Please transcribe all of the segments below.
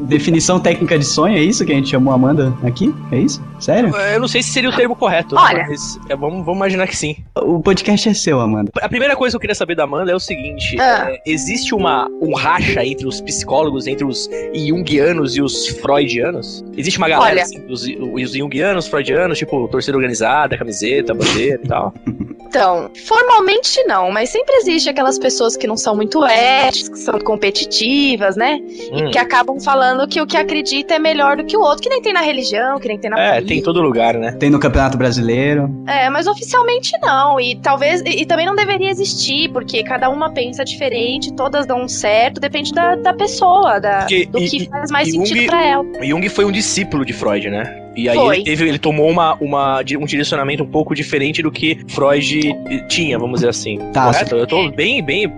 Definição técnica de sonho, é isso que a gente chamou a Amanda aqui? É isso? Sério? Eu não sei se seria o termo correto. Olha. Mas é, vamos, vamos imaginar que sim. O podcast é seu, Amanda. A primeira coisa que eu queria saber da Amanda é o seguinte: Ah. é, existe uma um racha entre os psicólogos, entre os Jungianos e os Freudianos? Existe uma galera Olha. assim, os, os Jungianos, Freudianos, tipo torcida organizada, camiseta, bandeira e tal? Então, formalmente não, mas sempre existe aquelas pessoas que não são muito éticas, que são competitivas, né? Hum. E que acabam falando que o que acredita é melhor do que o outro, que nem tem na religião, que nem tem na É, política. tem em todo lugar, né? Tem no Campeonato Brasileiro. É, mas oficialmente não. E talvez. E, e também não deveria existir, porque cada uma pensa diferente, todas dão certo, depende da, da pessoa, da, Porque- do e- que faz mais e Jung- sentido pra ela. O Jung foi um discípulo de Freud, né? E aí Foi. ele, teve, ele tomou uma, uma, um direcionamento um pouco diferente do que Freud tinha, vamos dizer assim. Tá. Correto? Eu tô bem, bem.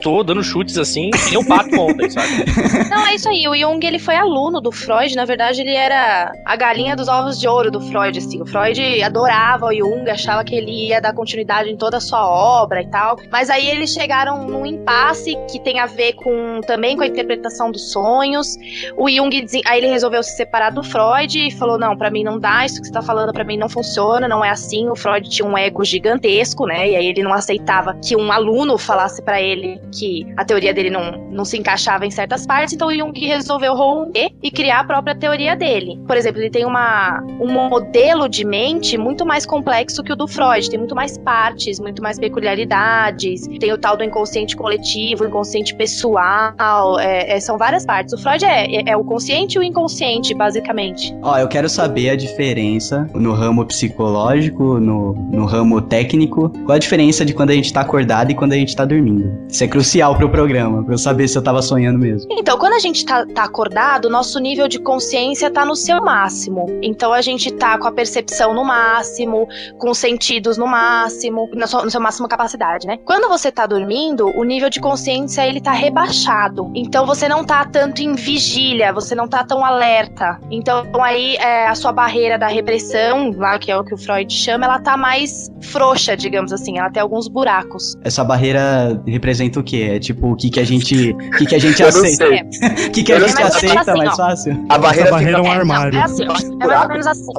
Tô dando chutes assim, que nem o pato ontem, sabe? Não, é isso aí. O Jung, ele foi aluno do Freud. Na verdade, ele era a galinha dos ovos de ouro do Freud, assim. O Freud adorava o Jung, achava que ele ia dar continuidade em toda a sua obra e tal. Mas aí eles chegaram num impasse que tem a ver com também com a interpretação dos sonhos. O Jung, aí ele resolveu se separar do Freud e falou: "Não, pra mim não dá, isso que você tá falando pra mim não funciona, não é assim". O Freud tinha um ego gigantesco, né? E aí ele não aceitava que um aluno falasse pra ele que a teoria dele não, não se encaixava em certas partes, então Jung resolveu romper e criar a própria teoria dele. Por exemplo, ele tem uma, um modelo de mente muito mais complexo que o do Freud, tem muito mais partes, muito mais peculiaridades, tem o tal do inconsciente coletivo, inconsciente pessoal, é- é, são várias partes. O Freud é, é, é o consciente e o inconsciente, basicamente. Ó, eu quero saber a diferença no ramo psicológico, no, no ramo técnico. Qual a diferença de quando a gente tá acordado e quando a gente tá dormindo? Isso é crucial pro programa, pra eu saber se eu tava sonhando mesmo. Então, quando a gente tá, tá acordado, o nosso nível de consciência tá no seu máximo. Então, a gente tá com a percepção no máximo, com os sentidos no máximo, na sua, no seu máximo capacidade, né? Quando você tá dormindo, o nível de consciência ele tá rebaixado. Então, você não tá tanto em vigília, você não tá tão alerta. Então, aí, é, a sua barreira da repressão, lá que é o que o Freud chama, ela tá mais frouxa, digamos assim. Ela tem alguns buracos. Essa barreira representa o quê? É tipo, o que que a gente, o que que a gente aceita? O que que a Eu gente aceita Assim, mais ó. fácil? A barreira, Essa barreira é um armário. É assim, é mais ou menos assim.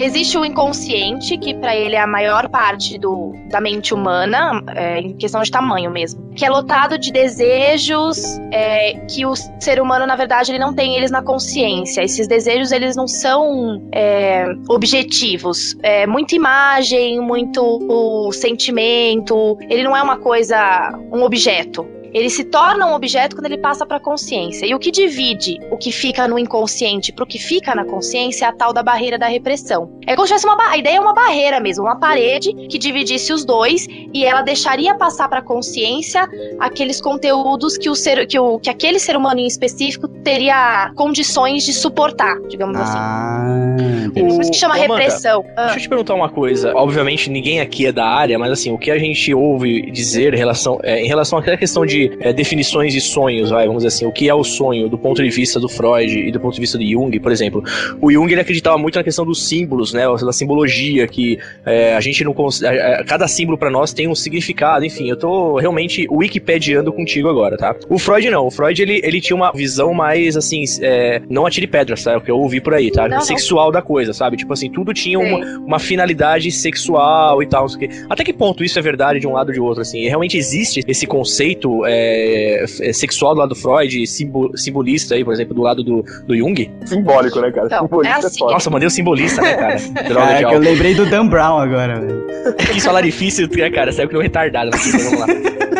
Existe o inconsciente, que pra ele é a maior parte do, da mente humana, é, em questão de tamanho mesmo, que é lotado de desejos é, que o ser humano, na verdade, ele não tem eles na consciência. Esses desejos, eles não são é, objetivos. É muita imagem, muito o sentimento. Ele não é uma coisa, um objeto. bientôt. Ele se torna um objeto quando ele passa para a consciência. E o que divide o que fica no inconsciente para o que fica na consciência é a tal da barreira da repressão. É como se tivesse uma a ideia é uma barreira mesmo, uma parede que dividisse os dois e ela deixaria passar para a consciência aqueles conteúdos que o ser que, o, que aquele ser humano em específico teria condições de suportar, digamos assim. Ah, Por isso que chama Ô, Amanda, repressão. Ah. Deixa eu te perguntar uma coisa. Obviamente, ninguém aqui é da área, mas assim, o que a gente ouve dizer em relação, é, em relação àquela questão de é, definições de sonhos, vai, vamos dizer assim, o que é o sonho do ponto de vista do Freud e do ponto de vista de Jung, por exemplo. O Jung ele acreditava muito na questão dos símbolos, né? Da simbologia, que é, a gente não é, é, Cada símbolo pra nós tem um significado, enfim, eu tô realmente wikipediando contigo agora, tá? O Freud não, o Freud ele, ele tinha uma visão mais assim, é, não atire pedras, tá? É o que eu ouvi por aí, tá? Não, não. Sexual da coisa, sabe? Tipo assim, tudo tinha uma, uma finalidade sexual e tal, não sei o quê. Até que ponto isso é verdade de um lado ou de outro, assim? E realmente existe esse conceito é, é, sexual do lado do Freud, simbo- simbolista aí, por exemplo, do lado do, do Jung? Simbólico, né, cara? Então, Simbolista é assim. foda. Nossa, mandei o simbolista, né, cara? Droga, Caraca, já. eu lembrei do Dan Brown agora, velho. Que falar difícil, né, cara? Saiu que não retardado. Assim, então vamos lá.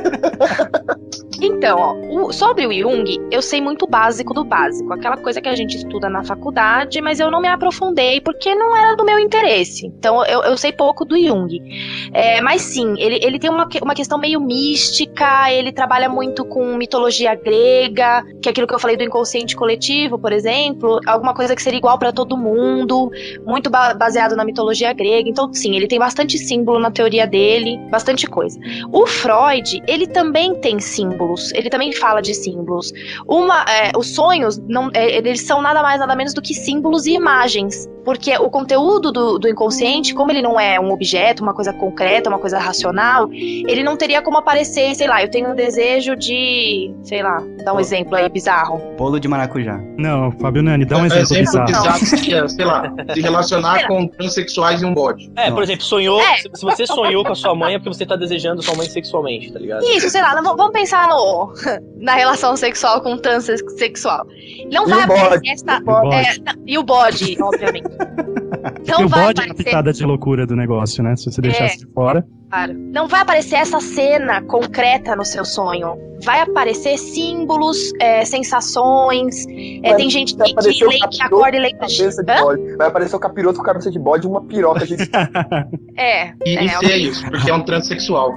Então, ó, o- sobre o Jung, eu sei muito básico do básico. Aquela coisa que a gente estuda na faculdade, mas eu não me aprofundei porque não era do meu interesse. Então, eu, eu sei pouco do Jung. É, mas sim, ele, ele tem uma, uma questão meio mística, ele trabalha muito com mitologia grega, que é aquilo que eu falei do inconsciente coletivo, por exemplo, alguma coisa que seria igual para todo mundo, muito ba- baseado na mitologia grega. Então, sim, ele tem bastante símbolo na teoria dele, bastante coisa. O Freud, ele também tem símbolos. Símbolos. Ele também fala de símbolos. Uma, é, os sonhos, não, é, eles são nada mais, nada menos do que símbolos e imagens. Porque o conteúdo do, do inconsciente, como ele não é um objeto, uma coisa concreta, uma coisa racional, ele não teria como aparecer, sei lá, eu tenho um desejo de, sei lá, dá um exemplo aí bizarro. Bolo de maracujá. Não, Fabio Nani, dá um É, exemplo bizarro. bizarro seria, sei lá, se relacionar com transexuais e um bode. É, por Nossa. exemplo, sonhou. É. Se se você sonhou com a sua mãe é porque você tá desejando sua mãe sexualmente, tá ligado? Isso, sei lá, não- vamos pensar no, na relação sexual com transexual. Não E vai aparecer essa. É, e o bode, obviamente. Não e o vai bode é a aparecer. pitada de loucura do negócio, né? Se você deixasse de fora. Claro. Não vai aparecer essa cena concreta no seu sonho. Vai aparecer símbolos, é, sensações. é, tem gente que, que, lê- que capiroto acorda e lembra de. Cabeça de Hã? bode. Vai aparecer o capiroto com cabeça de bode e uma piroca de É. E, é, e ser isso, porque é um transexual.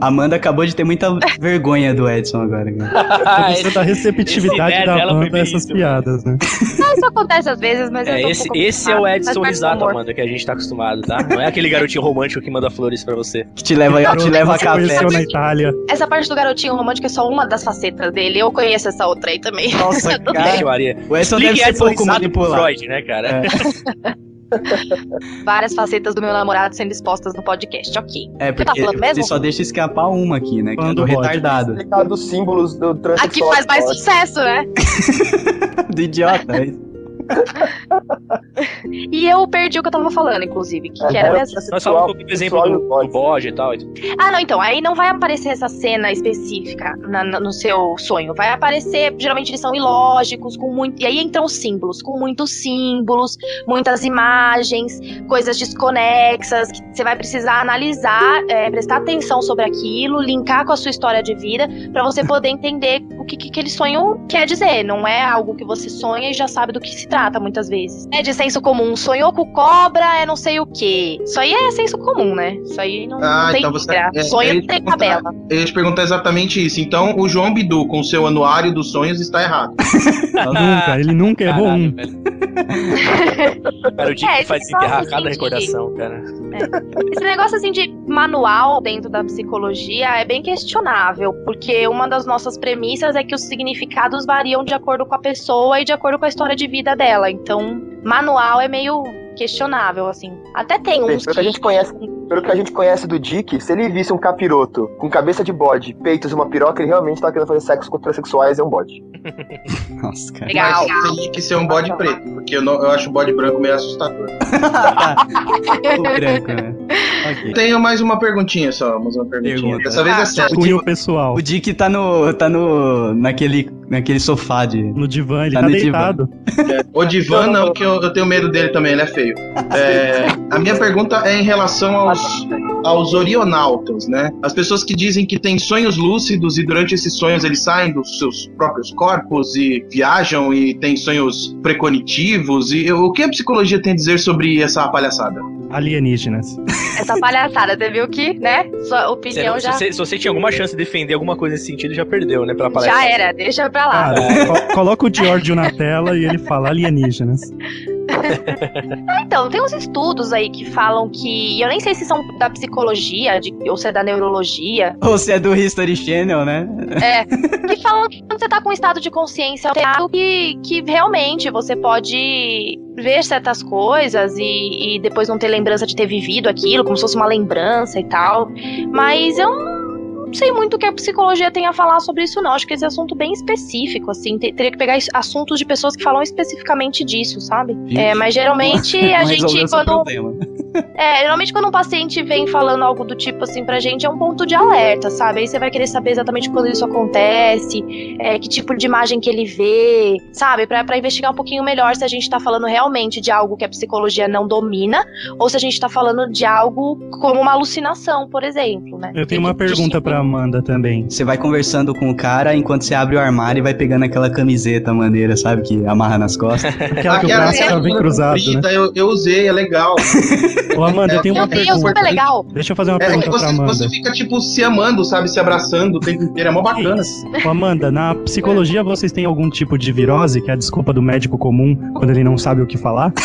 A Amanda acabou de ter muita vergonha do Edson agora. cara. Você dá receptividade esse da banda a essas bem piadas, né? Isso acontece às vezes, mas eu É, tô um esse, esse é o. Edson Risato. Amanda, que a gente tá acostumado, tá? Não é aquele garotinho romântico que manda flores pra você. Que te leva, te leva a café. na Itália. Essa parte do garotinho romântico é só uma das facetas dele. Eu conheço essa outra aí também. Nossa, cara. Maria. O Edson deve Explique ser Edson pouco Risato manipulado. Freud, né, cara? É. Várias facetas do meu namorado sendo expostas no podcast. Ok. É, tá porque falando mesmo? você só deixa escapar uma aqui, né? Que é Falando do do bode. retardado. explicar dos símbolos do transexual. Aqui faz mais sucesso, né? do idiota. E eu perdi o que eu tava falando, inclusive. Que, que era É, mesmo. Nós falamos sobre o exemplo do, do bode e tal. Ah, não, então. Aí não vai aparecer essa cena específica na- na- no seu sonho. Vai aparecer, geralmente eles são ilógicos, com muito. E aí entram os símbolos, com muitos símbolos, muitas imagens, coisas desconexas, que você vai precisar analisar, é, prestar atenção sobre aquilo, linkar com a sua história de vida, pra você poder entender o que, que aquele sonho quer dizer. Não é algo que você sonha e já sabe do que se trata, muitas vezes. É de senso comum. Sonhou com cobra, é não sei o quê. Isso aí é senso comum, né? Isso aí não, Ah, não tem então você- é, Sonho é não isso tem que ia te perguntar exatamente isso. Então, o João Bidu, com seu anuário dos sonhos, está errado. Nunca, ele nunca errou Caralho, um. velho. Cara, o Dick É, faz esse só enterrar assim cada de- recordação, cara. Esse negócio assim de manual dentro da psicologia é bem questionável, porque uma das nossas premissas é que os significados variam de acordo com a pessoa e de acordo com a história de vida dela. Então, manual é meio questionável, assim. Até tem Bem, uns pelo que a gente conhece, pelo que a gente conhece do Dick, se ele visse um capiroto com cabeça de bode, peitos e uma piroca, ele realmente tá querendo fazer sexo com transexuais e é um bode. Nossa, cara. Legal. Mas teria que ser um bode preto, porque eu, não- eu acho o bode branco meio assustador. o branco, né? Ok. Tenho mais uma perguntinha só, mais uma perguntinha. Pergunta. Dessa vez é Ah, sério. Pessoal. O Dick tá no. tá no. naquele. Naquele sofá de. No divã, ele Tá tá, divã. deitado. O Divan não, que eu, eu tenho medo dele também, ele é feio. É, a minha pergunta é em relação aos, aos orionautas, né? As pessoas que dizem que têm sonhos lúcidos e durante esses sonhos eles saem dos seus próprios corpos e viajam e têm sonhos precognitivos. E o que a psicologia tem a dizer sobre essa palhaçada? Alienígenas. essa palhaçada, você viu que, né? Sua Se, opinião se já, você, se você tinha alguma chance de defender alguma coisa nesse sentido, já perdeu, né? Pela palestra. já era, deixa pra lá. Cara, co- coloca o Giorgio na tela e ele fala alienígenas. Então, tem uns estudos aí que falam que. e Eu nem sei se são da psicologia de- ou se é da neurologia. Ou se é do History Channel, né? É. Que falam que quando você tá com um estado de consciência alterado, que, que realmente você pode ver certas coisas e, e depois não ter lembrança de ter vivido aquilo, como se fosse uma lembrança e tal. Mas eu não sei muito o que a psicologia tem a falar sobre isso, não. Acho que esse assunto bem específico, assim. Te- Teria que pegar assuntos de pessoas que falam especificamente disso, sabe? Vixe. É, mas geralmente a Não gente, quando. É, geralmente quando um paciente vem falando algo do tipo assim pra gente, é um ponto de alerta, sabe? Aí você vai querer saber exatamente quando isso acontece, é, que tipo de imagem que ele vê, sabe? Pra, pra investigar um pouquinho melhor se a gente tá falando realmente de algo que a psicologia não domina, ou se a gente tá falando de algo como uma alucinação, por exemplo, né? Eu tenho uma pergunta pra Amanda também. Você vai conversando com o cara enquanto você abre o armário e vai pegando aquela camiseta maneira, sabe? Que amarra nas costas. Aquela que o Aquela braço tá bem cruzado, né? eu, eu usei, é legal. Ô, Amanda, eu tenho uma Meu Deus, pergunta. super legal. Deixa eu fazer uma É pergunta pra você, Amanda. você fica, tipo, se amando, sabe? Se abraçando o tempo inteiro. É mó bacana. Ô, Amanda, na psicologia vocês têm algum tipo de virose, que é a desculpa do médico comum quando ele não sabe o que falar?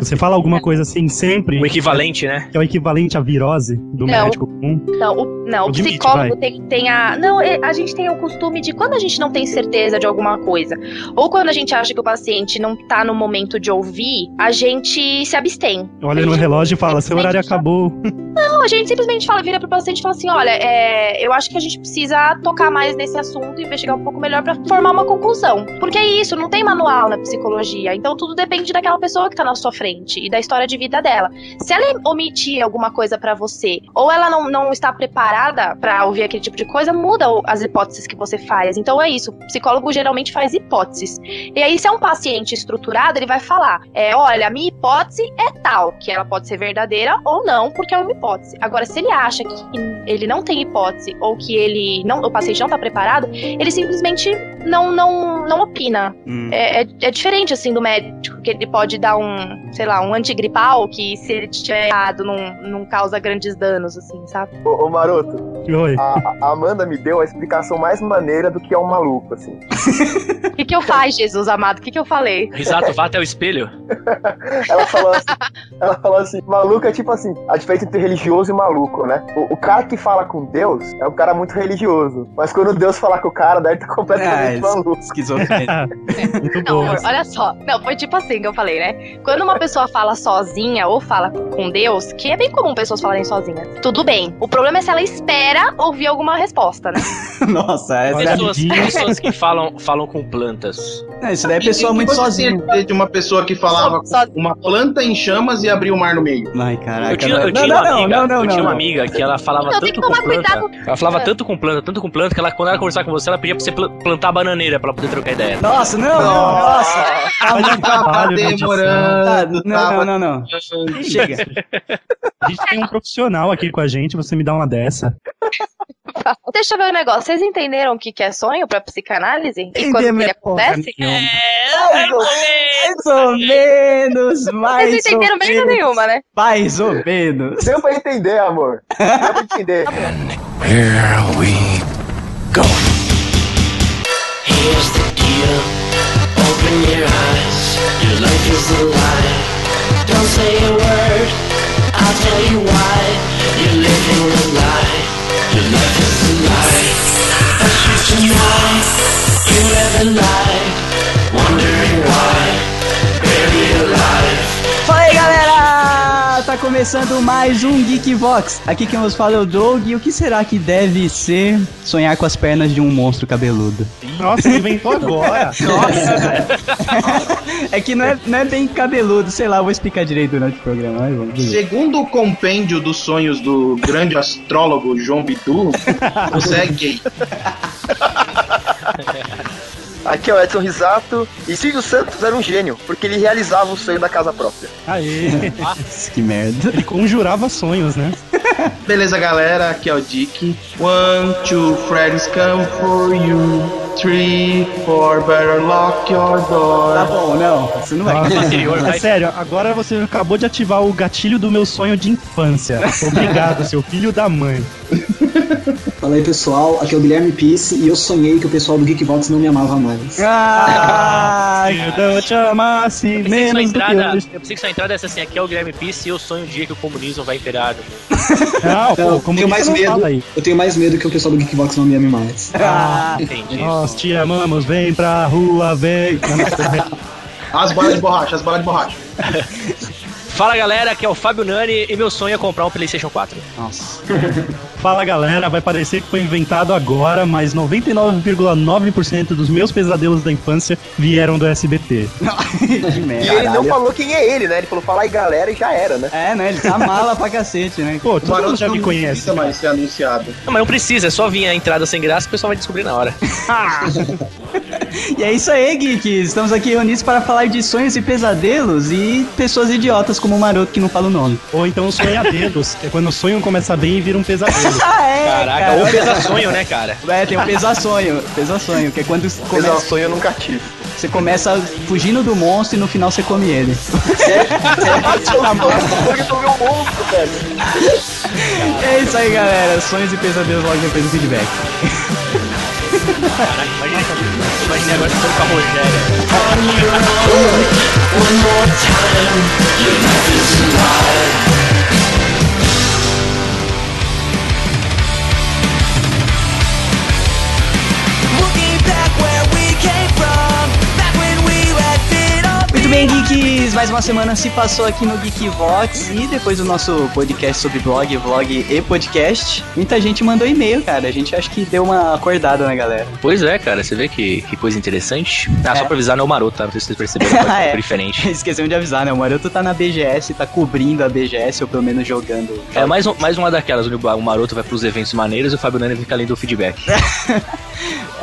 Você fala alguma coisa assim sempre, O equivalente, né? que é o equivalente à virose do Não. médico comum. Não, o, não, o psicólogo tem, tem a. Não, a gente tem o costume de quando a gente não tem certeza de alguma coisa, ou quando a gente acha que o paciente não tá no momento de ouvir, a gente se abstém. Olha no relógio e fala, seu horário acabou. Não, a gente simplesmente fala, vira pro paciente e fala assim: olha, é, eu acho que a gente precisa tocar mais nesse assunto, investigar um pouco melhor pra formar uma conclusão. Porque é isso, não tem manual na psicologia. Então tudo depende daquela pessoa que tá na sua frente e da história de vida dela. Se ela omitir alguma coisa pra você, ou ela não, não está preparada pra ouvir aquele tipo de coisa, muda as hipóteses que você faz. Então é isso, o psicólogo geralmente faz hipóteses. E aí, se é um paciente estruturado, ele vai falar: é, olha, a minha hipótese é tal, que ela pode ser verdadeira ou não, porque é uma hipótese. Agora, se ele acha que ele não tem hipótese ou que ele não, o paciente não está preparado, ele simplesmente não não, não opina. Hum. É, é, é diferente assim do médico, que ele pode dar um, sei lá, um antigripal que se ele tiver errado não, não causa grandes danos, assim, sabe? Ô, ô Maroto, Oi. a, a Amanda me deu a explicação mais maneira do que é um maluco, assim. O que, que eu faz, Jesus amado? O que, que eu falei? Risato, vá até o espelho. Ela falou assim, ela falou assim, maluco é tipo assim, a diferença entre religioso e maluco, né? O, o cara que fala com Deus é um cara muito religioso. Mas quando Deus falar com o cara, daí tá completamente isso- maluco. Esquizofrênico. Muito Não, amor, olha só. Não, foi tipo assim que eu falei, né? Quando uma pessoa fala sozinha ou fala com Deus, que é bem comum pessoas falarem sozinhas, tudo bem. O problema é se ela espera ouvir alguma resposta, né? Nossa, essa Olha, Pessoas, pessoas que falam, falam com plantas. é, isso daí é pessoa E- muito sozinha. tem De uma pessoa que falava Só- com uma planta em chamas e abriu o mar no meio. Ai, caraca. Eu tinha, eu não, tinha não, uma não, amiga, não, não, eu tinha não, uma não. amiga que ela falava Então, tanto que com planta. Ela falava É. tanto com planta, tanto com planta, que ela, quando ela conversar com você, ela pedia pra você pla- plantar bananeira pra ela poder trocar ideia. Nossa, não, não, nossa. Edição. Tá, demorando, não, tava não, não, não. Chega. A gente tem um profissional aqui com a gente, você me dá uma dessa. Deixa eu ver o negócio. Vocês entenderam o que que é sonho pra psicanálise? E quando ele é acontece? nenhuma. Mais ou menos, mais Vocês entenderam ou menos. nenhuma, né? Mais ou menos. Deu pra entender, amor. Deu pra entender. Here's the deal. Open your eyes. Life is a lie. Don't say a word. I'll tell you why. You're living a lie. Your life is a lie. But you deny. You never lied. Wondering why. Buried alive. Tá começando mais um Geek Vox. Aqui quem nos fala é o Doug. E o que será que deve ser sonhar com as pernas de um monstro cabeludo? Nossa, ele inventou agora. É que não é, não é bem cabeludo, sei lá, eu vou explicar direito durante o programa. Mas vamos ver. Segundo o compêndio dos sonhos do grande astrólogo João Bidu, você é gay. Aqui é o Edson Risato. E Silvio Santos era um gênio, porque ele realizava o sonho da casa própria. Aê. Nossa, que merda. Ele conjurava sonhos, né? Beleza, galera? Aqui é o Dick. One, two, Freddy's come for you. Three, four, better lock your Tá door. bom, não. Você não vai. Anterior, é sério, agora você acabou de ativar o gatilho do meu sonho de infância. Obrigado, seu filho da mãe. Fala aí pessoal, aqui é o Guilherme Pisse e eu sonhei que o pessoal do Geekbox não me amava mais. Ah, Se eu te amasse Eu pensei, que sua menos do que entrada, hoje. eu pensei que sua entrada é assim, aqui é o Guilherme Pisse e eu sonho um dia que o comunismo vai imperar. Não, pô, Não, como tenho mais medo. fala aí? Eu tenho mais medo que o pessoal do Geekbox não me ame mais. ah, Entendi. Nós te amamos, vem pra rua, vem. As bolas de borracha, as bolas de borracha. Fala galera, aqui é o Fábio Nani e meu sonho é comprar um PlayStation 4. nossa. Fala galera, vai parecer que foi inventado agora, mas 99,9% dos meus pesadelos da infância vieram do SBT. que E merda. ele não falou quem é ele, né? Ele falou, fala aí galera e já era, né? É, né? Ele tá mala pra cacete, né? Pô, todo mundo já não me conhece. precisa mais ser anunciado. Não, mas não precisa, é só vir a entrada sem graça e o pessoal vai descobrir na hora. E é isso aí, geeks. Estamos aqui reunidos para falar de sonhos e pesadelos e pessoas idiotas como o Maroto que não fala o nome. Ou então sonhadedos, que é quando o sonho começa bem e vira um pesadelo. Ah, é? Caraca, cara. ou pesa sonho, né, cara? É, tem o pesar-sonho. Pesar-sonho, que é quando é um começa, sonho eu nunca tive. você começa fugindo do monstro e no final você come ele. Porque eu tomei um monstro, velho. É isso aí, galera. Sonhos e pesadelos logo depois do feedback. On your own, one more time. Your life is a bem, geeks, mais uma semana se passou aqui no Geek Vox e depois do nosso podcast sobre blog, vlog e podcast, muita gente mandou e-mail, cara. A gente acho que deu uma acordada na galera. Pois é, cara, você vê que, que coisa interessante. Ah, É. só pra avisar, não é o Maroto, tá? Não sei se vocês perceberam, é. diferente. Esquecemos de avisar, né? O Maroto tá na BGS, tá cobrindo a BGS, ou pelo menos jogando. É mais, um- mais uma daquelas, onde o Maroto vai pros eventos maneiros e o Fábio Nani fica além do feedback.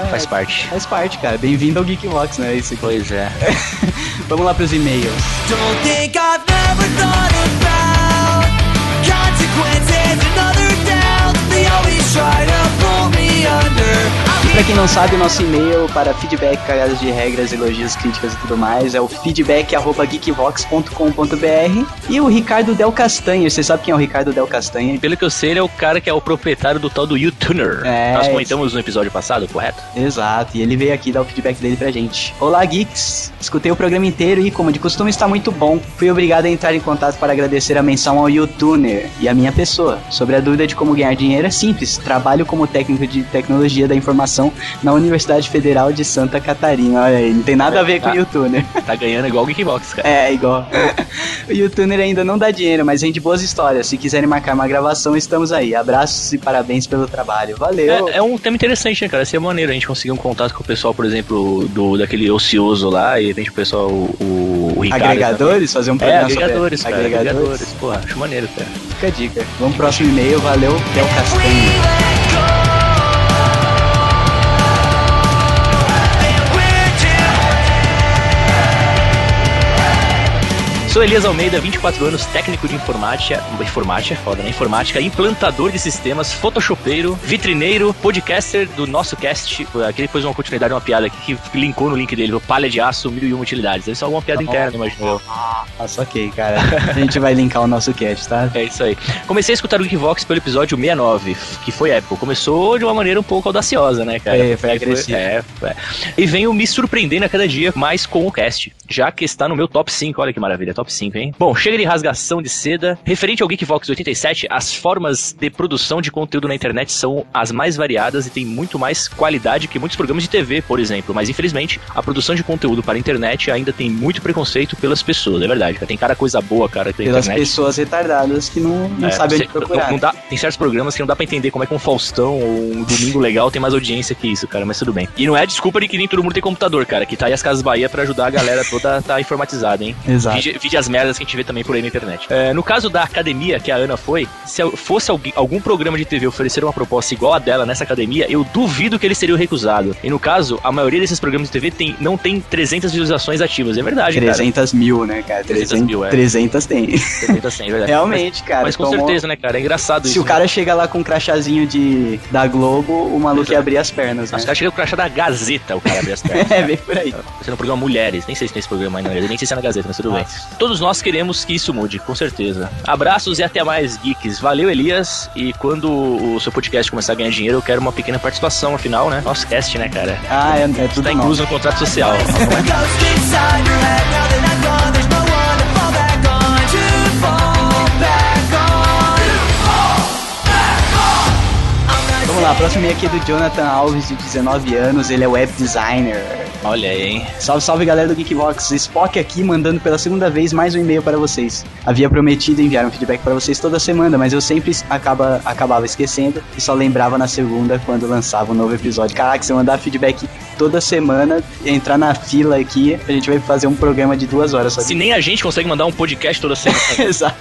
Faz parte. Faz parte, cara. Bem-vindo ao Geek Vox, né? Isso aqui. Pois é. Vamos lá pros e-mails. Don't think I've never thought about consequences and other doubts. They always try to pra quem não sabe, o nosso e-mail para feedback, cagadas de regras, elogios, críticas e tudo mais é o feedback.geekvox.com.br e o Ricardo Del Castanha. Você sabe quem é o Ricardo Del Castanha? Pelo que eu sei, ele é o cara que é o proprietário do tal do YouTuner. É, Nós comentamos no episódio passado, correto? Exato, e ele veio aqui dar o feedback dele pra gente. Olá, geeks! Escutei o programa inteiro e, como de costume, está muito bom. Fui obrigado a entrar em contato para agradecer a menção ao YouTuner e a minha pessoa. Sobre a dúvida de como ganhar dinheiro é simples. Trabalho como técnico de tecnologia da informação na Universidade Federal de Santa Catarina. Olha aí, não tem nada a ver com o. YouTuner. Tá ganhando igual o Geekbox, cara. É, igual. o YouTuner ainda não dá dinheiro, mas rende boas histórias. Se quiserem marcar uma gravação, estamos aí. Abraços e parabéns pelo trabalho. Valeu! É, é um tema interessante, né, cara? Seria maneiro a gente conseguir um contato com o pessoal, por exemplo, do daquele ocioso lá, e de repente o pessoal, o, o Ricardo. Agregadores? Fazer um. É, programa sobre agregadores, cara. agregadores. Agregadores. Pô, acho maneiro, cara. Fica a dica. Vamos pro próximo e-mail. Valeu, Del Castanho. Sou Elias Almeida, 24 anos, técnico de informática. Informática é foda, né? Informática, implantador de sistemas, photoshopeiro, vitrineiro, podcaster do nosso cast. Aqui depois uma continuidade, uma piada aqui que linkou no link dele, o palha de aço, mil e uma utilidades. Deve ser alguma piada interna, imagino eu. Ah, ok, cara. A gente vai linkar o nosso cast, tá? É isso aí. Comecei a escutar o Geekvox pelo episódio 69, que foi épico. Começou de uma maneira um pouco audaciosa, né, cara? É, foi agressivo. É, é. E venho me surpreendendo a cada dia mais com o cast, já que está no meu top 5. Olha que maravilha, top 5, hein? Bom, chega de rasgação de seda. Referente ao Geekvox 87, as formas de produção de conteúdo na internet são as mais variadas e tem muito mais qualidade que muitos programas de TV, por exemplo. Mas infelizmente, a produção de conteúdo para a internet ainda tem muito preconceito pelas pessoas, é verdade. cara. Tem cara coisa boa, cara, da Pelas internet. pessoas retardadas que não, não É, sabem onde procurar. não- não dá- tem certos programas que não dá pra entender como é que um Faustão ou um Domingo Legal tem mais audiência que isso, cara, mas tudo bem. E não é desculpa de que nem todo mundo tem computador, cara, que tá aí as Casas Bahia pra ajudar a galera toda a tá informatizada, hein? Exato. Vide, as merdas que a gente vê também por aí na internet. É, no caso da academia que a Ana foi, se fosse alguém- algum programa de TV oferecer uma proposta igual a dela nessa academia, eu duvido que ele seria recusado. E no caso, a maioria desses programas de TV tem, não tem 300 visualizações ativas. É verdade, 300 mil, né, cara? 300 300, mil, é. 300 tem. cara. 300 sim, é verdade. Realmente, cara. Mas com tomou- certeza, né, cara? É engraçado Se isso. o cara chega lá com um crachazinho de, da Globo, o maluco ia abrir as pernas, né? Os caras chegam com o crachá da Gazeta, o cara abre as pernas. É, bem por aí. Você no programa Mulheres, nem sei se tem esse programa ainda, nem sei se é na Gazeta, mas tudo bem. Todos nós queremos que isso mude, com certeza. Abraços e até mais, geeks. Valeu, Elias. E quando o seu podcast começar a ganhar dinheiro, eu quero uma pequena participação, afinal, né? Nosso cast, né, cara? Ah, é, é tudo Tá nosso. incluso no contrato social. Vamos lá, próximo e-mail aqui é do Jonathan Alves, de 19 anos. Ele é web designer. Olha aí, hein? Salve, salve galera do Geekbox. Spock aqui mandando pela segunda vez mais um e-mail para vocês. Havia prometido enviar um feedback para vocês toda semana, mas eu sempre acaba, acabava esquecendo e só lembrava na segunda quando lançava um novo episódio. Caraca, se eu mandar feedback toda semana, entrar na fila aqui, a gente vai fazer um programa de duas horas só. Se nem a gente consegue mandar um podcast toda semana. Exato.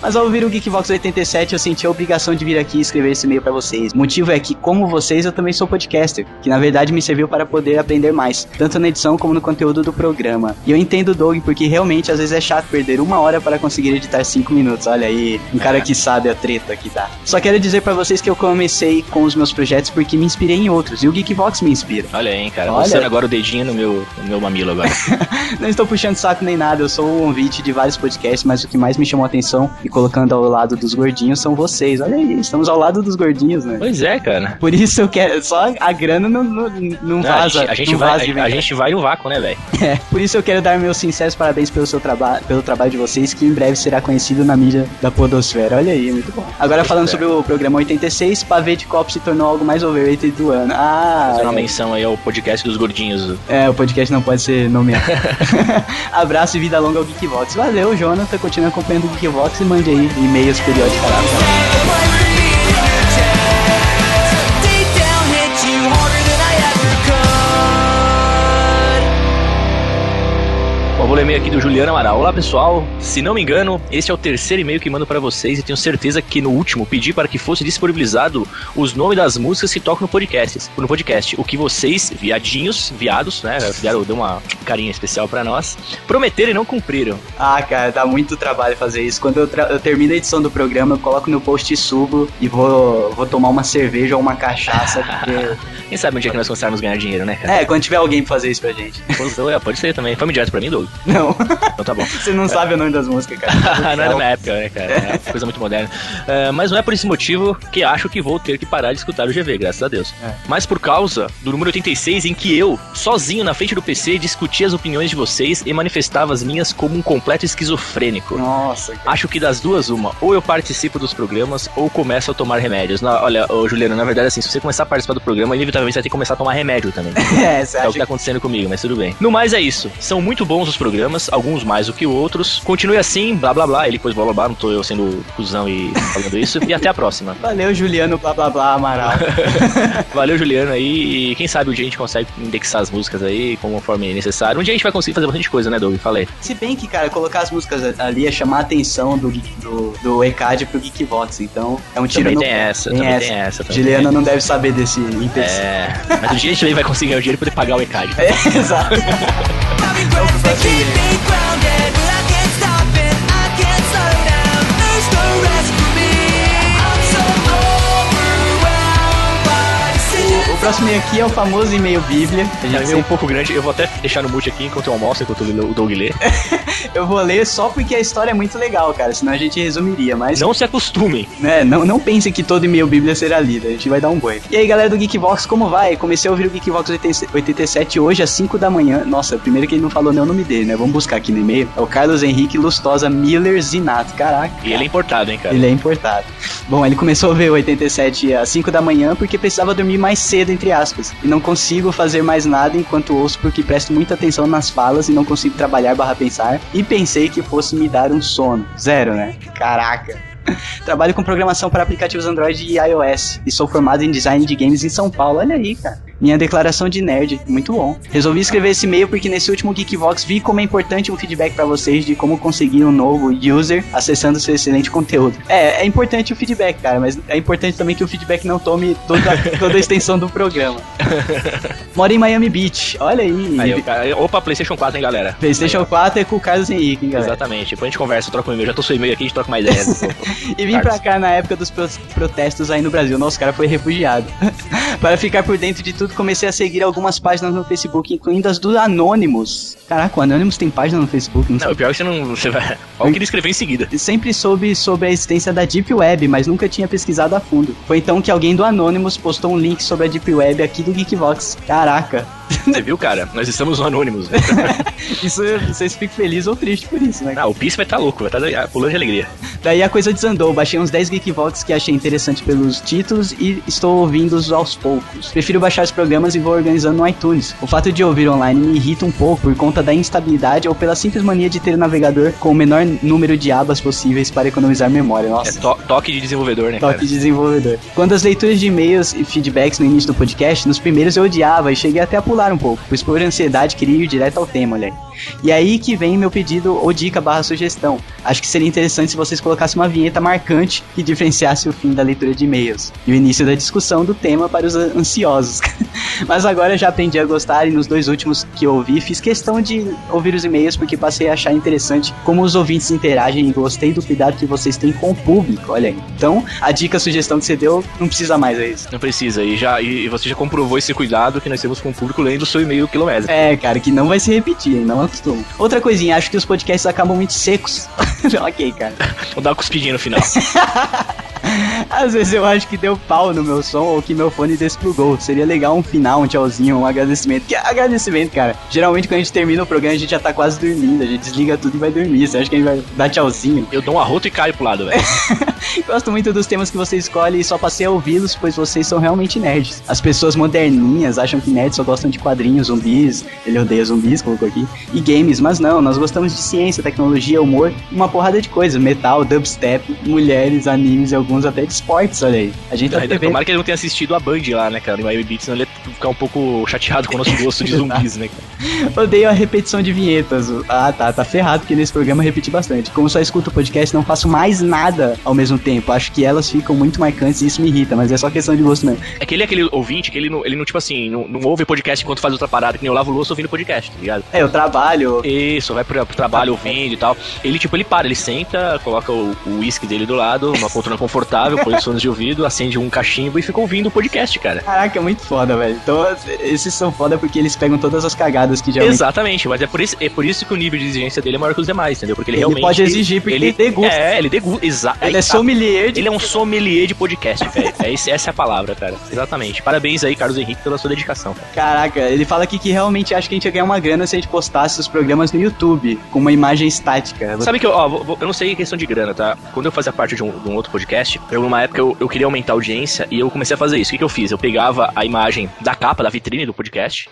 Mas ao ouvir o Geekvox 87, eu senti a obrigação de vir aqui e escrever esse e-mail pra vocês. O motivo é que, como vocês, eu também sou podcaster, que na verdade me serviu para poder aprender mais, tanto na edição como no conteúdo do programa. E eu entendo o Doug, porque realmente às vezes é chato perder uma hora para conseguir editar cinco minutos. Olha aí, um cara que sabe a treta que dá. Só quero dizer pra vocês que eu comecei com os meus projetos porque me inspirei em outros, e o Geekvox me inspira. Olha aí, hein, cara. Olha. Mostrando agora o dedinho no meu, no meu mamilo agora. Não estou puxando saco nem nada, eu sou um ouvinte de vários podcasts, mas o que mais me chamou a atenção e colocando ao lado dos gordinhos são vocês. Olha aí, estamos ao lado dos gordinhos, né? Pois é, cara. Por isso eu quero. Só a grana não, não, não Não, vaza. a gente, a gente vai, a, a gente vai no vácuo, né, velho? É, por isso eu quero dar meus sinceros parabéns pelo seu trabalho, pelo trabalho de vocês, que em breve será conhecido na mídia da Podosfera. Olha aí, muito bom. Agora falando sobre o programa 86, Pavê de Copo se tornou algo mais overrated do ano. Ah, Fazer uma é. menção aí ao podcast dos gordinhos. É, o podcast não pode ser nomeado. Abraço e vida longa ao Geekvox. Valeu, Jonathan. Continua acompanhando o Geekvox e mande aí e-mails periodicamente. Ler e-mail aqui do Juliano Amaral. Olá, pessoal. Se não me engano, esse é o terceiro e-mail que mando para vocês e tenho certeza que no último pedi para que fosse disponibilizado os nomes das músicas que tocam no podcast. No podcast, o que vocês, viadinhos, viados, né, deram, deu uma carinha especial para nós, prometeram e não cumpriram. Ah, cara, dá muito trabalho fazer isso. Quando eu, eu termino a edição do programa, eu coloco no post e subo e vou, vou tomar uma cerveja ou uma cachaça, porque... Quem sabe um dia que nós começarmos a ganhar dinheiro, né, cara? É, quando tiver alguém pra fazer isso pra gente. Pode, é, pode ser também. Foi direto pra mim, Doug. Não, Então tá bom. você não sabe o nome das músicas, cara. não é da minha época, né, cara? É coisa muito moderna. É, mas não é por esse motivo que acho que vou ter que parar de escutar o GV, graças a Deus. É. Mas por causa do número 86, em que eu, sozinho na frente do PC, discutia as opiniões de vocês e manifestava as minhas como um completo esquizofrênico. Nossa, cara. Acho que das duas, uma, ou eu participo dos programas, ou começo a tomar remédios. Na- olha, ô, Juliano, na verdade, assim, se você começar a participar do programa, inevitavelmente você vai ter que começar a tomar remédio também. É, você É o que tá acontecendo comigo, mas tudo bem. No mais é isso. São muito bons os programas, alguns mais do que outros. Continue assim, blá blá blá. Ele pôs blá blá blá, não tô eu sendo cuzão e falando isso. E até a próxima. Valeu, Juliano, blá blá blá, Amaral. Valeu, Juliano aí. E quem sabe um dia a gente consegue indexar as músicas aí conforme necessário. Um dia a gente vai conseguir fazer bastante coisa, né, Doug? Falei. Se bem que, cara, colocar as músicas ali é chamar a atenção do, do, do ECAD pro Geekvox. Então, é um tiro Também no tem essa, também tem essa. também Juliana tem não deve saber desse empecilho. É, mas um dia a gente vai conseguir ganhar o dinheiro e poder pagar o ECAD. É, exato. Breath to keep me grounded, próximo e-mail aqui é o famoso e-mail Bíblia. É um e-mail um pouco grande, eu vou até deixar no mute aqui enquanto eu almoço, enquanto o Doug lê. Eu vou ler só porque a história é muito legal, cara. Senão a gente resumiria, mas. Não se acostumem. né, não, não pensem que todo e-mail Bíblia será lido, a gente vai dar um boi. E aí, galera do Geekvox, como vai? Comecei a ouvir o Geekvox 87 hoje às 5 da manhã. Nossa, primeiro que ele não falou nem o nome dele, né? Vamos buscar aqui no e-mail. É o Carlos Henrique Lustosa Miller Zinato. Caraca. E ele é importado, hein, cara. Ele é importado. Bom, ele começou a ver o 87 às 5 da manhã porque precisava dormir mais cedo, entre aspas. E não consigo fazer mais nada enquanto ouço porque presto muita atenção nas falas e não consigo trabalhar barra pensar. E pensei que fosse me dar um sono. Zero, né? Caraca. Trabalho com programação para aplicativos Android e iOS. E sou formado em design de games em São Paulo. Olha aí, cara. Minha declaração de nerd. Muito bom. Resolvi escrever esse e-mail porque nesse último Geekvox vi como é importante um feedback para vocês de como conseguir um novo user acessando seu excelente conteúdo. É, é importante o feedback, cara, mas é importante também que o feedback não tome toda, toda a extensão do programa. Moro em Miami Beach. Olha aí. Aí, Opa, PlayStation 4, hein, galera? PlayStation 4 é com o Carlos Henrique, hein, galera. Exatamente. Depois a gente conversa, troca um e-mail. Já tô seu e-mail aqui, a gente troca mais ideias. E vim pra cá na época dos pro- protestos aí no Brasil. Nosso cara foi refugiado. Para ficar por dentro de tudo, comecei a seguir algumas páginas no Facebook, incluindo as do Anonymous. Caraca, o Anonymous tem página no Facebook? Não Não, o pior é que você não. Você vai. Olha o que ele escreveu em seguida. Sempre soube sobre a existência da Deep Web, mas nunca tinha pesquisado a fundo. Foi então que alguém do Anonymous postou um link sobre a Deep Web aqui do Geekvox. Caraca. Você viu, cara? Nós estamos no Anonymous. Isso, vocês ficam felizes ou tristes por isso, né? Ah, o Pisse vai estar louco, vai estar pulando de alegria. Daí a coisa desandou, baixei uns 10 Geekvox que achei interessante pelos títulos e estou ouvindo-os aos poucos. Prefiro baixar os programas e vou organizando no iTunes. O fato de ouvir online me irrita um pouco por conta da instabilidade ou pela simples mania de ter um navegador com o menor número de abas possíveis para economizar memória. É Nossa. to- toque de desenvolvedor, né, Toque cara? de desenvolvedor. Quando as leituras de e-mails e feedbacks no início do podcast, nos primeiros eu odiava e cheguei até a pular um pouco, pois por ansiedade queria ir direto ao tema, olha aí. E aí que vem meu pedido ou dica barra sugestão. Acho que seria interessante se vocês colocassem uma vinheta marcante que diferenciasse o fim da leitura de e-mails e o início da discussão do tema para os an- ansiosos. Mas agora eu já aprendi a gostar e nos dois últimos que eu ouvi fiz questão de ouvir os e-mails porque passei a achar interessante como os ouvintes interagem e gostei do cuidado que vocês têm com o público, olha aí. Então, a dica, a sugestão que você deu, não precisa mais, é isso. Não precisa, e, já, e você já comprovou esse cuidado que nós temos com o público lendo o seu e-mail quilométrico. É, cara, que não vai se repetir? Não acostumo. Outra coisinha, acho que os podcasts acabam muito secos. ok, cara. Vou dar uma cuspidinha no final. Às vezes eu acho que deu pau no meu som ou que meu fone desplugou. Seria legal um final, um tchauzinho, um agradecimento. Que agradecimento, cara. Geralmente quando a gente termina o programa a gente já tá quase dormindo. A gente desliga tudo e vai dormir. Você acha que a gente vai dar tchauzinho? Eu dou um arroto e caio pro lado, velho. Gosto muito dos temas que você escolhe e só passei a ouvi-los, pois vocês são realmente nerds. As pessoas moderninhas acham que nerds só gostam de quadrinhos, zumbis, ele odeia zumbis, colocou aqui, e games, mas não, nós gostamos de ciência, tecnologia, humor, uma porrada de coisas, metal, dubstep, mulheres, animes e alguns até de esportes, olha aí. A gente tá prevendo... Tomara que ele não tenha assistido a Band lá, né, cara, no Miami Beach, senão ele ia ficar um pouco chateado com o nosso gosto de zumbis, né, cara. Odeio a repetição de vinhetas. Ah, tá, tá ferrado, porque nesse programa eu repeti bastante. Como só escuto o podcast, não faço mais nada ao mesmo tempo. Acho que elas ficam muito marcantes e isso me irrita, mas é só questão de gosto mesmo. É que ele é aquele ouvinte que ele não, ele não tipo assim, não, não ouve podcast enquanto faz outra parada, que nem eu lavo louça ouvindo podcast, tá ligado? É, eu trabalho. Isso, vai pro, pro trabalho ouvindo e tal. Ele, tipo, ele para, ele senta, coloca o o uísque dele do lado, uma poltrona confortável, põe os fones de ouvido, acende um cachimbo e fica ouvindo o podcast, cara. Caraca, é muito foda, velho. Então, esses são foda porque eles pegam todas as cagadas que geralmente. Exatamente, mas é por, isso, é por isso que o nível de exigência dele é maior que os demais, entendeu? Porque ele, Ele realmente. pode exigir porque ele ele degusta. É, ele degusta. Exa Ele é tá. sommelier de Ele é um sommelier de podcast, velho. É essa é a palavra, cara. Exatamente. Parabéns aí, Carlos Henrique, pela sua dedicação, cara. Caraca, ele fala aqui que realmente acha que a gente ia ganhar uma grana se a gente postasse os programas no YouTube, com uma imagem estática. Sabe que eu, ó, eu não sei questão de grana, tá? Quando eu fazia parte de um, de um outro podcast, eu, numa época eu, eu queria aumentar a audiência e eu comecei a fazer isso. O que, que eu fiz? Eu pegava a imagem da capa, da vitrine do podcast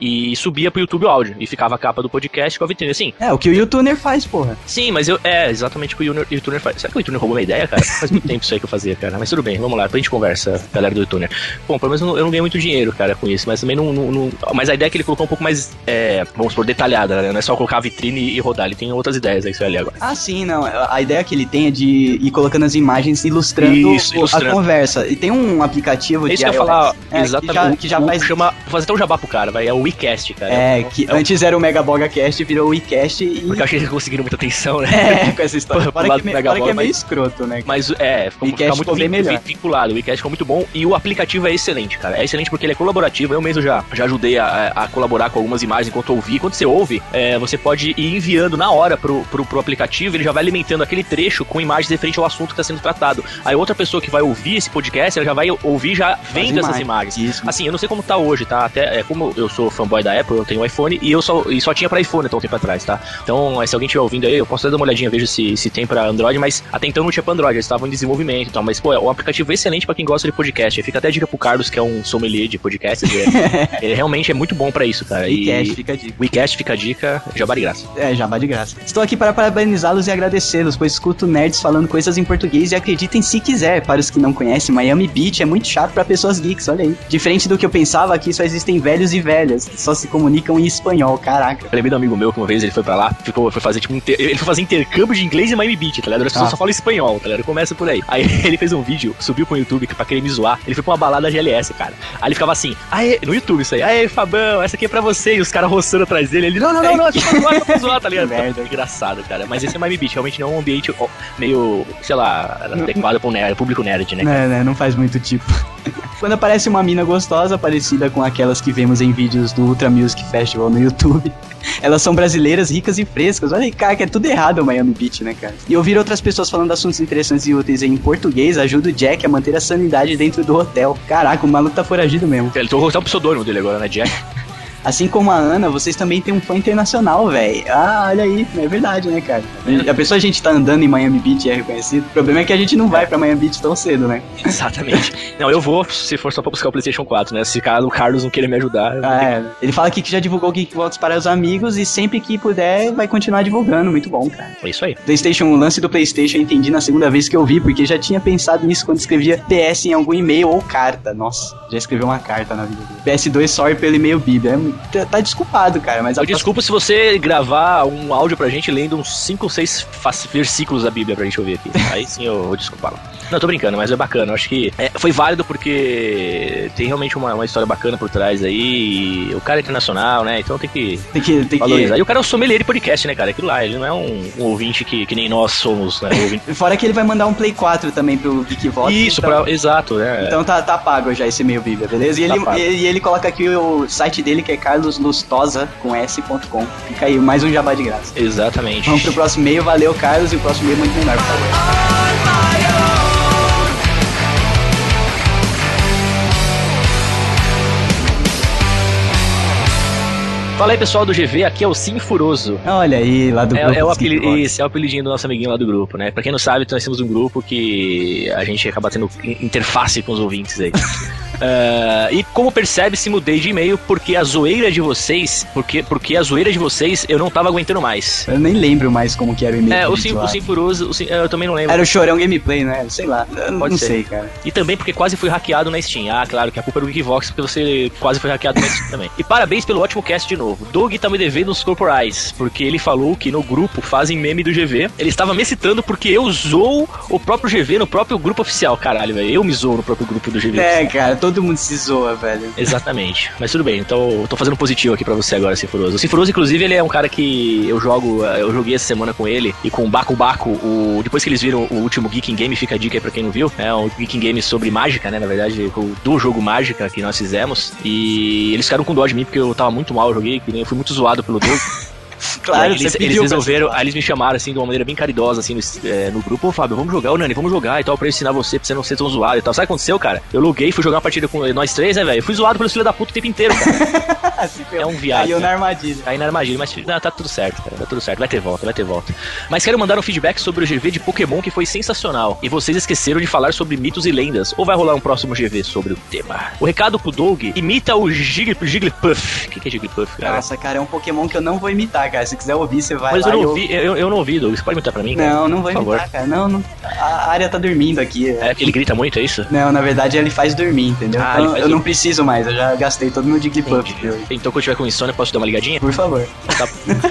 e subia pro YouTube o áudio. E ficava a capa do podcast com a vitrine. Assim, É, o que o YouTuner faz, porra. sim, mas eu. É, exatamente o que o Youtuner- faz. Será que o YouTuner roubou minha ideia, cara? Faz muito tempo isso aí que eu fazia, cara. Mas tudo bem, vamos lá, depois a gente conversa, galera do YouTuner. Bom, pelo menos eu não, eu não ganhei muito dinheiro, cara, com isso, mas também não. não- não- mas a ideia é que ele colocou um pouco mais, é, vamos supor, detalhada, né? Não é só colocar a vitrine e rodar, ele tem outras ideias aí que você vai ler agora. Ah, sim, não. A ideia que ele tem é de ir colocando as imagens ilustrando, Isso, ilustrando. a conversa. E tem um aplicativo É isso de que eu iOS, falar, é, exatamente. Que já, que já o- faz. Chama, vou fazer até um jabá pro cara, vai. É o WeCast, cara. É, um- que é um- antes era o Megabogacast, virou o WeCast e. Porque eu achei que eles conseguiram muita atenção, né? É, com essa história. Fora lado que, me- do fora que é Megabola, meio mas- escroto, né? Mas é, ficou, fica muito bem melhor. vinculado. O WeCast ficou muito bom e o aplicativo é excelente, cara. É excelente porque ele é colaborativo. Eu mesmo já, já ajudei a, a colaborar com algumas imagens enquanto eu ouvi. Quando você ouve, é, você pode ir enviando na hora pro, pro, pro aplicativo, ele já vai alimentando aquele trecho com imagens referente ao assunto que está sendo tratado. Aí outra pessoa que vai ouvir esse podcast, ela já vai ouvir já vendo essas imagens. Isso. Assim, eu não sei como tá hoje, tá? Até é, como eu sou fanboy da Apple, eu tenho um iPhone e eu só, e só tinha pra iPhone até um tempo atrás, tá? Então, é, se alguém estiver ouvindo aí, eu posso até dar uma olhadinha, vejo se, se tem pra Android, mas até então não tinha pra Android, eles estavam em desenvolvimento e tal. Mas, pô, é um aplicativo excelente pra quem gosta de podcast. Fica até a dica pro Carlos, que é um sommelier de podcasts. é- ele realmente é muito bom pra isso, cara. WeCast, fica a dica. WeCast fica a dica, jabá de graça. É, já vai de graça. Estou aqui para parabenizá-los e agradecê-los, pois escuto nerds falando coisas em português e acreditem se quiser. Para os que não conhecem, Miami Beach é muito chato para pessoas geeks, olha aí. Diferente do que eu pensava, aqui só existem velhos e velhas que só se comunicam em espanhol, caraca. Eu lembrei um amigo meu que uma vez ele foi pra lá, ficou, foi fazer tipo um ele foi fazer intercâmbio de inglês em Miami Beach, tá ligado? As pessoas Ah. só falam espanhol, tá ligado? Começa por aí. Aí ele fez um vídeo, subiu pro YouTube pra querer me zoar. Ele foi pra uma balada GLS, cara. Aí ele ficava assim, aê, no YouTube isso aí, aê, Fabão, essa aqui é pra você. E os caras roçando atrás dele. Ele, não, não, não, não, é só pra zoar, é pra zoar, tá ligado? Merda. Engraçado, cara. Mas esse é Miami Beach, realmente não é um ambiente meio, sei lá, adequado pro nerd, público nerd, né? Né, né, não faz muito tipo. Quando aparece uma mina gostosa, parecida com aquelas que vemos em vídeos do Ultra Music Festival no YouTube, elas são brasileiras, ricas e frescas. Olha aí, cara, que é tudo errado o Miami Beach, né, cara? E ouvir outras pessoas falando assuntos interessantes e úteis em português ajuda o Jack a manter a sanidade dentro do hotel. Caraca, o maluco tá foragido mesmo. Ele tô até o pseudônimo dele agora, né, Jack? Assim como a Ana, vocês também têm um fã internacional, velho. Ah, olha aí, é verdade, né, cara? A pessoa a gente tá andando em Miami Beach e é reconhecido. O problema é que a gente não vai pra Miami Beach tão cedo, né? Exatamente. Não, eu vou, se for só pra buscar o PlayStation 4, né? Se cara o Carlos não querer me ajudar, Ah, é. Ele fala aqui que já divulgou o Geekbox para os amigos e sempre que puder vai continuar divulgando. Muito bom, cara. É isso aí. PlayStation, o lance do PlayStation eu entendi na segunda vez que eu vi, porque já tinha pensado nisso quando escrevia PS em algum e-mail ou carta. Nossa, já escreveu uma carta na vida dele. PS2 sorry pelo e-mail Bíblia. É, tá, tá desculpado, cara, mas a Eu desculpa se você gravar um áudio pra gente lendo uns 5 ou 6 versículos da Bíblia pra gente ouvir aqui. Aí sim eu vou desculpar. Não, tô brincando, mas é bacana. Eu acho que é, foi válido porque tem realmente uma, uma história bacana por trás aí. o cara é internacional, né? Então tem que Tem que. Tem valorizar. que... E o cara é um sommelier de podcast, né, cara? Aquilo lá, ele não é um, um ouvinte que, que nem nós somos, né? Um Fora que ele vai mandar um Play 4 também pro Geek Vox. Isso, então... pra, exato, né? Então tá, tá pago já esse meio Bíblia, beleza? E Tá ele, e, ele coloca aqui o site dele que é carloslustosa com s.com. Fica aí, mais um jabá de graça. Exatamente. Vamos pro próximo e-mail, valeu Carlos, e o próximo e-mail é muito menor, por favor. Fala aí, pessoal do GV, aqui é o Sim Furoso. Olha aí, lá do É, grupo é o dos apeli- Geek Vox. esse é o apelidinho do nosso amiguinho lá do grupo, né? Pra quem não sabe, nós temos um grupo que a gente acaba tendo in- interface com os ouvintes aí. Ah, e como percebe-se, mudei de e-mail porque a zoeira de vocês, porque, porque a zoeira de vocês eu não tava aguentando mais. Eu nem lembro mais como que era o e-mail. É, o Sim, o Sim Furoso, o Sim- eu também não lembro. Era o Chorão Gameplay, né? Sei lá, Pode não ser. sei, cara. E também porque quase fui hackeado na Steam. Ah, claro que a culpa é do Geekvox, porque você quase foi hackeado na Steam também. E parabéns pelo ótimo cast de novo. Doug tá me devendo uns corporais, porque ele falou que no grupo fazem meme do GV. Ele estava me citando porque eu zoo o próprio GV no próprio grupo oficial. Caralho, velho. Eu me zoo no próprio grupo do GV. É, cara, todo mundo se zoa, velho. Exatamente. Mas tudo bem, então eu tô fazendo positivo aqui pra você agora, Sinfuroso. O Sinfuroso, inclusive, ele é um cara que eu jogo, eh, eu joguei essa semana com ele e com o Baco Baco, o, depois que eles viram o último Geeking Game, fica a dica aí pra quem não viu, é um Geeking Game sobre mágica, né, na verdade, do jogo mágica que nós fizemos, e eles ficaram com dó de mim porque eu tava muito mal, eu joguei, nem- eu fui muito zoado pelo Doug. Claro, Aí eles, eles resolveram, aí eles me chamaram assim de uma maneira bem caridosa, assim, no, eh, no grupo, ô Fábio, vamos jogar, ô Nani, vamos jogar e tal, pra eu ensinar você, pra você não ser tão zoado e tal. Sabe o que aconteceu, cara? Eu loguei, fui jogar uma partida com nós três, né, velho? Eu Fui zoado pelos filhos da puta o tempo inteiro, cara. É um viado. Caiu né? na armadilha. Aí na armadilha, mas não, tá tudo certo, cara. Tá tudo certo. Vai ter volta, vai ter volta. Mas quero mandar um feedback sobre o GV de Pokémon que foi sensacional. E vocês esqueceram de falar sobre mitos e lendas. Ou vai rolar um próximo GV sobre o tema? O recado pro Doug: imita o Jigglypuff. O que, que é Jigglypuff, cara? Nossa, cara, é um Pokémon que eu não vou imitar, cara. Se quiser ouvir, você vai Mas lá eu não ouvi, eu, eu não ouvi, Doug. Você pode imitar pra mim? cara? Não, não vou Por favor. imitar, cara. Não, não. A área tá dormindo aqui. É porque ele grita muito, é isso? Não, na verdade ele faz dormir, entendeu? Ah, Então, eu não preciso mais, eu já gastei todo meu Jigglypuff. Então quando eu tiver com insônia, posso dar uma ligadinha? Por favor. Tá.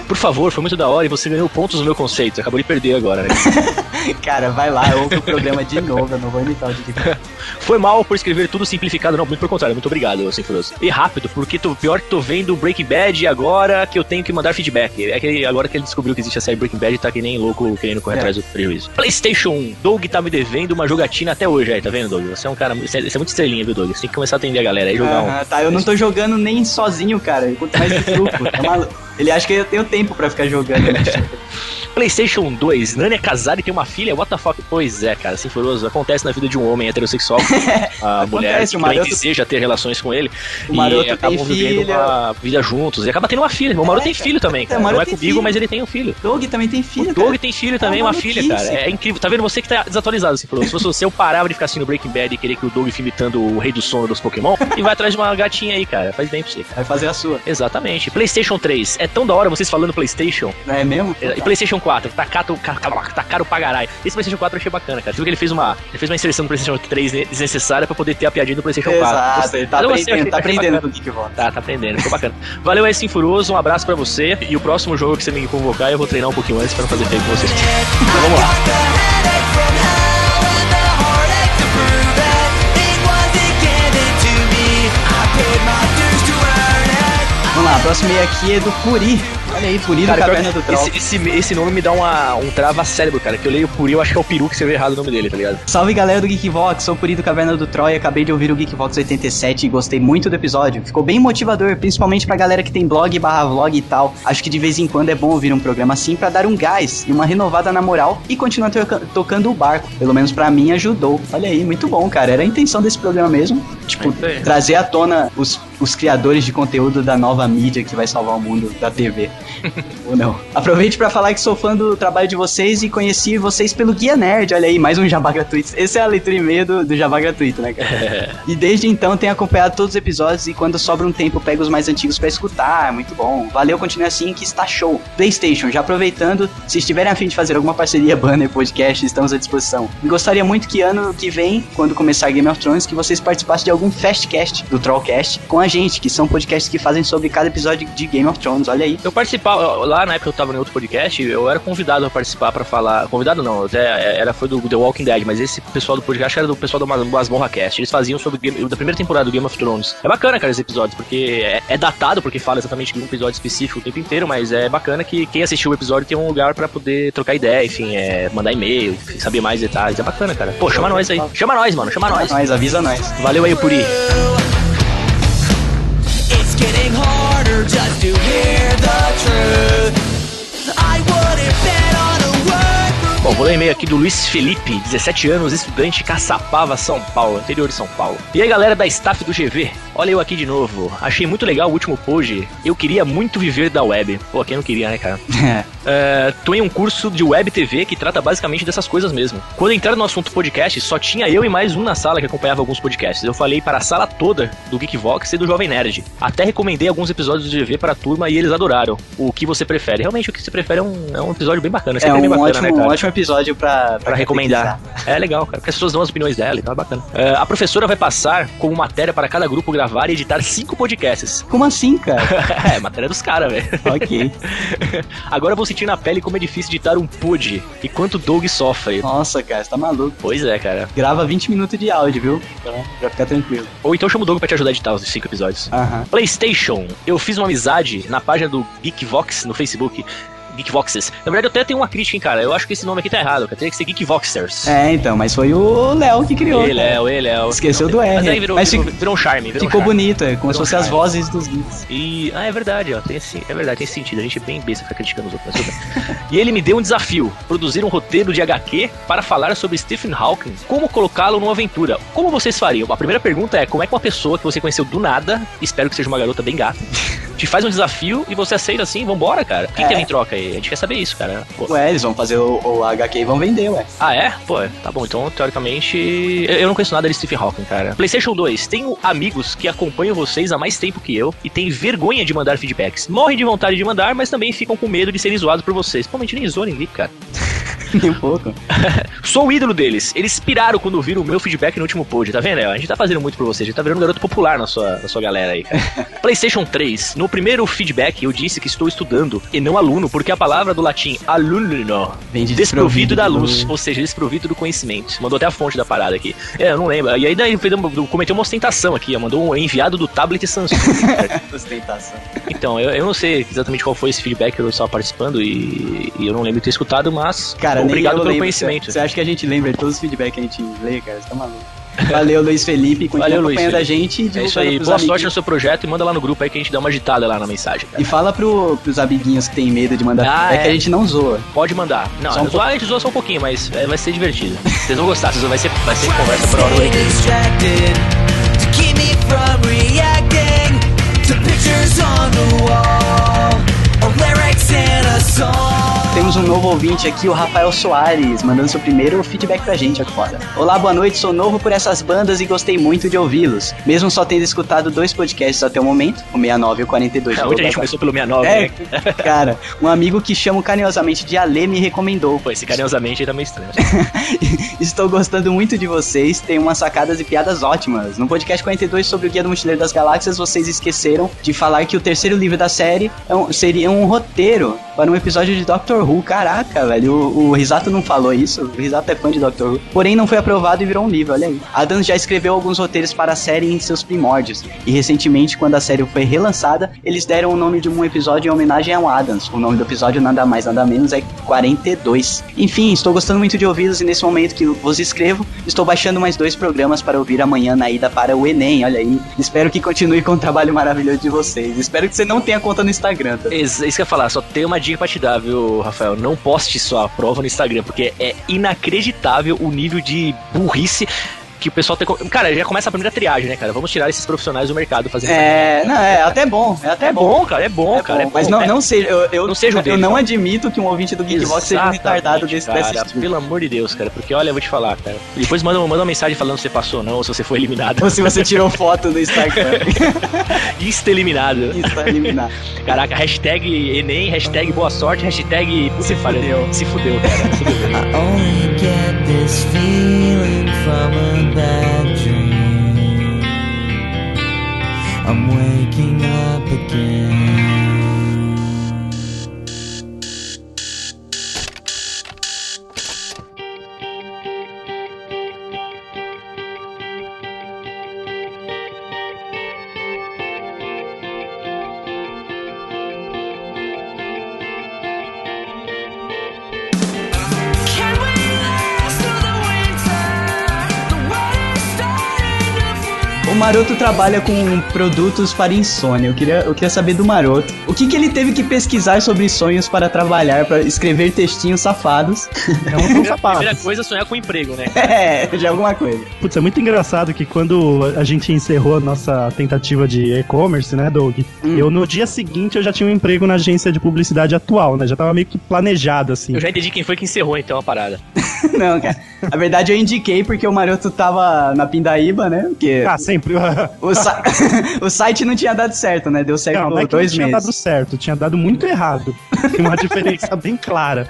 Por favor, foi muito da hora e você ganhou pontos no meu conceito. Acabou de perder agora, né? Cara, vai lá, ouve o programa de novo, eu não vou imitar o Jigglypuff. Foi mal por escrever tudo simplificado, não, muito pelo contrário, muito obrigado, Sinforoso. E rápido, porque tô, pior que tô vendo Breaking Bad agora que eu tenho que mandar feedback. É que agora que ele descobriu que existe a série Breaking Bad, tá que nem louco querendo correr É. atrás do prejuízo. PlayStation 1, Doug tá me devendo uma jogatina até hoje, aí, tá vendo, Doug? Você é um cara, você é, você é muito estrelinha, viu, Doug? Você tem que começar a atender a galera aí, jogar um. Aham, tá, eu não tô jogando nem sozinho, cara. Quanto mais de grupo. Tá maluco? Ele acha que eu tenho tempo pra ficar jogando. né? PlayStation 2, Nani é casada e tem uma filha? What the fuck? Pois é, cara, Sinforoso, acontece na vida de um homem heterossexual. a mulher que maroto- deseja ter relações com ele. O maroto e tem acabam vivendo filha. uma vida juntos. E acaba tendo uma filha. O Maroto É, tem cara. filho também, É, cara. Não é tem comigo, filho. mas ele tem um filho. Doug também tem filho, O Doug cara. tem filho também, É uma maluquice, filha, cara. É cara. incrível. Tá vendo? Você que tá desatualizado, assim, falou. Se fosse você, eu parava de ficar assistindo Breaking Bad e querer que o Doug fique imitando o rei do sono dos Pokémon e vai atrás de uma gatinha aí, cara. Faz bem pra você, cara. Vai fazer a sua. Exatamente. PlayStation 3. É tão da hora vocês falando PlayStation. É mesmo? E PlayStation 4, tá, cato, ca- ca- tá caro pra caralho. Esse PlayStation 4 eu achei bacana, cara. Você viu que ele fez uma, ele fez uma inserção no PlayStation 3 desnecessária pra poder ter a piadinha do PlayStation 4. Exato, ele tá gostei, aprendendo, tá achei- achei aprendendo com o. Tá, tá aprendendo, ficou bacana. Valeu aí, Sinfuroso, um abraço pra você. E o próximo jogo que você me convocar, eu vou treinar um pouquinho antes pra não fazer feio com vocês. Então vamos lá. Vamos lá, próximo e aqui é do Puri. Olha aí, Puri Cara, do Caverna do Troll. esse, esse, esse nome me dá uma, um trava-cérebro, cara. Que eu leio Puri, eu acho que é o peru que escreveu errado o nome dele, tá ligado? Salve galera do Geekvox, sou o Puri do Caverna do Troy, acabei de ouvir o Geekvox 87 e gostei muito do episódio. Ficou bem motivador, principalmente pra galera que tem blog barra vlog e tal. Acho que de vez em quando é bom ouvir um programa assim pra dar um gás e uma renovada na moral e continuar toca- tocando o barco. Pelo menos pra mim ajudou. Olha aí, muito bom, cara. Era a intenção desse programa mesmo. Tipo, É trazer à tona os, os criadores de conteúdo da nova mídia que vai salvar o mundo da TV. Ou não. Aproveite pra falar que sou fã do trabalho de vocês e conheci vocês pelo Guia Nerd. Olha aí, mais um jabá gratuito. Essa é a leitura e meia do, do jabá gratuito, né, cara? E desde então tenho acompanhado todos os episódios e quando sobra um tempo pego os mais antigos pra escutar. Muito bom. Valeu, continue assim que está show. PlayStation, já aproveitando, se estiverem a fim de fazer alguma parceria, banner, podcast, estamos à disposição. E gostaria muito que ano que vem, quando começar Game of Thrones, que vocês participassem de algum Fastcast do Trollcast com a a gente, que são podcasts que fazem sobre cada episódio de Game of Thrones. Olha aí. Eu participava, lá na época eu tava em outro podcast, eu era convidado a participar pra falar. Convidado não, até era foi do The Walking Dead, mas esse pessoal do podcast era do pessoal do Mas- Masmorra Cast. Eles faziam sobre o Game- da primeira temporada do Game of Thrones. É bacana, cara, esses episódios, porque é, é datado, porque fala exatamente de um episódio específico o tempo inteiro, mas é bacana que quem assistiu o episódio tem um lugar pra poder trocar ideia, enfim, é, mandar e-mail, saber mais detalhes. É bacana, cara. Pô, chama nós aí. Chama nós, mano, chama nós. Nós, avisa nós. Valeu aí, Puri. Getting harder just to hear the truth. Vou ler um e-mail aqui do Luiz Felipe, 17 anos, estudante Caçapava, São Paulo, interior de São Paulo. E aí, galera da staff do GV, olha eu aqui de novo. Achei muito legal o último post. Eu queria muito viver da web. Pô, quem não queria, né, cara? É, tô em um curso de web TV que trata basicamente dessas coisas mesmo. Quando entraram no assunto podcast, só tinha eu e mais um na sala que acompanhava alguns podcasts. Eu falei para a sala toda do Geekvox e do Jovem Nerd. Até recomendei alguns episódios do GV para a turma e eles adoraram. O que você prefere? Realmente, o que você prefere é um, é um episódio bem bacana. É um bem bacana, ótimo, né, cara? ótimo episódio pra, Pra recomendar. É legal, cara, porque as pessoas dão as opiniões dela, então é bacana. É, a professora vai passar como matéria para cada grupo gravar e editar cinco podcasts. Como assim, cara? é, matéria dos caras, velho. ok. Agora eu vou sentir na pele como é difícil editar um pod e quanto Doug sofre. Nossa, cara, você tá maluco. Pois é, cara. Grava 20 minutos de áudio, viu? Pra, pra ficar tranquilo. Ou então chama o Doug pra te ajudar a editar os cinco episódios. Aham. PlayStation. Eu fiz uma amizade na página do Geekvox no Facebook. Geekvoxes. Na verdade, eu até tenho uma crítica, hein, cara. Eu acho que esse nome aqui tá errado, cara. Teria que ser Geekvoxers. É, então, mas foi o Léo que criou. Ele cara. é, o ele é. o- Esqueceu Não, do R. Mas aí virou, Mas virou, fico- virou um charme. Virou um Ficou charme. bonito, é como se Virou fossem as vozes dos geeks. E. Ah, é verdade, ó. Tem esse, é verdade, tem sentido. A gente é bem besta ficar criticando os outros. Mas tudo bem. e ele me deu um desafio: produzir um roteiro de HQ para falar sobre Stephen Hawking. Como colocá-lo numa aventura? Como vocês fariam? A primeira pergunta é: como é que uma pessoa que você conheceu do nada, espero que seja uma garota bem gata, te faz um desafio e você aceita assim? Vambora, cara. O que É. teve em troca aí? A gente quer saber isso, cara. Pô. Ué, eles vão fazer o, o HQ e vão vender, ué. Ah, é? Pô, tá bom. Então, teoricamente, eu eu não conheço nada de Stephen Hawking, cara. PlayStation 2. Tenho amigos que acompanham vocês há mais tempo que eu e têm vergonha de mandar feedbacks. Morrem de vontade de mandar, mas também ficam com medo de serem zoados por vocês. Pô, a gente nem zoa ninguém, cara. Nem um pouco. Sou o ídolo deles. Eles piraram quando viram o meu feedback no último pod, tá vendo? A gente tá fazendo muito por vocês. A gente tá virando um garoto popular na sua, na sua galera aí, cara. PlayStation 3. No primeiro feedback, eu disse que estou estudando e não aluno, porque a palavra do latim aluno Vem de desprovido da luz, ou seja, desprovido do conhecimento. Mandou até a fonte da parada aqui. É, eu não lembro. E aí daí cometeu uma ostentação aqui, mandou um enviado do tablet Samsung. Ostentação. então, eu, eu não sei exatamente qual foi esse feedback, eu estava participando e, e eu não lembro de ter escutado, mas Cara, obrigado pelo lembro. conhecimento. Você acha que a gente lembra de todos os feedbacks que a gente lê, cara? Você tá maluco. Valeu, Luiz Felipe. Continua Valeu, Luiz acompanhando a gente. e É isso aí, boa sorte no amiguinhos. seu projeto e manda lá no grupo aí que a gente dá uma agitada lá na mensagem. cara. E fala pro, pros amiguinhos que tem medo de mandar. Ah, é, é. que a gente não zoa. Pode mandar. Não, Só um zoar, a gente zoa só um pouquinho, mas é, vai ser divertido. Vocês vão gostar, vocês vão- vai ser, vai ser conversa por hora to keep me from reacting to pictures on the wall lyrics in a song. Temos um novo ouvinte aqui, o Rafael Soares, mandando seu primeiro feedback pra gente aqui fora. Olá, boa noite, sou novo por essas bandas e gostei muito de ouvi-los. Mesmo só tendo escutado dois podcasts até o momento, o 69 e o 42. É, Muita gente começou pelo 69, É, né? cara, um amigo que chamo carinhosamente de Ale me recomendou. Pô, esse carinhosamente aí tá meio estranho. Estou gostando muito de vocês, tem umas sacadas e piadas ótimas. No podcast 42 sobre o Guia do Mochileiro das Galáxias, vocês esqueceram de falar que o terceiro livro da série é um- seria um roteiro para um episódio de Doctor Who. Caraca, velho, o, o Risato não falou isso. O Risato é fã de Doctor Who. Porém, não foi aprovado e virou um livro, olha aí. Adams já escreveu alguns roteiros para a série em seus primórdios. E recentemente, quando a série foi relançada, eles deram o nome de um episódio em homenagem ao Adams. O nome do episódio, nada mais nada menos, é 42. Enfim, estou gostando muito de ouvi-los e nesse momento que vos escrevo, estou baixando mais dois programas para ouvir amanhã na ida para o Enem. Olha aí. Espero que continue com o trabalho maravilhoso de vocês. Espero que você não tenha conta no Instagram. Tá? Isso, isso que eu ia falar, só tem uma dica pra te dar, viu, Rafael? Não poste sua prova no Instagram, porque é inacreditável o nível de burrice que o pessoal tem. Cara, já começa a primeira triagem, né, cara? Vamos tirar esses profissionais do mercado fazendo É, não, é até bom. É até É bom, cara, é bom, É cara. bom, é mas bom, não, é- não seja, eu, eu, Não seja um eu deles, não cara. admito que um ouvinte do Geekbox seja um retardado desse, cara, desse tipo. Pelo amor de Deus, cara. Porque olha, eu vou te falar, cara. Depois manda, manda uma mensagem falando se você passou ou não, ou se você foi eliminado. Ou se você tirou foto no Instagram. Insta eliminado. Está eliminado. Caraca, hashtag Enem, hashtag boa sorte, hashtag. Se fudeu. Se fudeu, cara. Se fudeu. I only get this feeling from a bad dream. I'm waking up again. Maroto trabalha com produtos para insônia. Eu queria, eu queria saber do Maroto. O que, que ele teve que pesquisar sobre sonhos para trabalhar, para escrever textinhos safados? Não são Primeira, sapatos. primeira coisa é sonhar com emprego, né? é, é alguma coisa. Putz, é muito engraçado que quando a gente encerrou a nossa tentativa de e-commerce, né, Doug? Eu no dia seguinte eu já tinha um emprego na agência de publicidade atual, né? Já tava meio que planejado, assim. Eu já entendi quem foi que encerrou então a parada. Não, cara. Na verdade, eu indiquei porque o Maroto tava na Pindaíba, né? Porque Ah, sempre. o, o site não tinha dado certo, né? Deu certo Não, não é que não dois tinha meses. dado certo, tinha dado muito errado. Tem uma diferença bem clara.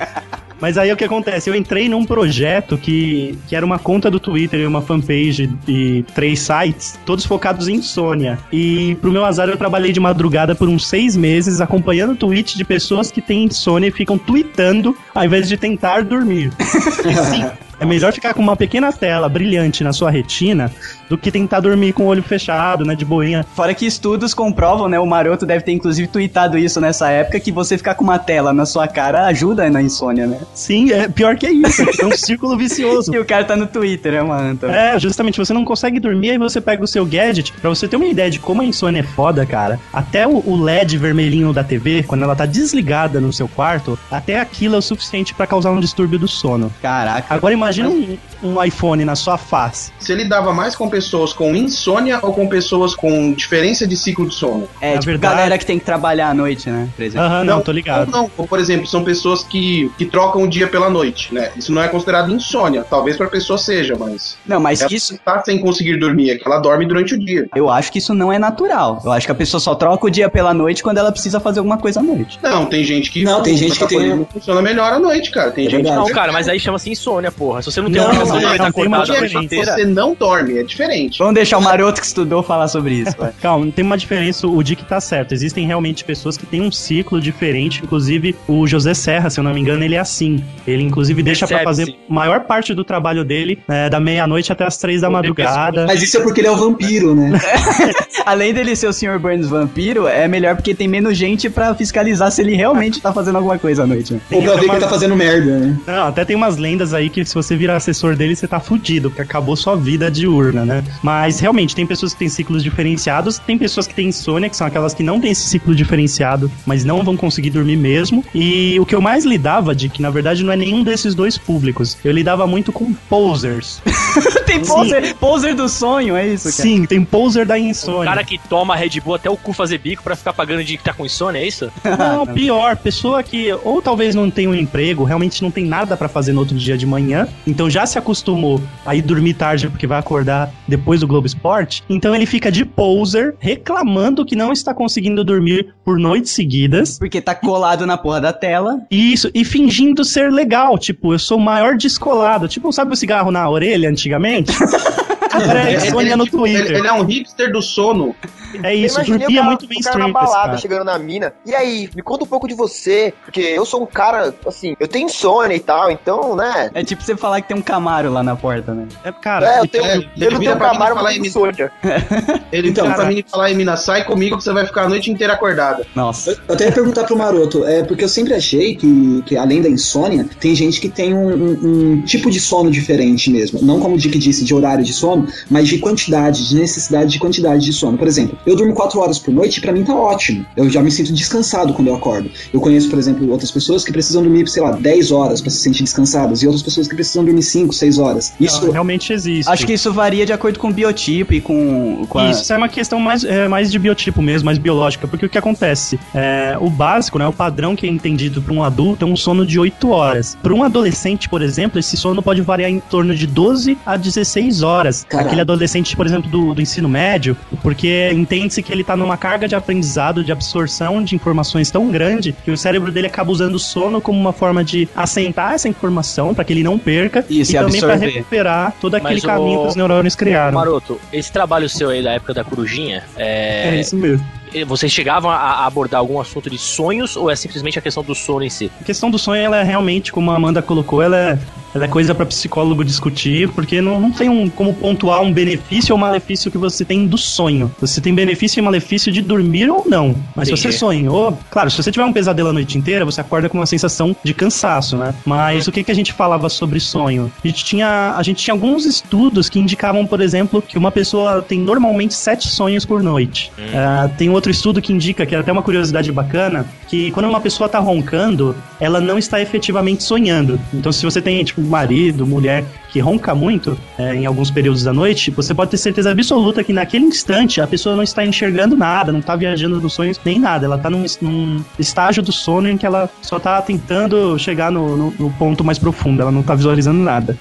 Mas aí o que acontece? Eu entrei num projeto que, que era uma conta do Twitter e uma fanpage e três sites, todos focados em insônia. E pro meu azar eu trabalhei de madrugada por uns seis meses acompanhando tweets de pessoas que têm insônia e ficam tweetando ao invés de tentar dormir. E sim, é melhor ficar com uma pequena tela brilhante na sua retina do que tentar dormir com o olho fechado, né, de boinha. Fora que estudos comprovam, né? O Maroto deve ter inclusive tweetado isso nessa época, que você ficar com uma tela na sua cara ajuda na insônia, né? Sim, é pior que isso. É um círculo vicioso. E o cara tá no Twitter, é uma anta. É, justamente, você não consegue dormir, aí você pega o seu gadget. Pra você ter uma ideia de como a insônia é foda, cara, até o, LED vermelhinho da TV, quando ela tá desligada no seu quarto, até aquilo é o suficiente pra causar um distúrbio do sono. Caraca. Agora imagina um, um iPhone na sua face. Você lidava mais com pessoas com insônia ou com pessoas com diferença de ciclo de sono? É, Na tipo, verdade- galera que tem que trabalhar à noite, né? Por exemplo. Aham, não, tô ligado. Ou não, ou, por exemplo, são pessoas que, que trocam o dia pela noite, né? Isso não é considerado insônia. Talvez pra pessoa seja, mas. Não, mas Ela isso. não tá sem conseguir dormir, é que ela dorme durante o dia. Eu acho que isso não é natural. Eu acho que a pessoa só troca o dia pela noite quando ela precisa fazer alguma coisa à noite. Não, tem gente que. Não, tem gente que tem- funciona melhor à noite, cara. Tem É gente verdade. Não, cara, mas aí chama-se insônia, porra. Se você não tem Não, uma razão de. Você não dorme, é diferente. Vamos deixar o maroto que estudou falar sobre isso. Calma, tem uma diferença, o Dick tá certo. Existem realmente pessoas que têm um ciclo diferente, inclusive o José Serra, se eu não me engano, ele é assim. Ele inclusive deixa pra Percebe-se. fazer maior parte do trabalho dele é, da meia-noite até as três da madrugada. Mas isso é porque ele é o vampiro, né? Além dele ser o Sr. Burns vampiro, é melhor porque tem menos gente pra fiscalizar se ele realmente tá fazendo alguma coisa à noite. né? Ou pra ver que ele tá fazendo merda, né? Não, até tem umas lendas aí que se você virar assessor dele, você tá fudido, porque acabou sua vida diurna, né? Mas realmente, tem pessoas que têm ciclos diferenciados, tem pessoas que têm insônia, que são aquelas que não têm esse ciclo diferenciado, mas não vão conseguir dormir mesmo. E o que eu mais lidava, de que na verdade não é nenhum desses dois públicos. Eu lidava muito com posers. tem poser, poser do sonho, é isso, cara? Sim, tem poser da O insônia. cara que toma Red Bull até o cu fazer bico pra ficar pagando de que tá com insônia, é isso? Não, pior, pessoa que ou talvez não tenha um emprego, realmente não tem nada pra fazer no outro dia de manhã, então já se acostumou a ir dormir tarde porque vai acordar depois do Globo Esporte, então ele fica de poser reclamando que não está conseguindo dormir por noites seguidas. Porque tá colado na porra da tela. Isso, e fingindo ser legal, tipo, eu sou o maior descolado. Tipo, sabe o cigarro na orelha antigamente? Agora é insônia no tipo, Twitter. ele- ele é um hipster do sono. É isso, dormia cara- muito cara mainstream na balada, cara. chegando na mina. E aí, me conta um pouco de você. Porque eu sou um cara, assim, eu tenho insônia e tal, então, né? É tipo você falar que tem um Camaro lá na porta, né? É, cara, É, eu, tenho, é, eu ele não tenho e camaro, mas tenho insônia. Ele Então, pra cara- mim e falar, Emina, sai comigo que você vai ficar a noite inteira acordada. Nossa. Eu até ia perguntar pro Maroto, é porque eu sempre achei que, que além da insônia, tem gente que tem um, um- um tipo de sono diferente mesmo. Não como o Dick disse, de horário de sono, mas de quantidade, de necessidade de quantidade de sono. Por exemplo, eu durmo 4 horas por noite e pra mim tá ótimo. Eu já me sinto descansado quando eu acordo. Eu conheço, por exemplo, outras pessoas que precisam dormir, sei lá, 10 horas pra se sentir descansadas, e outras pessoas que precisam dormir 5, 6 horas. Isso Não, realmente existe. Acho que isso varia de acordo com o biotipo e com, com a... Isso é uma questão mais, é, mais de biotipo mesmo, mais biológica, porque o que acontece? É, o básico, né, o padrão que é entendido para um adulto é um sono de 8 horas. Para um adolescente, por exemplo, esse sono pode variar em torno de 12 a 16 horas. Aquele adolescente, por exemplo, do, do ensino médio, porque entende-se que ele tá numa carga de aprendizado, de absorção de informações tão grande que o cérebro dele acaba usando o sono como uma forma de assentar essa informação para que ele não perca Isso, e e também para recuperar todo aquele Mas o- caminho que os neurônios criaram. Maroto, esse trabalho seu aí da época da corujinha, É é, isso mesmo. vocês chegavam a a abordar algum assunto de sonhos ou é simplesmente a questão do sono em si? A questão do sonho, ela é realmente, como a Amanda colocou, ela é, é coisa para psicólogo discutir, porque não, não tem um, como pontuar um benefício ou malefício que você tem do sonho. Você tem benefício e malefício de dormir ou não. Mas se você sonhou, claro, se você tiver um pesadelo a noite inteira, você acorda com uma sensação de cansaço, né? Mas o que, que a gente falava sobre sonho? A gente tinha, a gente tinha alguns estudos que indicavam, por exemplo, que uma pessoa tem normalmente sete sonhos por noite. Ah, tem outro estudo que indica, que é até uma curiosidade bacana, que quando uma pessoa tá roncando, ela não está efetivamente sonhando. Então, se você tem, tipo, marido, mulher que ronca muito é, em alguns períodos da noite, você pode ter certeza absoluta que naquele instante a pessoa não está enxergando nada, não está viajando nos sonhos nem nada. Ela está num, num estágio do sono em que ela só está tentando chegar no, no- no ponto mais profundo, ela não está visualizando nada.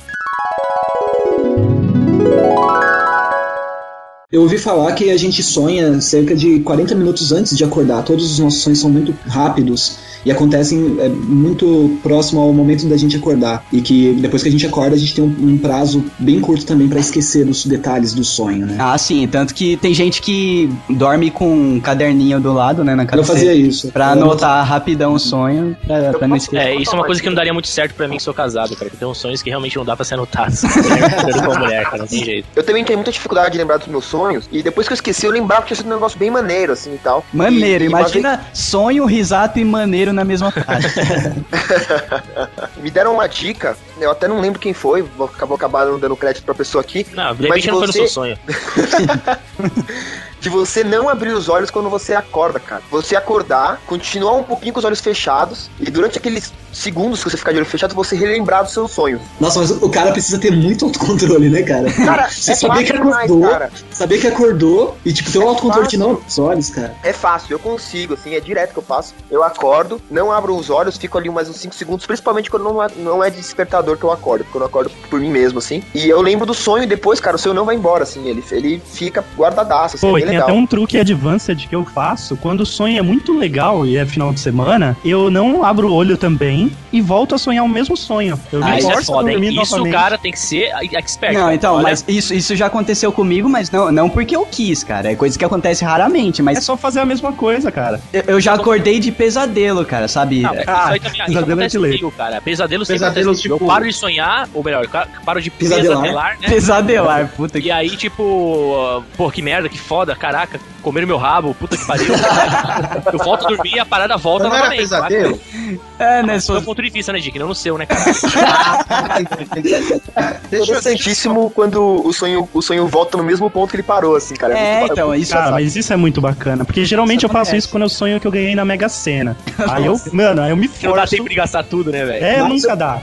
Eu ouvi falar que a gente sonha cerca de 40 minutos antes de acordar. Todos os nossos sonhos são muito rápidos e acontecem é, muito próximo ao momento da gente acordar. E que depois que a gente acorda, a gente tem um, um prazo bem curto também pra esquecer os detalhes do sonho, né? Ah, sim, tanto que tem gente que dorme com um caderninho do lado, né, na Eu cabeceira. fazia isso. Pra Eu anotar rapidão o sonho, pra, pra não esquecer. É, isso é uma coisa que não daria muito certo pra mim que sou casado, cara. Que tem uns sonhos que realmente não dá pra ser anotados. Mulher com a mulher, cara, não tem jeito. Eu também tenho muita dificuldade de lembrar dos meus sonhos. E depois que eu esqueci, eu lembrava que tinha sido um negócio bem maneiro, assim e tal. Maneiro, E- e imagina sonho, risato e maneiro na mesma frase. Me deram uma dica, eu até não lembro quem foi, vou, vou acabar não dando crédito pra pessoa aqui, Não, de Mas repente não foi no você- seu sonho. de você não abrir os olhos quando você acorda, cara. Você acordar, continuar um pouquinho com os olhos fechados, e durante aqueles segundos que você ficar de olho fechado, você relembrar dos seus sonhos. Nossa, mas o cara precisa ter muito autocontrole, né, cara? Cara, Você é saber que fácil demais, acordou, cara. saber que acordou e, tipo, ter um É autocontrole de fácil. não os olhos, cara. É fácil, eu consigo, assim, é direto que eu faço. Eu acordo, não abro os olhos, fico ali mais uns 5 segundos, principalmente quando não é, não é de despertador que eu acordo, porque eu não acordo por mim mesmo, assim. E eu lembro do sonho e depois, cara, o sonho não vai embora, assim, ele, ele fica guardadaço, assim, Pô, é e bem tem legal. até um truque advanced que eu faço. Quando o sonho é muito legal e é final de semana, eu não abro o olho também e volto a sonhar o mesmo sonho. Eu Ah, me isso é foda, hein? Isso, novamente. cara, tem que ser expert. Não, então, Olha, mas isso, isso já aconteceu comigo, mas não, não porque eu quis, cara. É coisa que acontece raramente, É mas só fazer a mesma coisa, cara. eu, eu já acordei de pesadelo, cara, sabe? Não, mas isso Ah, aí também isso pesadelo é acontece comigo, cara. Pesadelo sempre Pesadelo, tipo- Eu paro de sonhar, ou melhor, eu paro de Pesadelar. pesadelar, né? Pesadelar, puta que. E aí, tipo, pô, que merda, que foda, caraca, comeram meu rabo, puta que pariu. eu volto a dormir e a parada volta Não era novamente. pesadelo? É, né? Do se meu fosse- ponto de vista, né, Dick? Não no seu, né, cara? Eu Interessantíssimo quando o sonho, o sonho volta no mesmo ponto que ele parou, assim, cara. É, muito- então, isso Cara, é. mas isso é muito bacana. Porque geralmente Isso eu faço isso quando eu sonho que eu ganhei na Mega Sena. Aí eu, mano, aí eu me Não dá forço. tempo de gastar tudo, né, velho? É, Nossa. nunca dá.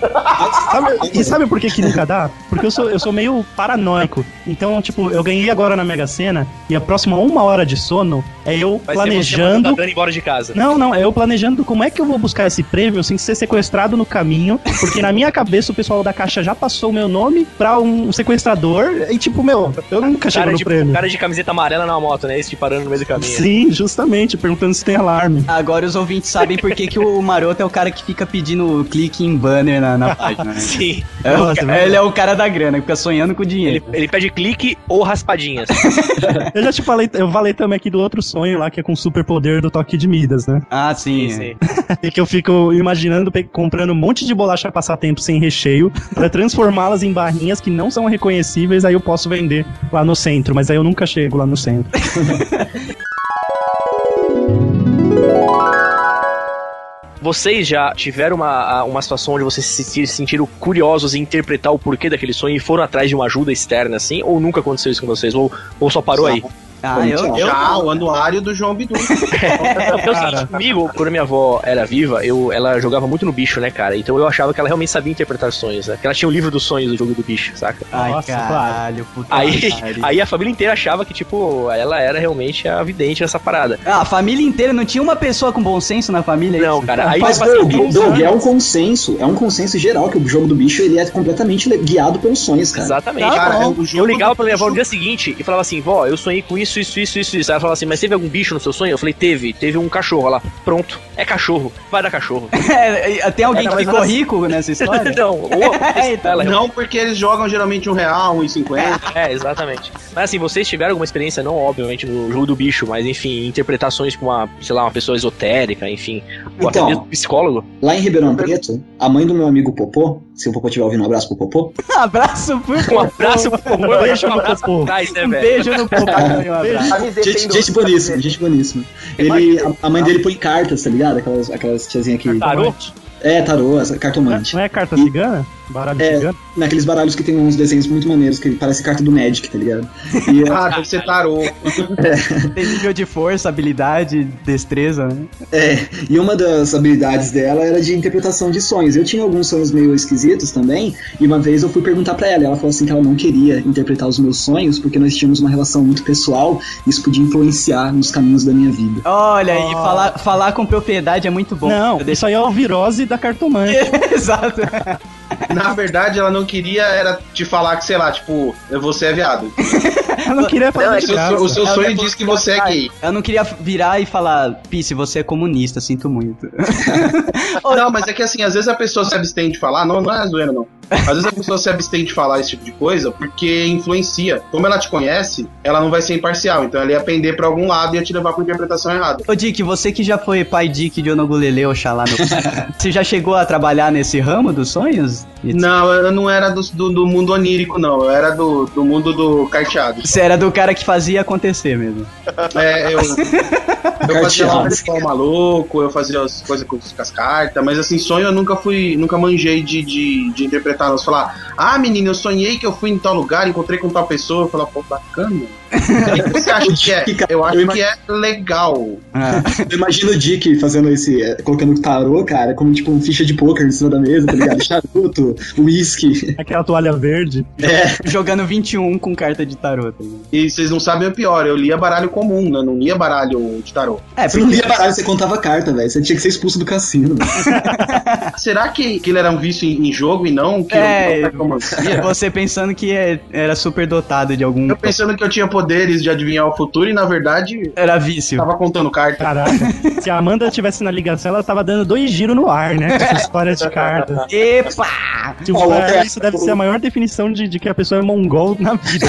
Sabe- e sabe por que, que nunca dá? Porque eu sou, eu sou meio paranoico. Então, tipo, eu ganhei agora na Mega Sena e a próxima uma hora de sono é eu Vai ser você planejando. a Dani embora de casa. Não, não, é eu planejando como é que eu vou buscar esse prêmio sem ser sequestrado no caminho, porque na minha cabeça o pessoal da caixa já passou o meu nome pra um sequestrador e tipo, meu, eu nunca chego Cara no de, prêmio. cara de camiseta amarela na moto, né? Esse te parando no meio do caminho. Sim, justamente, perguntando se tem alarme. Agora os ouvintes sabem por que, que o maroto é o cara que fica pedindo clique em banner na, na página. Né? Sim. É Nossa, ca- velho. ele é o cara da grana, que fica sonhando com o Ele, dinheiro. ele pede clique ou raspadinhas. Eu já te falei, eu falei também aqui do outro sonho lá, que é com o superpoder do toque de Midas, né? Ah, sim. Sim, é. sim. E que eu fico imaginando comprando um monte de bolacha passatempo sem recheio pra transformá-las em barrinhas que não são reconhecíveis, aí eu posso vender lá no centro, mas aí eu nunca chego lá no centro. Vocês já tiveram uma, uma situação onde vocês se senti- sentiram curiosos em interpretar o porquê daquele sonho e foram atrás de uma ajuda externa, assim? Ou nunca aconteceu isso com vocês? Ou, ou só parou aí? Ah, eu, eu, Já o anuário do João Bidu. Porque é o seguinte, comigo, quando minha avó era viva, eu, ela jogava muito no bicho, né, cara? Então eu achava que ela realmente sabia interpretar sonhos, né? Que ela tinha o livro dos sonhos do jogo do bicho, saca? Ai, Nossa, caralho, puta Aí, aí a família inteira achava que, tipo, ela era realmente a vidente nessa parada. Ah, a família inteira, não tinha uma pessoa com bom senso na família? é Não, isso? cara, aí Mas, Doug, Doug, é um consenso, é um consenso geral que o jogo do bicho ele é completamente le- guiado pelos sonhos, cara. Exatamente. Tá cara. Eu ligava pra minha avó no dia seguinte e falava assim, vó, eu sonhei com isso, isso, isso, isso, isso. Aí ela falava assim, mas teve algum bicho no seu sonho? Eu falei, teve, teve um cachorro. Ela, pronto, é cachorro, vai dar cachorro. É, tem alguém É, que ficou assim- rico nessa história? não, ou Eita, ela Não, porque eles jogam geralmente um real, um e cinquenta. É, exatamente. Mas assim, vocês tiveram alguma experiência, não obviamente no jogo do bicho, mas enfim, interpretações com uma, sei lá, uma pessoa esotérica, enfim, ou até Então. mesmo psicólogo? Lá em Ribeirão Preto, a mãe do meu amigo Popô, se o Popô estiver ouvindo, um abraço pro Popô. abraço pro Um abraço pro Um beijo um no abraço popô. né, Um beijo no popô. e hein, Gente, gente boníssima, gente boníssima. Ele, a, a mãe dele põe cartas, tá ligado? Aquelas, aquelas tiazinhas que. Tarô? É, tarô, essa- Não é, cartomante. não é carta cigana? Baralho É. cigano? Naqueles baralhos que tem uns desenhos muito maneiros, que parece carta do Magic, tá ligado? E, Ah, deve ser tarô. Tem nível de força, habilidade, destreza, né? é, e uma das habilidades dela era de interpretação de sonhos. Eu tinha alguns sonhos meio esquisitos também, e uma vez eu fui perguntar pra ela, e ela falou assim que ela não queria interpretar os meus sonhos, porque nós tínhamos uma relação muito pessoal, e isso podia influenciar nos caminhos da minha vida. Olha, e falar, falar com propriedade é muito bom. Não, Eu deixo- isso aí é o virose da cartomante. Exato. Na verdade, ela não queria era te falar que, sei lá, tipo, você é viado. Eu não queria fazer Não, é seu, graça. o seu sonho diz que você é gay. Eu não queria virar e falar, Pisse, você é comunista, sinto muito. Não, mas é que assim, às vezes a pessoa se abstém de falar, não, não é zoeira, não. Às vezes a pessoa se abstém de falar esse tipo de coisa porque influencia. Como ela te conhece, ela não vai ser imparcial. Então ela ia pender pra algum lado e ia te levar pra interpretação errada. Ô Dick, você que já foi pai Dick de Onogulele, Oxalá, meu Você já chegou a trabalhar nesse ramo dos sonhos? Não, eu não era do, do, do mundo onírico, não. Eu era do, do mundo do carteado. Você era do cara que fazia acontecer mesmo. É, eu, eu fazia lá ritual maluco, eu fazia as coisas com, com as cartas, mas assim, sonho eu nunca fui, nunca manjei de, de, de interpretar. Você falar, ah, menino, eu sonhei que eu fui em tal lugar, encontrei com tal pessoa, eu falar, pô, bacana. O que você acha que é? Eu acho que é legal. Ah, Eu imagino o Dick fazendo esse. é, colocando tarô, cara, como tipo um ficha de poker em cima da mesa, tá ligado? Charuto, uísque. Aquela toalha verde. jogando 21 com carta de tarô. E vocês não sabem o pior, eu lia baralho comum, né? Não lia baralho de tarô. é, Você não lia baralho, você contava carta, velho. Você tinha que ser expulso do cassino. velho. Será que, que ele era um vício em, em jogo e não que É, eu você pensando que é- era super dotado de algum. Eu pensando que eu tinha poderes de adivinhar o futuro e na verdade Era vício. tava contando carta. Caraca, se a Amanda tivesse na ligação, ela tava dando dois giros no ar, né? Com essa história de cartas. Epa! Tipo, é- isso deve ser a maior definição de, de que a pessoa é mongol na vida.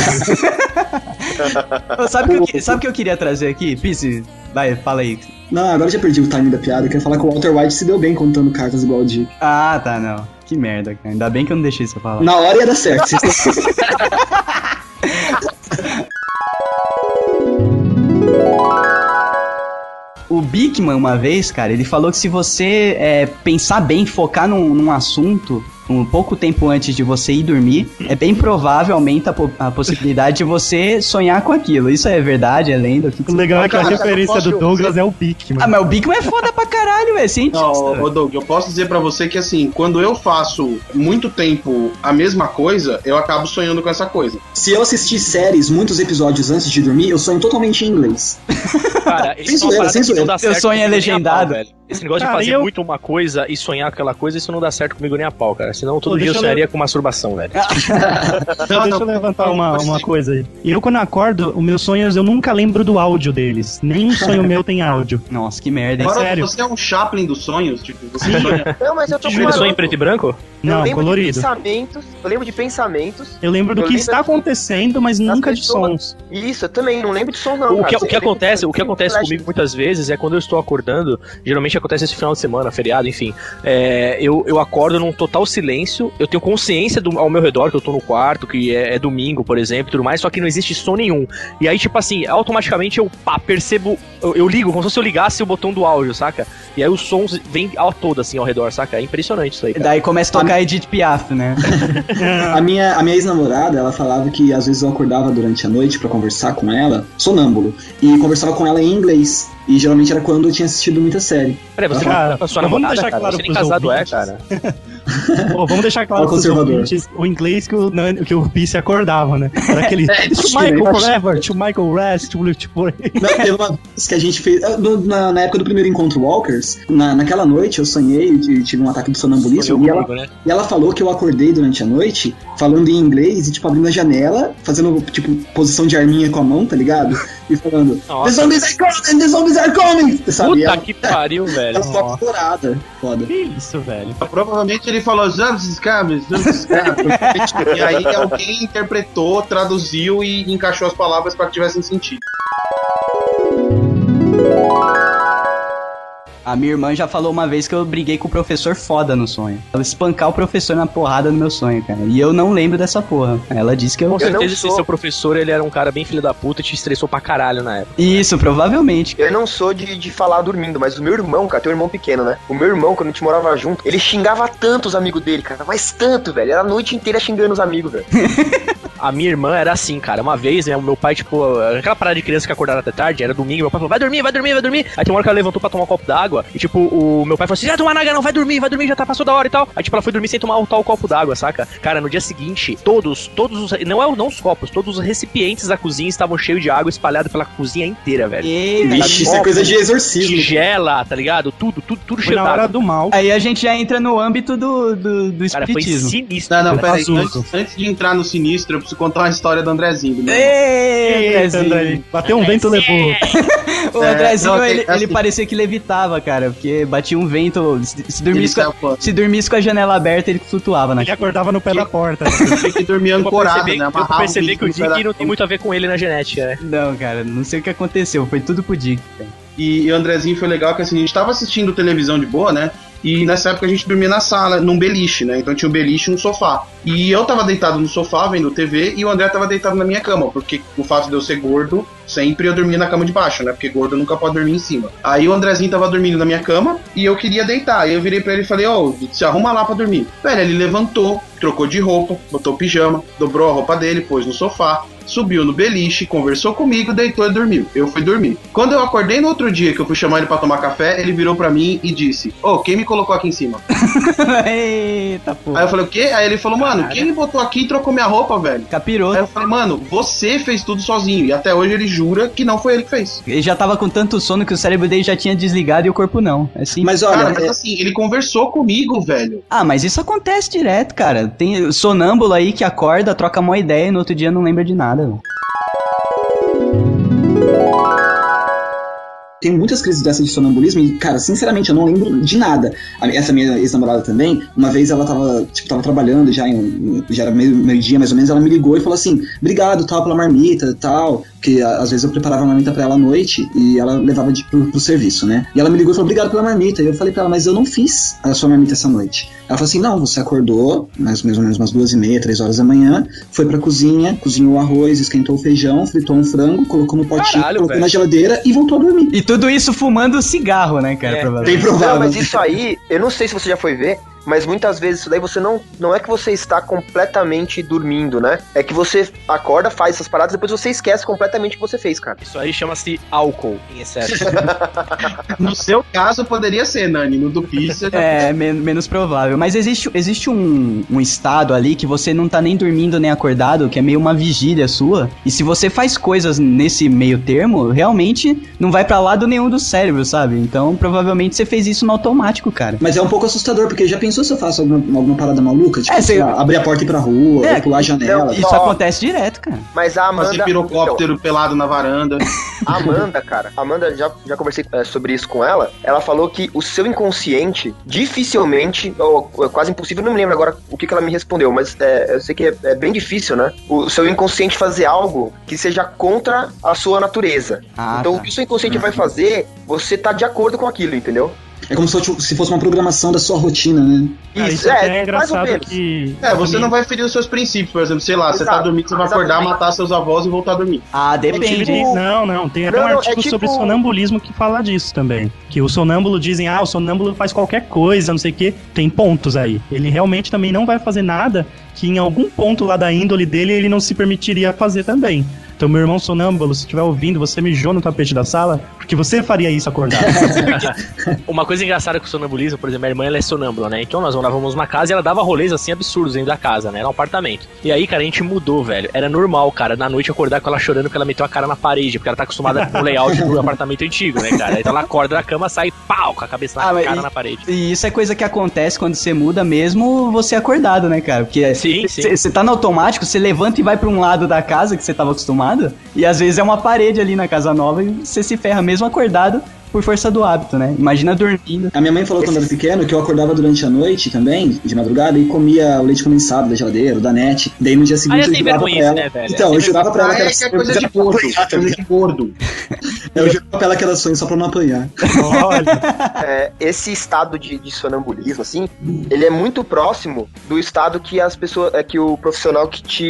Sabe o que, sabe o que eu queria trazer aqui? Pisse, vai, fala aí. Não, agora eu já perdi o timing da piada. Eu queria falar que o Walter White se deu bem contando cartas igual o Dick. Ah, tá, não. Que merda, cara. Ainda bem que eu não deixei você falar. Na hora ia dar certo. O Bigman, uma vez, cara, ele falou que se você é, pensar bem, focar num, num assunto um pouco tempo antes de você ir dormir, é bem provável, aumenta a, po- a possibilidade de você sonhar com aquilo. Isso é verdade, é lenda? O que que O legal é que a referência do Douglas é o Pique, Ah, mas o Bigman é foda pra caralho, é cientista. Não, ô Doug, eu posso dizer pra você que assim, quando eu faço muito tempo a mesma coisa, eu acabo sonhando com essa coisa. Se eu assistir séries, muitos episódios antes de dormir, eu sonho totalmente em inglês. Cara, Sem é zoeira, sem zoeira. Seu sonho é legendado. pau, velho. Esse negócio Cara, de fazer eu- muito uma coisa e sonhar com aquela coisa, isso não dá certo comigo nem a pau, cara. Senão todo Pô, dia eu deixa eu sonharia com masturbação, velho. Então, deixa eu levantar uma, uma coisa aí. Eu, quando acordo, os meus sonhos, eu nunca lembro do áudio deles. Nenhum sonho meu tem áudio. Nossa, que merda. hein? Agora, sério? você é um Chaplin dos sonhos, tipo, você sonha. Não, mas eu tô com uma- sonha em preto e branco? Eu Não, lembro de colorido. pensamentos, eu lembro de pensamentos. Eu lembro do Eu que lembro está acontecendo, mas nunca de pessoas. sons. Isso, eu também não lembro de som não, O que, Você o que acontece, de o que acontece flash. comigo muitas vezes é quando eu estou acordando, geralmente acontece esse final de semana, feriado, enfim. É, eu, eu acordo num total silêncio, eu tenho consciência do, ao meu redor, que eu tô no quarto, que é, é domingo, por exemplo, e tudo mais, só que não existe som nenhum. E aí, tipo assim, automaticamente eu pá, percebo, eu, eu ligo, como se eu ligasse o botão do áudio, saca? E aí os sons vêm ao todo, assim, ao redor, saca? É impressionante isso aí. Cara. Daí começa a tocar Edith Piaf, né? A minha, a minha ex-namorada, ela falava que às vezes eu acordava durante a noite pra conversar com ela, sonâmbulo, e conversava com ela em inglês. E geralmente era quando eu tinha assistido muita série. Peraí, você Cara, a sua vamos namorada, deixar cara? claro você nem casado é, ouvintes. cara. Pô, vamos deixar claro pros conservador. ouvintes o inglês que o, que o se acordava, né? Era aquele É, to Michael? Forever, to Michael Rest, to. Não, teve uma vez que a gente fez. Na, na época do primeiro encontro Walkers, na, naquela noite eu sonhei e tive um ataque de sonambulismo. E ela, né? e ela falou que eu acordei durante a noite falando em inglês e, tipo, abrindo a janela, fazendo, tipo, posição de arminha com a mão, tá ligado? E falando: Nossa. The zombies are coming! The zombies are coming! Sabe? Puta ela, que pariu, velho. ela ficou apavorada. Foda. Que isso, velho? Provavelmente ele falou Zambs Scabs, Scabs. E aí alguém interpretou, traduziu e encaixou as palavras para que tivessem sentido. A minha irmã já falou uma vez que eu briguei com o professor foda no sonho. Eu espancar o professor na porrada no meu sonho, cara. E eu não lembro dessa porra. Ela disse que eu. Com certeza esse sou- seu professor, ele era um cara bem filho da puta e te estressou pra caralho na época. Isso, provavelmente. Eu não sou de, de falar dormindo, mas o meu irmão, cara, tem um irmão pequeno, né? O meu irmão, quando a gente morava junto, ele xingava tanto os amigos dele, cara, mas tanto, velho. Era a noite inteira xingando os amigos, velho. A minha irmã era assim, cara. Uma vez, né, o meu pai, tipo, aquela parada de criança que acordava até tarde, era domingo, meu pai falou, vai dormir, vai dormir, vai dormir. Aí tem uma hora que ela levantou pra tomar um copo d'água, e tipo, o meu pai falou assim, já tomar nada não, vai dormir, vai dormir, já tá passou da hora e tal. Aí tipo, ela foi dormir sem tomar o tal copo d'água, saca? Cara, no dia seguinte, todos, todos os, não é não os copos, todos os recipientes da cozinha estavam cheios de água espalhada pela cozinha inteira, velho. Eita. Vixe, isso é coisa de exorcismo. Tigela, tá ligado? Tudo, tudo, tudo Foi cheio na hora do mal. Aí a gente já entra no âmbito do, do, do Cara, foi espiritismo. sinistro. Não, não, peraí. Antes, antes de entrar no sinistro, eu preciso contar uma história do Andrezinho. né? Ei, Andrezinho. André, Bateu um vento, levou. O É, Andrezinho, não, ele, assim- ele parecia que levitava, cara, porque batia um vento. Se, se dormisse, com a, se dormisse com a janela aberta, ele flutuava na Ele acordava no pé da porta. Tem que dormir ancorado, perceber, né? Amarrar perceber bico que o Dick não tem muito a ver com ele na genética, né? Não, cara, não sei o que aconteceu. Foi tudo pro Dick. cara. E, e o Andrezinho foi legal que assim, a gente tava assistindo televisão de boa, né? E nessa época a gente dormia na sala, num beliche, né? Então tinha um beliche e um sofá. E eu tava deitado no sofá vendo TV e o André tava deitado na minha cama, porque o fato de eu ser gordo, sempre eu dormia na cama de baixo, né? Porque gordo nunca pode dormir em cima. Aí o Andrezinho tava dormindo na minha cama e eu queria deitar. Aí eu virei pra ele e falei, ô, se arruma lá pra dormir. Velho, ele levantou, trocou de roupa, botou pijama, dobrou a roupa dele, pôs no sofá, subiu no beliche, conversou comigo, deitou e dormiu. Eu fui dormir. Quando eu acordei no outro dia que eu fui chamar ele pra tomar café, ele virou pra mim e disse: Ô, quem me colocou aqui em cima? Eita porra. Aí eu falei: O quê? Aí ele falou: Mano, quem me botou aqui e trocou minha roupa, velho? Capirou. Aí eu falei: Mano, você fez tudo sozinho. E até hoje ele jura que não foi ele que fez. Ele já tava com tanto sono que o cérebro dele já tinha desligado e o corpo não. É assim. Mas Cara, olha, mas é- assim, ele conversou comigo, velho. Ah, mas isso acontece direto, cara. Tem sonâmbulo aí que acorda, troca uma ideia e no outro dia não lembra de nada. velho. Tem muitas crises dessas de sonambulismo e, cara, sinceramente, eu não lembro de nada. Essa minha ex-namorada também, uma vez ela tava, tipo, tava trabalhando já, em, já era meio, meio dia mais ou menos, ela me ligou e falou assim, obrigado, tal, pela marmita tal, a- às vezes eu preparava a marmita pra ela à noite e ela levava de, pro, pro serviço, né? E ela me ligou e falou, obrigado pela marmita. E eu falei pra ela, mas eu não fiz a sua marmita essa noite. Ela falou assim, não, você acordou, mais, mais ou menos umas duas e meia, três horas da manhã, foi pra cozinha, cozinhou o arroz, esquentou o feijão, fritou um frango, colocou no potinho, Caralho, colocou velho. na geladeira e voltou a dormir. E tudo isso fumando cigarro, né, cara? É, provavelmente. Bem provável. Não, mas isso aí, eu não sei se você já foi ver, mas muitas vezes isso daí você não. Não é que você está completamente dormindo, né? É que você acorda, faz essas paradas, depois você esquece completamente o que você fez, cara. Isso aí chama-se álcool em excesso. No seu caso, poderia ser, Nani. No do Pizza. É, men- menos provável. Mas existe, existe um, um estado ali que você não tá nem dormindo nem acordado, que é meio uma vigília sua. E se você faz coisas nesse meio termo, realmente não vai pra lado nenhum do cérebro, sabe? Então provavelmente você fez isso no automático, cara. Mas é um pouco assustador, porque já pensou se eu faço alguma, alguma parada maluca? Tipo, É, sei você- lá, abrir a porta e ir pra rua, É, pular a janela. não, Isso Ó. acontece direto, cara. Mas a Amanda. Fazer pirocóptero pelado na varanda. A Amanda, cara, a Amanda, já, já conversei é, sobre isso com ela. Ela falou que o seu inconsciente, dificilmente, ou é quase impossível, não me lembro agora o que, que ela me respondeu, mas é, eu sei que é, é bem difícil, né? O seu inconsciente fazer algo que seja contra a sua natureza. Ah, então, tá. o que o seu inconsciente vai fazer, você tá de acordo com aquilo, entendeu? É como se fosse, se fosse uma programação da sua rotina, né? Cara, Isso, é é, mais ou engraçado menos. que. É, você não vai ferir os seus princípios, por exemplo, sei lá, você tá Exato. dormindo, você vai acordar, Exatamente. matar seus avós e voltar a dormir. Ah, depende. tipo- Não, não, tem até Não, um é artigo tipo- sobre sonambulismo que fala disso também. Que o sonâmbulo dizem, ah, o sonâmbulo faz qualquer coisa, não sei o quê. Tem pontos aí. Ele realmente também não vai fazer nada que em algum ponto lá da índole dele ele não se permitiria fazer também. Então, meu irmão sonâmbulo, se estiver ouvindo, você mijou no tapete da sala, porque você faria isso acordado. Uma coisa engraçada com o sonambulismo, por exemplo, minha irmã ela é sonâmbula, né? Então nós morávamos numa casa e ela dava rolês assim absurdos dentro da casa, né? Era um apartamento. E aí, cara, a gente mudou, velho. Era normal, cara, na noite acordar com ela chorando que ela meteu a cara na parede, porque ela tá acostumada com o layout do apartamento antigo, né, cara? Então ela acorda da cama, sai pau, com a cabeça na Ah, cara e- na parede. E isso é coisa que acontece quando você muda mesmo você acordado, né, cara? Porque você tá no automático, você levanta e vai pra um lado da casa que você tava acostumado, e às vezes é uma parede ali na casa nova e você se ferra mesmo acordado por força do hábito, né? Imagina dormindo. A minha mãe falou quando era pequeno que eu acordava durante a noite também, de madrugada, e comia o leite condensado da geladeira, da net. Daí no dia Ah, seguinte é eu jurava pra vergonhice, ela. né, velho? Então, eu jurava pra ela Ah, que era que é coisa de gordo, coisa de gordo. Eu jurava pra ela que era sonho só pra não apanhar. Olha, É, esse estado de, de sonambulismo, assim, ele é muito próximo do estado que as pessoas, é, que o profissional que te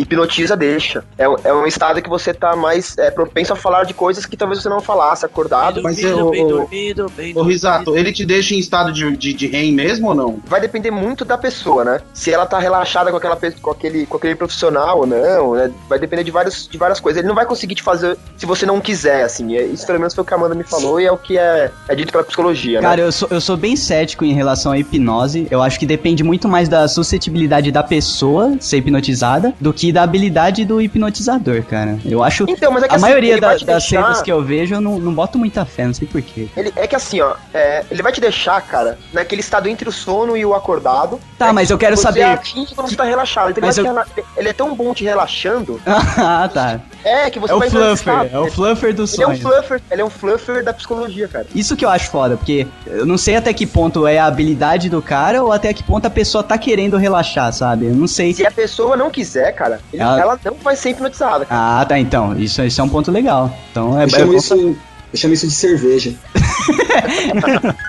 hipnotiza deixa. É, um- é um estado que você tá mais é, propenso a falar de coisas que talvez você não falasse acordado. Mas Bem eu- bem eu- dormido, bem Ô, Risato, ele te deixa em estado de, de, de REM mesmo ou não? Vai depender muito da pessoa, né? Se ela tá relaxada com, aquela, com, aquele, com aquele profissional ou não, né? Vai depender de, vários, de várias coisas. Ele não vai conseguir te fazer se você não quiser, assim. É- Isso pelo menos foi o que a Amanda me falou e é o que é, é dito pela psicologia, Cara, né? eu sou, eu sou bem cético em relação à hipnose. Eu acho que depende muito mais da suscetibilidade da pessoa ser hipnotizada do que da habilidade do hipnotizador, cara. Eu acho. Então, mas é que a assim, maioria da- das deixar- cenas que eu vejo, eu não, não boto muita fé, sei porquê. Ele, é que assim, ó, é, ele vai te deixar, cara, naquele estado entre o sono e o acordado. Tá, É mas eu quero você saber- atinge quando você tá relaxado. Então ele, eu- rela- ele é tão bom te relaxando. ah, tá. É, que você É o vai nesse fluffer, estado. é o fluffer do Ele é um fluffer, ele é um fluffer da psicologia, cara. Isso que eu acho foda, porque eu não sei até que ponto é a habilidade do cara ou até que ponto a pessoa tá querendo relaxar, sabe? Eu não sei. Se a pessoa não quiser, cara, ele- Ela- ela não vai ser hipnotizada. cara. Ah, tá, então. Isso, isso é um ponto legal. Então é, Eu é- isso, eu chamo isso de cerveja.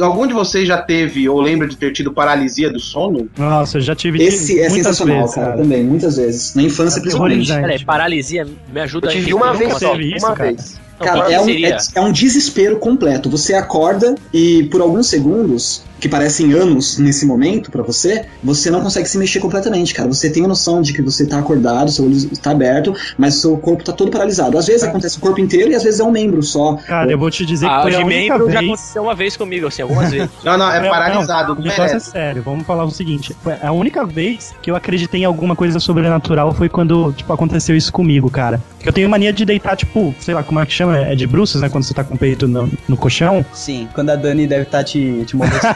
Algum de vocês já teve ou lembra de ter tido paralisia do sono? nossa, eu já tive Esse é sensacional, vezes, cara, também, muitas vezes. Na infância, principalmente. Aterrorizante. Peraí, paralisia me ajuda Eu a tive entender uma vez só, uma cara? vez. Não, Cara, é um, é, é um desespero completo. Você acorda e por alguns segundos, que parecem anos nesse momento pra você, você não consegue se mexer completamente, cara. Você tem a noção de que você tá acordado, seu olho está aberto, mas seu corpo tá todo paralisado. Às vezes acontece o corpo inteiro e às vezes é um membro só. Cara, eu vou te dizer que Ah, foi a única membro já vez... aconteceu uma vez comigo, assim, algumas vezes. Não, não, é Não, paralisado, não, não o negócio é sério, vamos falar o seguinte. A única vez que eu acreditei em alguma coisa sobrenatural foi quando, tipo, aconteceu isso comigo, cara. Eu tenho mania de deitar, tipo, sei lá, como é que chama? É de bruços, né? Quando você tá com o peito no, no colchão. Sim, quando a Dani deve estar te, te molestando.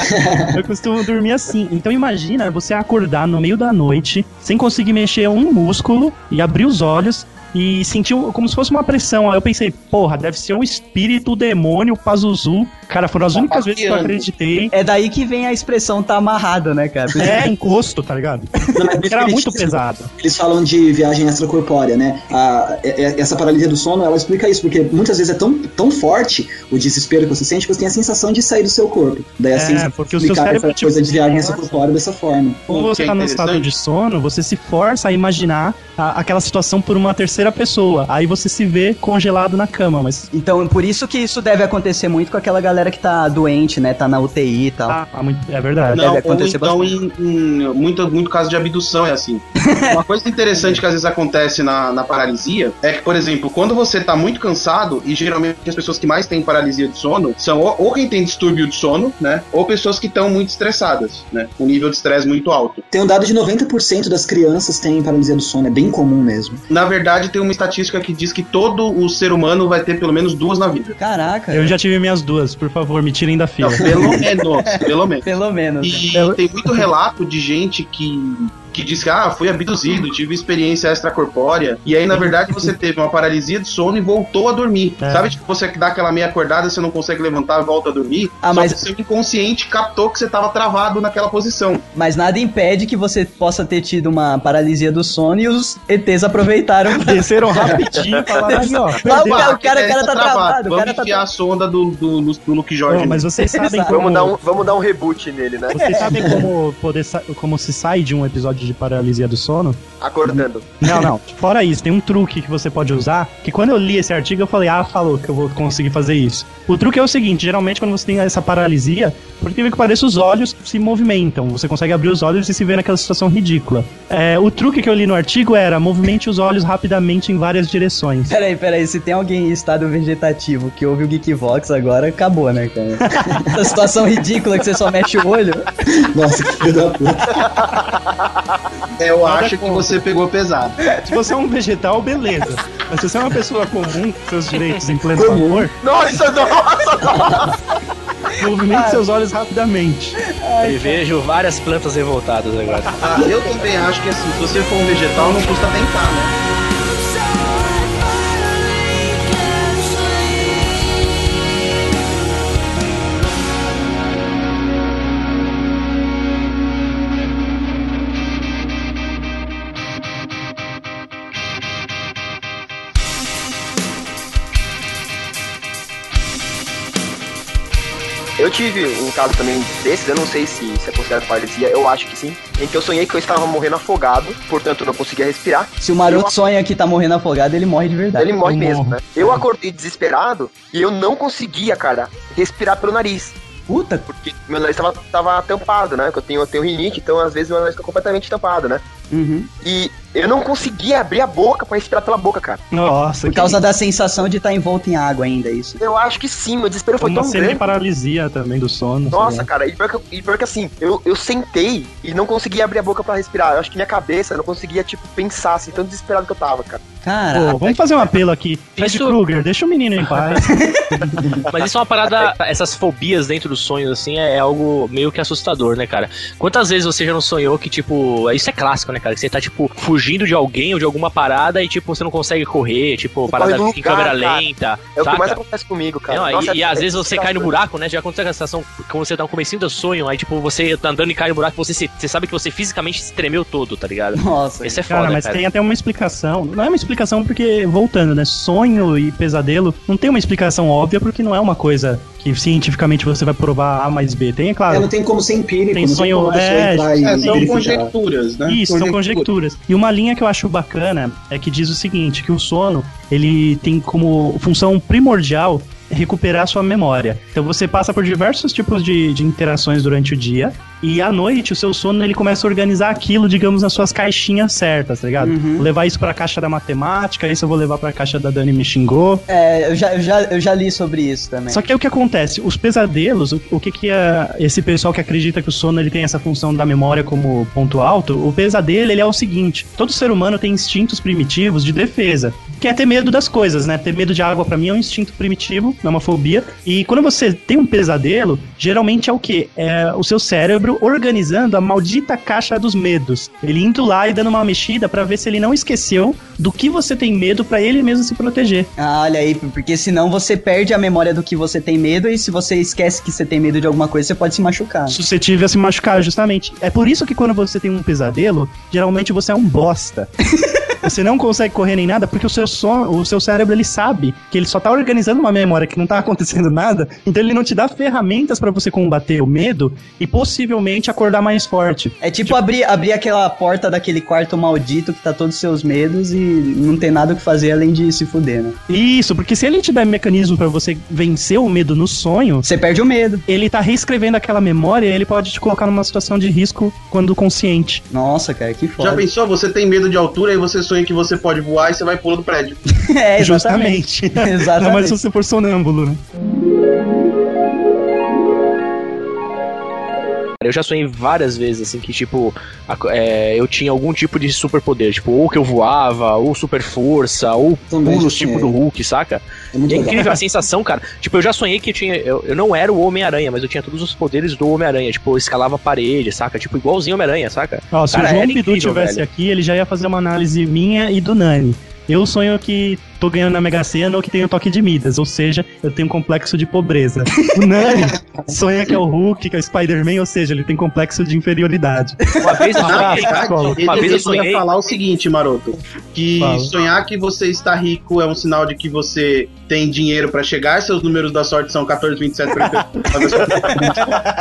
Eu costumo dormir assim. Então imagina você acordar no meio da noite, sem conseguir mexer um músculo e abrir os olhos e sentir como se fosse uma pressão. Aí eu pensei, porra, deve ser um espírito, demônio, Pazuzu. Cara, foram as únicas vezes que eu acreditei. é daí que vem a expressão tá amarrado, né, cara? É, encosto, tá ligado? Não, mas Porque era muito eles- pesado. Eles falam de viagem extracorpórea, né? A- é- é- essa paralisia do sono, ela explica isso, porque muitas vezes é tão, tão forte o desespero que você sente que você tem a sensação de sair do seu corpo. Daí É, ciência porque o seu cérebro, essa tipo, coisa de viagem extracorpórea dessa forma. Quando você é tá no estado de sono, você se força a imaginar a- aquela situação por uma terceira pessoa. Aí você se vê congelado na cama, mas. Então, por isso que isso deve acontecer muito com aquela galera que tá doente, né? Tá na UTI e tal. Ah, muito- é verdade. Não, deve ou então em, em muito, muito caso de abdução é assim. Uma coisa interessante que às vezes acontece na, na paralisia é que, por exemplo, quando você tá muito cansado, e geralmente as pessoas que mais têm paralisia de sono são ou, ou quem tem distúrbio de sono, né? Ou pessoas que estão muito estressadas, né? Um nível de estresse muito alto. Tem um dado de 90% das crianças têm paralisia do sono, é bem comum mesmo. Na verdade, tem uma estatística que diz que todo o ser humano vai ter pelo menos duas na vida. Caraca, Eu já tive minhas duas, por favor, me tirem da fila. Não, pelo menos, pelo menos. pelo menos. né? E tem muito relato de gente que que diz que, ah, fui abduzido, tive experiência extracorpórea, e aí, na verdade, você teve uma paralisia de sono e voltou a dormir. É. Sabe, tipo, você dá aquela meia acordada, você não consegue levantar e volta a dormir, Ah, só mas- que seu inconsciente captou que você tava travado naquela posição. Mas nada impede que você possa ter tido uma paralisia do sono e os ETs aproveitaram. Desceram rapidinho e falaram assim, ó. Lá o cara, o cara, o cara tá travado, o Vamos cara tá enfiar a sonda do, do, do, do Luke Jorge. Não, mas vocês sabem como... Vamos dar, um, vamos dar um reboot nele, né? Vocês sabem como, poder sa- como se sai de um episódio de paralisia do sono? Acordando. Não, não. Fora isso, tem um truque que você pode usar. Que quando eu li esse artigo, eu falei, ah, falou que eu vou conseguir fazer isso. O truque é o seguinte: geralmente, quando você tem essa paralisia, por incrível que pareça, os olhos se movimentam. Você consegue abrir os olhos e se ver naquela situação ridícula. É, o truque que eu li no artigo era movimente os olhos rapidamente em várias direções. Peraí, peraí, se tem alguém em estado vegetativo que ouve o Geekvox agora, acabou, né, cara? Essa situação ridícula que você só mexe o olho. Nossa, que filho da puta. É, eu Nada acho que contra. você pegou pesado. Se você é um vegetal, beleza. Mas se você é uma pessoa comum, com seus direitos em pleno favor, Nossa, nossa, nossa! movimente seus olhos rapidamente. E vejo várias plantas revoltadas agora. Ah, eu também acho que assim, se você for um vegetal, não custa tentar, né? Tive um caso também desses, eu não sei se, se é considerado paralisia, eu acho que sim, em que eu sonhei que eu estava morrendo afogado, portanto eu não conseguia respirar. Se o maroto sonha que tá morrendo afogado, ele morre de verdade. Ele morre eu mesmo, morro. né? Eu acordei desesperado e eu não conseguia, cara, respirar pelo nariz. Puta, Porque meu nariz tava, tava tampado, né? Porque eu tenho, eu tenho rinite, então às vezes meu nariz fica completamente tampado, né? Uhum. E eu não conseguia abrir a boca pra respirar pela boca, cara. Nossa, por causa da sensação de estar envolto em água ainda, é isso. Eu acho que sim, meu desespero foi uma tão grande. semi-paralisia também do sono. Nossa, cara, e pior, que, e pior que assim, eu, eu sentei e não conseguia abrir a boca pra respirar. Eu acho que minha cabeça eu não conseguia, tipo, pensar, assim, tão desesperado que eu tava, cara. Caraca. Pô, vamos fazer um apelo aqui. Fred Isso- Krueger, deixa o menino em paz. Mas isso é uma parada. Essas fobias dentro dos sonhos, assim, é algo meio que assustador, né, cara? Quantas vezes você já não sonhou que, tipo. Isso é clássico, né, cara? Que você tá, tipo, fugindo de alguém ou de alguma parada e, tipo, você não consegue correr, tipo, Você parada corre no em lugar, câmera cara. lenta. É o que mais acontece comigo, cara. Não, Nossa, e, e é- às é vezes você cai no buraco, né? Já aconteceu aquela sensação quando você tá no comecinho do sonho, aí tipo, você tá andando e cai no buraco, você, se- você sabe que você fisicamente se tremeu todo, tá ligado? Nossa. Esse é foda, Cara, mas cara. tem até uma explicação. Não é uma explicação porque, voltando, né? Sonho e pesadelo não tem uma explicação óbvia porque não é uma coisa que cientificamente você vai provar A mais B. Tem, é É, claro. não tem como ser empírico, Tem sonho- tem a é, e É, são conjecturas, né? Isso, são conjecturas. E uma linha que eu acho bacana é que diz o seguinte, que o sono, ele tem como função primordial recuperar sua memória. Então você passa por diversos tipos de, de interações durante o dia e à noite o seu sono ele começa a organizar aquilo, digamos, nas suas caixinhas certas, tá ligado? Uhum. Vou levar isso pra caixa da matemática, isso eu vou levar pra caixa da Dani me xingou. É, eu já, eu, já, eu já li sobre isso também. Só que aí o que acontece? Os pesadelos, o, o que que é esse pessoal que acredita que o sono ele tem essa função da memória como ponto alto, o pesadelo ele é o seguinte, todo ser humano tem instintos primitivos de defesa, que é ter medo das coisas, né? Ter medo de água pra mim é um instinto primitivo, não é uma fobia. E quando você tem um pesadelo, geralmente é o quê? É o seu cérebro organizando a maldita caixa dos medos. Ele indo lá e dando uma mexida pra ver se ele não esqueceu do que você tem medo pra ele mesmo se proteger. Ah, olha aí, porque senão você perde a memória do que você tem medo e se você esquece que você tem medo de alguma coisa, você pode se machucar. suscetível a se machucar, justamente. É por isso que quando você tem um pesadelo, geralmente você é um bosta. Você não consegue correr nem nada porque o seu som, o seu cérebro ele sabe que ele só tá organizando uma memória que não tá acontecendo nada, então ele não te dá ferramentas pra você combater o medo e possivelmente acordar mais forte. É tipo, abrir, abrir aquela porta daquele quarto maldito que tá todos os seus medos e não tem nada o que fazer além de se fuder, né? Isso, porque se ele te der mecanismo pra você vencer o medo no sonho, Você perde o medo. ele tá reescrevendo aquela memória e ele pode te colocar numa situação de risco quando consciente. Nossa, cara, que Já foda. pensou? Você tem medo de altura e você sonha que você pode voar e você vai pular do prédio. é, exatamente. Justamente. Exatamente. Não, mas se você for sonâmbulo, né? Eu já sonhei várias vezes, assim, que, tipo, a- é, eu tinha algum tipo de superpoder. Tipo, ou que eu voava, ou super força, ou Também pulos tipo do Hulk, saca? É muito é legal. incrível a sensação, cara. Tipo, eu já sonhei que eu tinha. Eu, eu não era o Homem-Aranha, mas eu tinha todos os poderes do Homem-Aranha. Tipo, eu escalava a parede, saca? Tipo, igualzinho Homem-Aranha, saca? Ó, se Cara, o João Bidu incrível, tivesse velho. aqui, ele já ia fazer uma análise minha e do Nani. Eu sonho que tô ganhando na Mega Sena ou que tenho toque de Midas, ou seja, eu tenho um complexo de pobreza. O Nani sonha que é o Hulk, que é o Spider-Man, ou seja, ele tem complexo de inferioridade. Uma vez sonhei, verdade, Uma ele, vez eu ele sonhei- ia falar o seguinte, Maroto, que Fala. sonhar que você está rico é um sinal de que você tem dinheiro pra chegar, seus números da sorte são 14, 27, 38.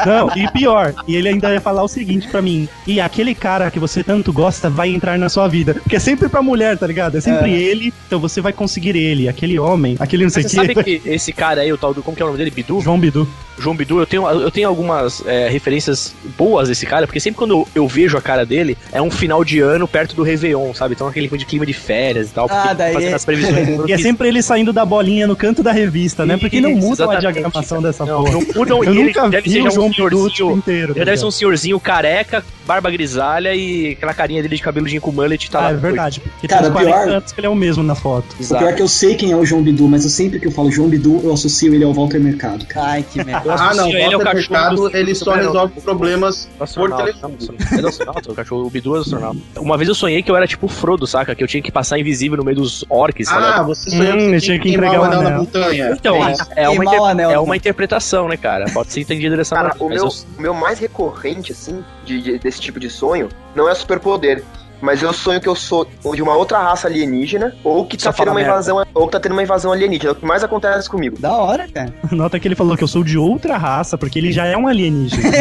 Não, e pior, e ele ainda ia falar o seguinte pra mim: e aquele cara que você tanto gosta vai entrar na sua vida. Porque é sempre pra mulher, tá ligado? É sempre ele, então você vai conseguir ele. Aquele homem, aquele não sei o Você sabe que. que esse cara aí, o tal do. Como que é o nome dele? Bidu? João Bidu. João Bidu, eu tenho, eu tenho algumas é, referências boas desse cara, porque sempre quando eu, eu vejo a cara dele, é um final de ano perto do Réveillon, sabe? Então aquele de clima de férias e tal, Ah, daí- fazendo as previsões. E é sempre ele saindo da bolinha no canto da revista, né? Porque não muda a diagramação dessa Não, porra. não mudam Eu nunca deve vi ser o João um Bidu tipo, senhorzinho. inteiro. tá Ele deve ser um senhorzinho careca, barba grisalha e aquela carinha dele de cabeludinho com mullet tá Ah, lá. é verdade. Porque Cara, tem uns 40 pior- anos que ele é o mesmo na foto. O pior é que eu sei quem é o João Bidu, mas eu sempre que eu falo João Bidu, eu associo ele ao Walter Mercado. cara. Ai, que merda. Ah, não, Ele é o Walter cachorro Mercado, do- ele só resolve problemas por Astronauta, telefone. não, É astronauta, o cachorro, o Bidu é do astronauta. Uma vez eu sonhei que eu era tipo o Frodo, saca? Que eu tinha que passar invisível no meio dos orcs, Ah, sabe? você sonhou Hum, que tinha que entregar o o anel na anel. montanha. Então, É é, é uma, inter- anel, é né? uma interpretação, né, cara? Pode ser entendido dessa maneira. o meu, eu- o meu mais recorrente, assim, de, de- desse tipo de sonho, não é superpoder. Mas eu sonho que eu sou de uma outra raça alienígena, ou que Só tá tendo uma merda. invasão, ou que tá tendo uma invasão alienígena. É o que mais acontece comigo. Da hora, cara. Nota que ele falou que eu sou de outra raça, porque ele já é um alienígena.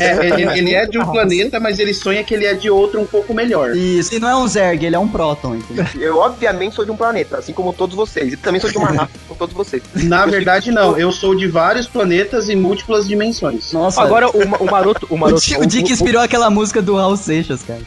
É, ele, ele é de um planeta, mas ele sonha que ele é de outro um pouco melhor. Isso, e não é um Zerg, ele é um Próton, entendeu? Eu, obviamente, sou de um planeta, assim como todos vocês. E também sou de uma raça, como todos vocês. Na verdade, não. Eu sou de vários planetas e múltiplas dimensões. Nossa, Agora, o, o Maroto. O, o, Maroto Di- o Dick inspirou aquela música do Raul Seixas, cara.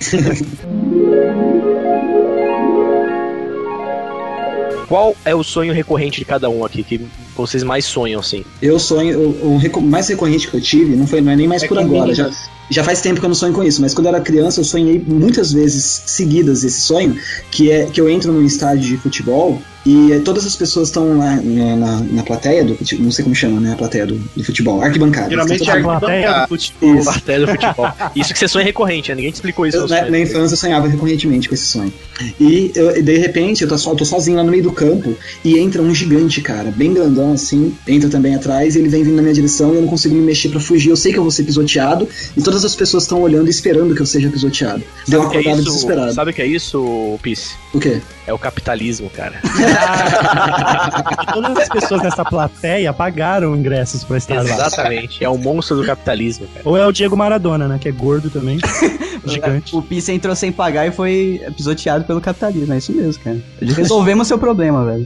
Qual é o sonho recorrente de cada um aqui que vocês mais sonham, assim? Eu sonho, o, o mais recorrente que eu tive, não foi não é nem mais É por agora, já, já faz tempo que eu não sonho com isso, mas quando eu era criança eu sonhei muitas vezes seguidas esse sonho, que é que eu entro num estádio de futebol e eh, todas as pessoas estão lá né, na, na plateia do futebol, não sei como chama, né, a plateia do, do futebol, arquibancada. Geralmente é A plateia do arquibancada. futebol. Isso. Plateia do futebol. Isso que você sonha é recorrente, né? Ninguém te explicou isso Eu, na, sonho. na infância eu sonhava recorrentemente com esse sonho. E eu- de repente eu tô, so- eu tô sozinho lá no meio do campo e entra um gigante, cara, bem grandão assim, entra também atrás e ele vem vindo na minha direção e eu não consigo me mexer pra fugir. Eu sei que eu vou ser pisoteado e todas as pessoas estão olhando e esperando que eu seja pisoteado. Deu uma é acordada isso? desesperada. Sabe o que é isso, Pisse? O quê? É o capitalismo, cara. Todas as pessoas nessa plateia pagaram ingressos pra estar lá. Exatamente. É o monstro do capitalismo, cara. Ou é o Diego Maradona, né? Que é gordo também. Gigante. O Pisse entrou sem pagar e foi pisoteado pelo capitalismo. É isso mesmo, cara. Resolvemos seu problema, velho.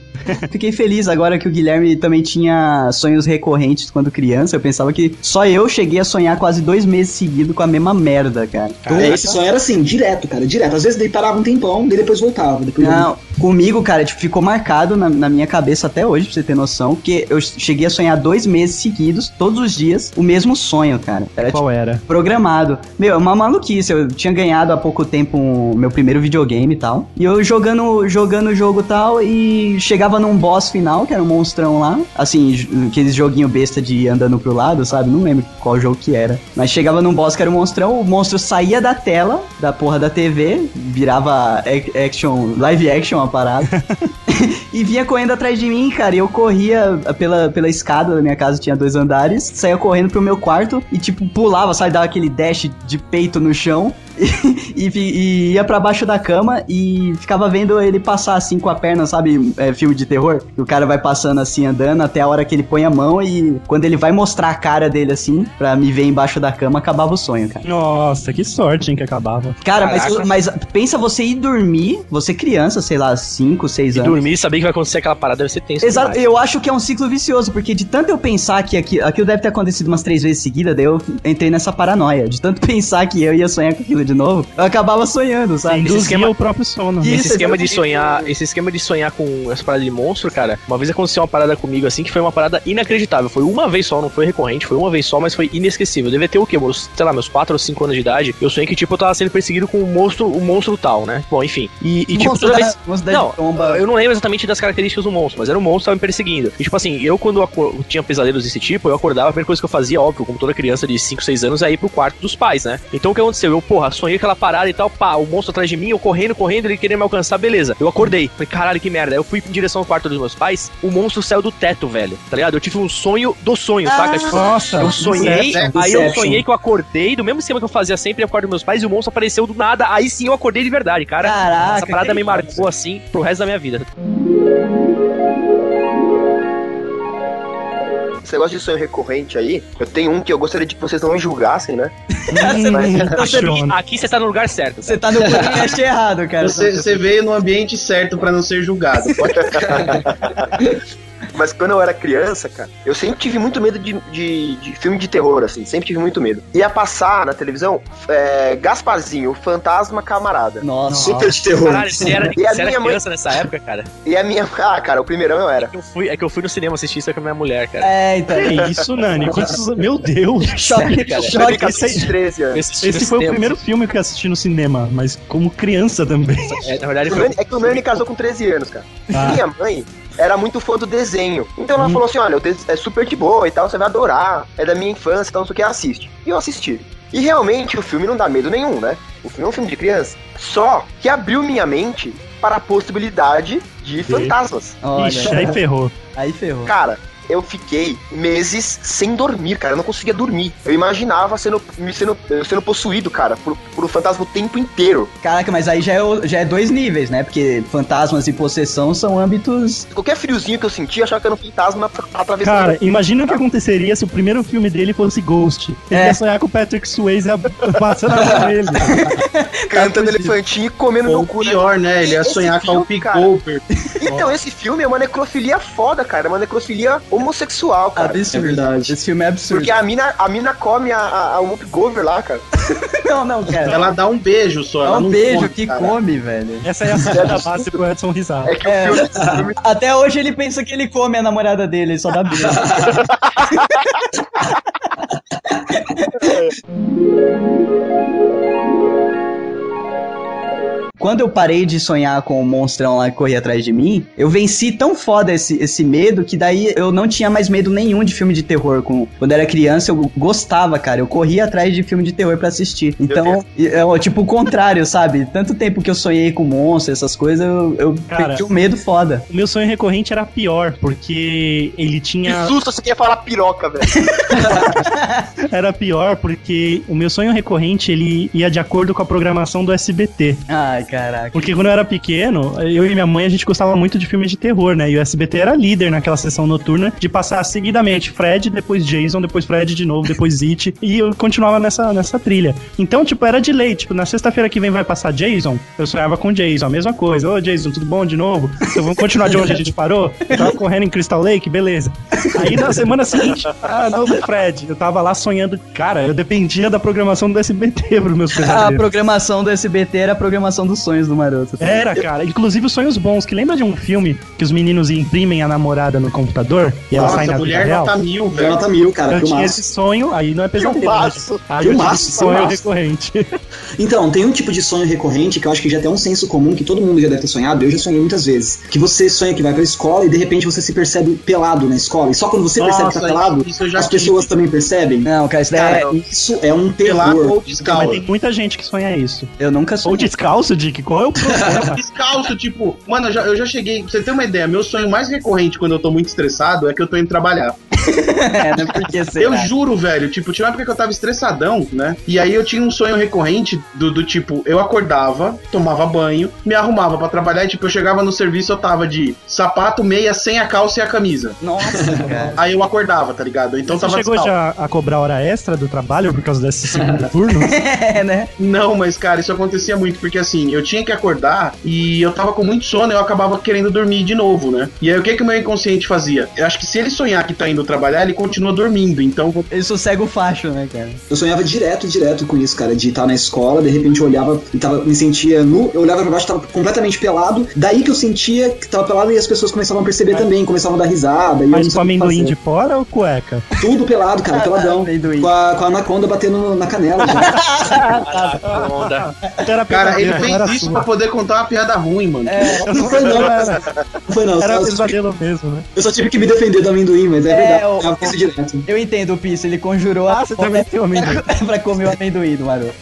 Fiquei feliz agora que o Guilherme também tinha sonhos recorrentes quando criança. Eu pensava que só eu cheguei a sonhar quase dois meses seguidos com a mesma merda, cara. É, esse sonho era assim, direto, cara, direto. Às vezes daí parava um tempão, daí depois voltava. Depois Não, out. Comigo, cara, tipo, ficou marcado na, na minha cabeça até hoje, pra você ter noção, porque eu cheguei a sonhar dois meses seguidos, todos os dias, o mesmo sonho, cara. Era tipo, Qual era? programado. Meu, é uma maluquice. Eu tinha ganhado há pouco tempo um- meu primeiro videogame e tal. E eu jogando jogando o jogo e tal, e chegava num boss final, que era um monstrão lá. Assim, aqueles joguinho besta de andando pro lado, sabe? Não lembro qual jogo que era. Mas chegava num boss que era um monstrão, o monstro saía da tela, da porra da TV, virava ac- action, live action a parada. e vinha correndo atrás de mim, cara. E eu corria pela, pela escada da minha casa, tinha dois andares, saía correndo pro meu quarto e, tipo, pulava, sabe? Dava aquele dash de peito no chão e, e- e ia pra baixo da cama e ficava vendo ele passar assim com a perna, sabe? É, filme de terror. Que o cara vai passando assim, andando até a hora que ele põe a mão e quando ele vai mostrar a cara dele assim, pra me ver embaixo da cama, acabava o sonho, cara. Nossa, que sorte, hein, que acabava. Cara, mas, mas pensa você ir dormir, você criança, sei lá, 5, 6 E anos. dormir e saber que vai acontecer aquela parada deve ser tenso. Exato, demais. eu acho que é um ciclo vicioso, porque de tanto eu pensar que aqui- aquilo deve ter acontecido umas três vezes seguida, daí eu entrei nessa paranoia. De tanto pensar que eu ia sonhar com aquilo de novo, eu acabava sonhando, sabe? Induzia esquema- o próprio sono. Isso, Esse esquema de sonhar, esse esquema de sonhar com essa parada de monstro, cara, uma vez aconteceu uma parada comigo assim que foi uma parada inacreditável. Foi uma vez só, não foi recorrente, foi uma vez só, mas foi inesquecível. Devia ter o quê? Meus, sei lá, meus 4 ou 5 anos de idade. Eu sonhei que, tipo, eu tava sendo perseguido com um monstro, um monstro tal, né? Bom, enfim. E, e tipo, toda da- vez. Não, eu não lembro exatamente das características do monstro, mas era um monstro que tava me perseguindo. E tipo assim, eu quando acor- tinha pesadelos desse tipo, eu acordava, a primeira coisa que eu fazia, óbvio, como toda criança de 5, 6 anos, é ir pro quarto dos pais, né? Então o que aconteceu? Eu, porra, sonhei aquela parada e tal, pá, o monstro atrás de mim, eu correndo, correndo, ele querendo me alcançar, beleza. Eu acordei. Falei, caralho, que merda. Eu fui em direção ao quarto dos meus pais, o monstro saiu do teto, velho. Tá ligado? Eu tive um sonho do sonho, saca? Tipo, Nossa, eu sonhei, aí eu sonhei que eu acordei, do mesmo esquema que eu fazia sempre no quarto dos meus pais, e o monstro apareceu do nada, aí sim eu acordei de verdade, cara. Caraca, Essa parada me marcou assim pro resto da minha vida. Esse negócio de sonho recorrente aí, eu tenho um que eu gostaria de que vocês não me julgassem, né? Hum, questiona. Aqui você tá no lugar certo. Você tá no podcast errado, cara. Você, você veio no ambiente certo pra não ser julgado. Pode Mas quando eu era criança, cara, eu sempre tive muito medo de, de, de filme de terror, assim, sempre tive muito medo. Ia passar na televisão é, Gasparzinho, o fantasma camarada. Nossa. Super de terror. Caralho, você era, E a você era minha mãe- criança nessa época, cara? E a minha. Ah, cara, o primeirão eu era. É que eu fui, é que eu fui no cinema assistir isso com a minha mulher, cara. É, então. Que isso, Nani? Quantos... Meu Deus! Choque, cara. Choque. 14, 13 Eu anos. Esse foi o primeiro filme que eu assisti no cinema, mas como criança também. É, na verdade, O foi. É que o Nani casou com 13 anos, cara. Ah. Minha mãe era muito fã do desenho. Então Hum. ela falou assim: olha, é super de boa e tal, você vai adorar. É da minha infância, então não sei o que, assiste. E eu assisti. E realmente o filme não dá medo nenhum, né? O filme é um filme de criança. Só que abriu minha mente para a possibilidade de fantasmas. Olha, Ixi, aí ferrou. aí ferrou. Cara, eu fiquei meses sem dormir, cara. Eu não conseguia dormir. Eu imaginava sendo, sendo, sendo possuído, cara, por, por um fantasma o tempo inteiro. Caraca, mas aí já é, já é dois níveis, né? Porque fantasmas e possessão são âmbitos. Qualquer friozinho que eu sentia, eu achava que era um fantasma atra- atravessando. Cara, imagina o que aconteceria se o primeiro filme dele fosse Ghost. Ele É. ia sonhar com o Patrick Swayze passando a mão nele. cantando elefantinho e comendo Ou meu cu, né? pior, né? Ele ia Esse sonhar com o. Picoper. Então, esse filme é uma necrofilia foda, cara. É uma necrofilia homossexual, cara. Absurdo. é verdade. Esse filme é absurdo. Porque a mina, a mina come a, a, a Whoop Gover lá, cara. Não, não, cara. Ela dá um beijo só. Ela um não beijo come, que cara. come, velho. Essa é a segunda base pro Edson Risar. É que É. o filme, o filme Até hoje ele pensa que ele come a namorada dele, ele só dá beijo. Quando eu parei de sonhar com o monstrão lá que corria atrás de mim, eu venci tão foda esse, esse medo que daí eu não tinha mais medo nenhum de filme de terror. Com, quando eu era criança, eu gostava, cara. Eu corria atrás de filme de terror pra assistir. Então, é, tipo o contrário, sabe? Tanto tempo que eu sonhei com monstro, essas coisas, eu, eu Cara, perdi o medo foda. O meu sonho recorrente era pior, porque ele que tinha. susto, você queria falar piroca, velho. Era pior porque o meu sonho recorrente ele ia de acordo com a programação do SBT. Ai, caraca. Porque quando eu era pequeno, eu e minha mãe a gente gostava muito de filmes de terror, né? E o SBT era líder naquela sessão noturna de passar seguidamente Fred, depois Jason, depois Fred de novo, depois It. E eu continuava nessa, nessa trilha. Então, tipo, era de lei. Tipo, na sexta-feira que vem vai passar Jason, eu sonhava com Jason, a mesma coisa. Ô, Jason, tudo bom de novo? Então vamos continuar de onde a gente parou? Eu tava correndo em Crystal Lake, beleza. Aí na semana seguinte, ah, novo Fred. Eu tava lá sonhando. Cara, eu dependia da programação do SBT pros meus A programação do SBT era a programação dos sonhos do maroto. Era, cara. Inclusive os sonhos bons. Que lembra de um filme que os meninos imprimem a namorada no computador e ela sai Nossa, na vida mulher real? nota mil, velho. Jonathan Mil, cara, Eu tinha filmaço. esse sonho, aí não é pesadelo. Né? Aí eu tive Filmaço, esse sonho filmaço. recorrente. Então, tem um tipo de sonho recorrente que eu acho que já tem um senso comum que todo mundo já deve ter sonhado, eu já sonhei muitas vezes. Que você sonha que vai pra escola e de repente você se percebe pelado na escola. E só quando você percebe que tá Nossa, pelado, eu as tive. pessoas também percebem. Não, cara, isso Cara, é- isso é um Pelado terror. ou Mas descalço. tem muita gente que sonha isso. eu nunca Ou sonhei. descalço, Dick? Qual é o problema? Descalço, tipo, mano, eu já, eu já cheguei. Pra você ter uma ideia, meu sonho mais recorrente quando eu tô muito estressado é que eu tô indo trabalhar. é, né? Porque Eu será? juro, velho, tipo, tinha uma época que eu tava estressadão, né? E aí eu tinha um sonho recorrente do, do tipo, eu acordava, tomava banho, me arrumava pra trabalhar e, tipo, eu chegava no serviço, eu tava de sapato, meia, sem a calça e a camisa. Nossa, cara. Aí eu acordava, tá ligado? Então Você tava chegou já a cobrar hora extra do trabalho por causa desse segundo turno? É, né? Não, mas cara, isso acontecia muito, porque assim, eu tinha que acordar e eu tava com muito sono, eu acabava querendo dormir de novo, né? E aí o que que o meu inconsciente fazia? Eu acho que se ele sonhar que tá indo trabalhar, ele continua dormindo. Então, Ele sossega o facho, né, cara? Eu sonhava direto, direto com isso, cara, de estar na escola, de repente eu olhava e tava, me sentia nu, eu olhava pra baixo, tava completamente pelado, daí que eu sentia que tava pelado e as pessoas começavam a perceber também, começavam a dar risada. Mas com amendoim de fora ou cueca? Tudo pelado, cara, peladão. Com a, com a anaconda batendo na canela. já. Onda. Era cara, ele fez era isso sua. pra poder contar uma piada ruim, mano. Não foi não, Era, não foi não. era pesadelo mesmo, né? eu só tive que me defender do amendoim, mas é, É, verdade. O- Eu fiz isso direto. Eu entendo o Piso, ele conjurou Ah, a você também tem um amendoim. pra comer o amendoim do maroto.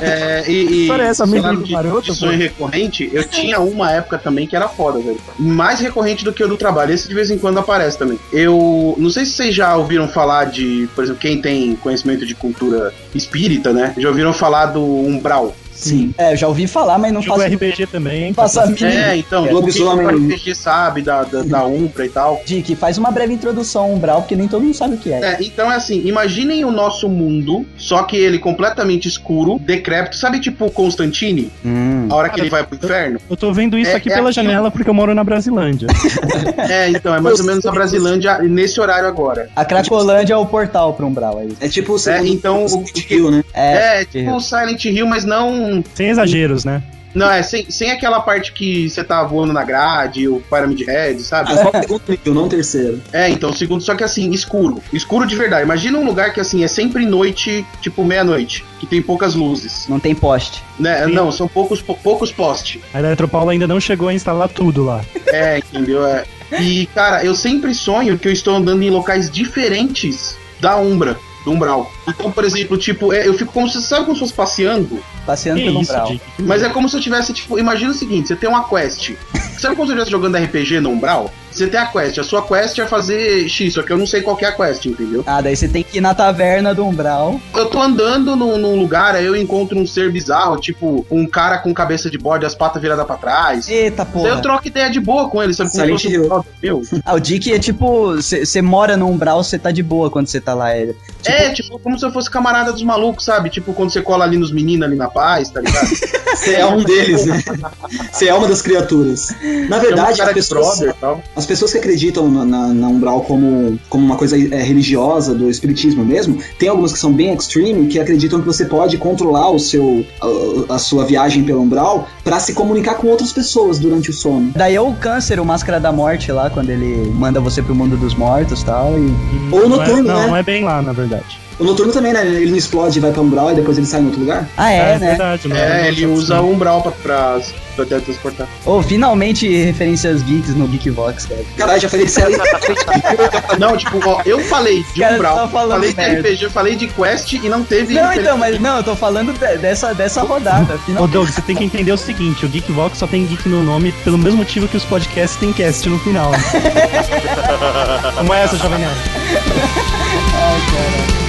É, e, e essa, amendoim do de, maroto, sonho recorrente, eu tinha uma época também que era foda, velho. Mais recorrente do que o do trabalho. Esse de vez em quando aparece também. Eu não sei se vocês já ouviram falar de, por exemplo, quem tem conhecimento de cultura espírita, né? Já ouviram falar do umbral. Sim. É, eu já ouvi falar, mas não Jogo faço, RPG também. faço a mínima. É, então, É, do que o lobisomem. RPG sabe, da, da, da Umbra e tal. Dick, faz uma breve introdução ao umbral, porque nem todo mundo sabe o que é. É, então é assim, imaginem o nosso mundo, só que ele completamente escuro, decrépito, sabe tipo Constantine? Hum. A hora que ele vai pro inferno? Eu tô vendo isso É- aqui é pela aquilo- janela porque eu moro na Brasilândia. É, então, é mais ou menos a Brasilândia nesse horário agora. A Cracolândia é o portal pro umbral, é isso. É tipo o É, então, o- Silent Hill, né? É, tipo o Silent Hill, mas não. Sem exageros, né? Não, é sem, sem aquela parte que você tá voando na grade, o Pyramid Head, sabe? Ah, só o segundo nível, não o terceiro. É, então, o segundo, só que assim, escuro. Escuro de verdade. Imagina um lugar que assim, é sempre noite, tipo meia-noite, que tem poucas luzes. Não tem poste. Né? Sim. Não, são poucos, pou- poucos postes. A Eletropaulo ainda não chegou a instalar tudo lá. É, entendeu? É. E, cara, eu sempre sonho que eu estou andando em locais diferentes da Umbra, do Umbral. Então, por exemplo, tipo, é, eu fico como se, sabe como se fosse passeando? Passeando Que pelo isso, umbral. Dick? Mas é como se eu tivesse, tipo, imagina o seguinte, você tem uma quest. Sabe quando você estivesse jogando RPG no Umbral? Você tem a quest, a sua quest é fazer X, só que eu não sei qual que é a quest, entendeu? Ah, daí você tem que ir na taverna do umbral. Eu tô andando num, num lugar, aí eu encontro um ser bizarro, tipo, um cara com cabeça de bode, as patas viradas pra trás. Eita Daí eu porra. troco ideia de boa com ele, sabe? Como se Hill. um brother meu. Ah, o Dick é tipo, você mora no umbral, você tá de boa quando você tá lá. É, é, tipo, como se eu fosse camarada dos malucos, sabe? Tipo, quando você cola ali nos meninos ali na paz, tá ligado? Você é um deles, né? Você é uma das criaturas. Na verdade, as pessoas, brother tal. as pessoas que acreditam na, na, na Umbral como, como uma coisa é, religiosa, do espiritismo mesmo, tem algumas que são bem extreme, que acreditam que você pode controlar o seu, a, a sua viagem pelo Umbral pra se comunicar com outras pessoas durante o sono. Daí é o câncer, o máscara da morte lá, quando ele manda você pro mundo dos mortos e tal. E... Ou Não noturno, é, não, né? não é bem lá, na verdade. O noturno também, né? Ele não explode e vai pra Umbral e depois ele sai em outro lugar? Ah, é, né? verdade. É, ele usa o umbral pra, pra, pra teletransportar. Oh, finalmente referências geeks no Geekvox, cara. Caralho, já falei que você é Não, tipo, ó, eu falei de Cara, umbral, falando falei de merda. RPG, falei de quest e não teve... Não, então, mas não, eu tô falando de- dessa, dessa rodada. Ô, Final... Doug, você tem que entender o seguinte: o Geekvox só tem geek no nome pelo mesmo motivo que os podcasts têm cast no final. Como é essa, Jovem Nerd? Montana.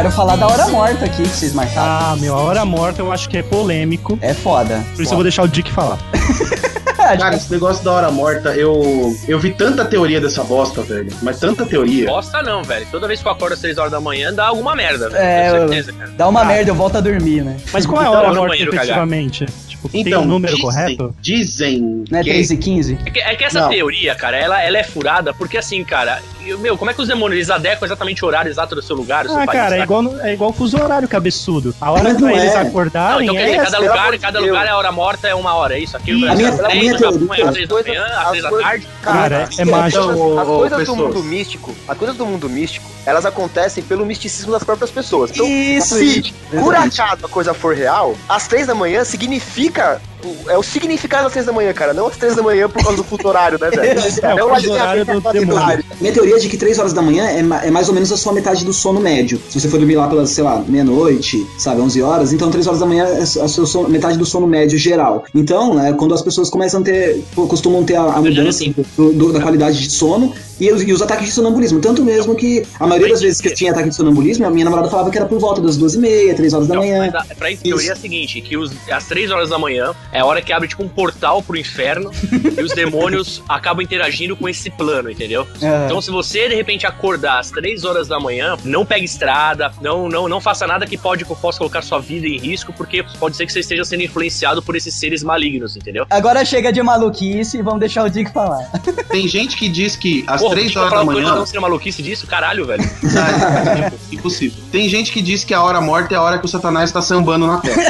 Quero falar da hora morta aqui que vocês marcaram. Ah, meu, a hora morta eu acho que é polêmico. É foda. Por isso eu vou deixar o Dick falar. Cara, esse negócio da hora morta, eu, eu vi tanta teoria dessa bosta, velho. Mas tanta teoria. Bosta não, velho. Toda vez que eu acordo às 3 horas da manhã, dá alguma merda, velho. É, certeza, cara. Dá uma merda, eu volto a dormir, né? Mas qual é a Então, hora no morta banheiro cagar. efetivamente? Tipo, tem Então, um número dizem, correto? Dizem Não é que... 3 e 15? É que, é que essa Não. teoria, cara, ela, ela é furada porque assim, cara, eu- meu, como é que os demônios eles adequam exatamente o horário exato do seu lugar, do seu Ah, país? cara, é saca? igual, no- é igual fuso horário cabeçudo. A hora pra não eles é. Não, acordarem então quer é dizer, cada lugar, cada Deus. lugar é a hora morta é uma hora, é isso? Aqui no. Brasil é minha- a 3, minha no Japão é às 3 da manhã, às as 3 da coisas- tarde. Cara, é mágico. as coisas do mundo místico, as coisas do mundo místico, elas acontecem pelo misticismo das próprias pessoas. Então, Isso, se por acaso a coisa for real, às três da manhã significa. O- É o significado das três da manhã, cara. Não às três da manhã por causa do fuso horário, né, velho? É, o Não fuso horário do demônio. Minha teoria é de que 3 horas da manhã é, ma- é mais ou menos a sua metade do sono médio. Se você for dormir lá pelas, sei lá, meia-noite, sabe, 11 horas, então 3 horas da manhã é a sua sono- metade do sono médio geral. Então, é quando as pessoas começam a ter, costumam ter a, a mudança do- do- da qualidade de sono, E, os- e os ataques de sonambulismo. Tanto mesmo que a maioria das vezes que tinha ataque de sonambulismo, a minha namorada falava que era por volta das duas e meia, três horas da Não, manhã. mas a, pra isso, teoria é a seguinte, que os, às 3 horas da manhã é a hora que abre tipo um portal pro inferno e os demônios acabam interagindo com esse plano, entendeu? Ah. Então se você de repente acordar às 3 horas da manhã, não pegue estrada, não, não, não faça nada que pode que possa colocar sua vida em risco, porque pode ser que você esteja sendo influenciado por esses seres malignos, entendeu? Agora chega de maluquice e vamos deixar o Dick falar. Tem gente que diz que às Porra, 3 deixa eu horas da manhã. Não seria maluquice disso? Caralho, velho. Ah, é impossível. Tem gente que diz que a hora morta é a hora que o Satanás tá sambando na terra.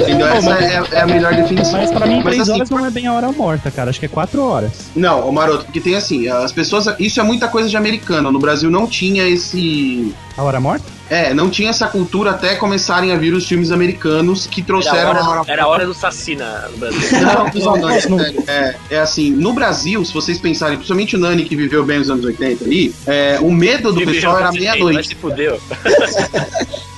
Entendeu? Essa é, é a melhor definição. Mas pra mim, Mas, três assim, horas não é bem a hora morta, cara. Acho que é quatro horas. Não, ô Maroto, porque tem assim, as pessoas. Isso é muita coisa de americano. No Brasil não tinha esse. A hora morta? É, não tinha essa cultura até começarem a vir os filmes americanos que Era a trouxeram a hora, hora era a hora do Sassina no Brasil. Não, não, não, é, é, é assim, no Brasil, se vocês pensarem, principalmente o Nani que viveu bem os anos 80 aí, é, o medo do pessoal era meia-noite. se fudeu.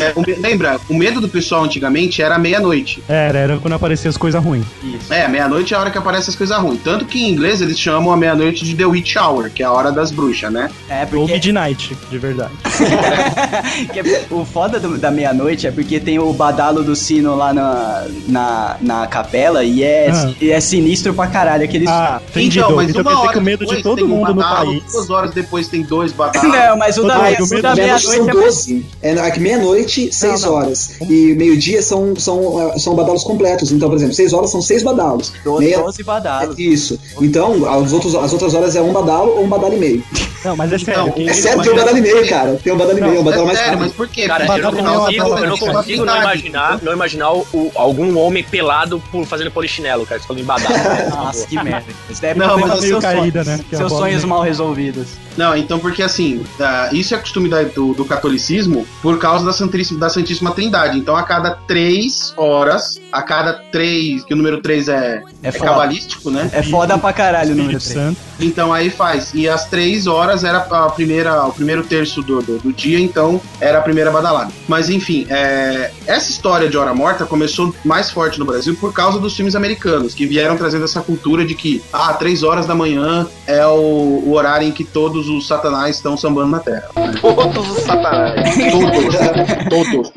É, o lembra, o medo do pessoal antigamente era meia-noite. Era, era quando apareciam as coisas ruins. É, meia-noite é a hora que aparecem as coisas ruins. Tanto que em inglês eles chamam a meia-noite de The Witch Hour, que é a hora das bruxas, né? É, Ou porque Midnight, de verdade. que é- o foda do- da meia-noite é porque tem o badalo do sino lá na, na, na capela e é, Ah. e é sinistro pra caralho. Aqueles... Ah, entendido. Então, mas Então uma hora que o medo de todo tem um mundo no badalo, país. Duas horas depois tem dois badalos. Não, mas o da, Todo mundo. Meia-noite é 12. É, aqui meia-noite, 6 não. horas. E meio-dia são, são, ah, são badalos completos. Então, por exemplo, 6 horas são 6 badalos. 12, Meia- 12 badalos. Isso. Então, as, outros, as outras horas é um badalo ou um badalo e meio. Não, mas é sério. Quem- É sério, tem um badalo e meio, cara. Tem um badalo e meio, é um badalo É mais sério, mas por quê? Cara, eu não não é consigo, eu não consigo não imaginar, não imaginar o, algum homem pelado por, fazendo polichinelo, cara, falando em badalo. Nossa, que merda. Isso daí é Não, mas dos meio seus caída, sonhos, né? A Seus sonhos mal resolvidos. Não, então porque assim, isso é costume da- do, do catolicismo por causa da Santíssima, da Santíssima Trindade. Então a cada três horas, a cada três, que o número três é, É é, cabalístico, né? É foda pra caralho o número 3. Santo. Então aí faz. E às três horas era a primeira, o primeiro terço do, do, do dia, então era a primeira badalada. Mas enfim, é, essa história de hora morta começou mais forte no Brasil por causa dos filmes americanos, que vieram trazendo essa cultura de que, ah, três horas da manhã é o, o horário em que todos os satanás estão sambando na Terra. Todos os satanás. Todos. Todos.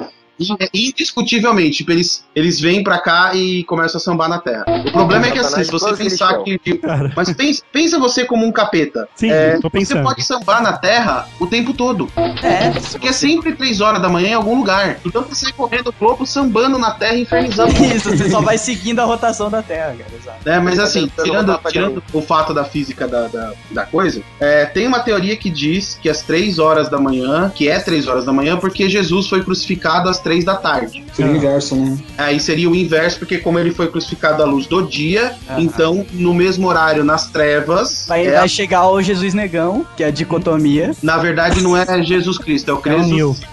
Indiscutivelmente, tipo, eles, eles vêm pra cá e começam a sambar na Terra. O problema é que assim, se você pensar são. que. Cara. mas pensa, pensa você como um capeta. Sim, É, tô você pensando. pode sambar na Terra o tempo todo. É, Porque é sempre 3 horas da manhã em algum lugar. Então você sai correndo o globo, sambando na Terra, infernizando. isso, você só vai seguindo a rotação da Terra, cara. Exato. É, mas assim, tirando, tirando o fato da física da, da, da coisa, é, tem uma teoria que diz que às 3 horas da manhã, que é 3 horas da manhã, porque Jesus foi crucificado às 3 da tarde. Foi o inverso, né? Aí seria o inverso, porque como ele foi crucificado à luz do dia, então no mesmo horário, nas trevas, Vai, é- vai chegar o Jesus Negão, que é a dicotomia. na verdade não é Jesus Cristo, é o É o Cresus. Nil.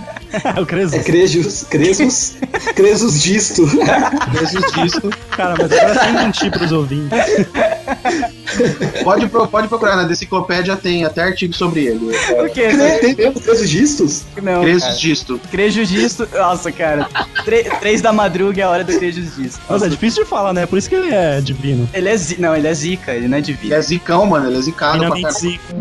É o Cresus. É Cresus, Cresus, Cresus disto. Jesus Cristo. Cara, mas agora sem mentir pros ouvintes. Pode, pode procurar, na Deciclopédia tem até artigo sobre ele. É, O quê? Tem mesmo Cresus distos? Não, Cresus cara. Disto. Crejo Gisto. Nossa, cara. Tre- três da madruga é a hora do Crejo Gisto. Nossa, é difícil de falar, né? Por isso que ele é divino. Ele é zi... Não, ele é zica, ele não é Ele divino. é zicão, mano, ele é zicado pra Finalmente zica.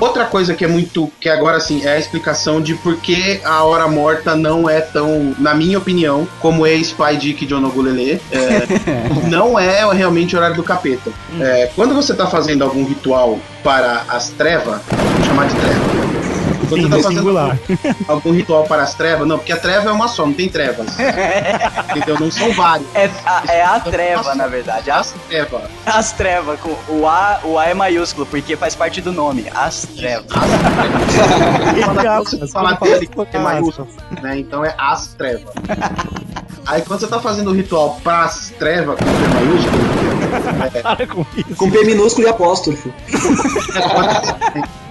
Outra coisa que é muito. que agora assim é a explicação de por que a hora morta não é tão, na minha opinião, como é Spy Dick de Onogulele. É, não é realmente o horário do capeta. É, quando você tá fazendo algum ritual para as trevas, vou chamar de treva. Quando Sim, você tá fazendo singular. algum ritual para as trevas, não, porque a treva é uma só, não tem trevas. Entendeu? Não são vários. É a, é a treva, na verdade. As, As trevas. as trevas. Com o A, o A é maiúsculo, porque faz parte do nome. As trevas. Entre Quando aspas, você quando fala fala dele, isso, é maiúsculo, né? Então é as trevas. Aí quando você tá fazendo o ritual pras trevas, com P maiúsculo, Para com. Com P minúsculo e apóstrofo.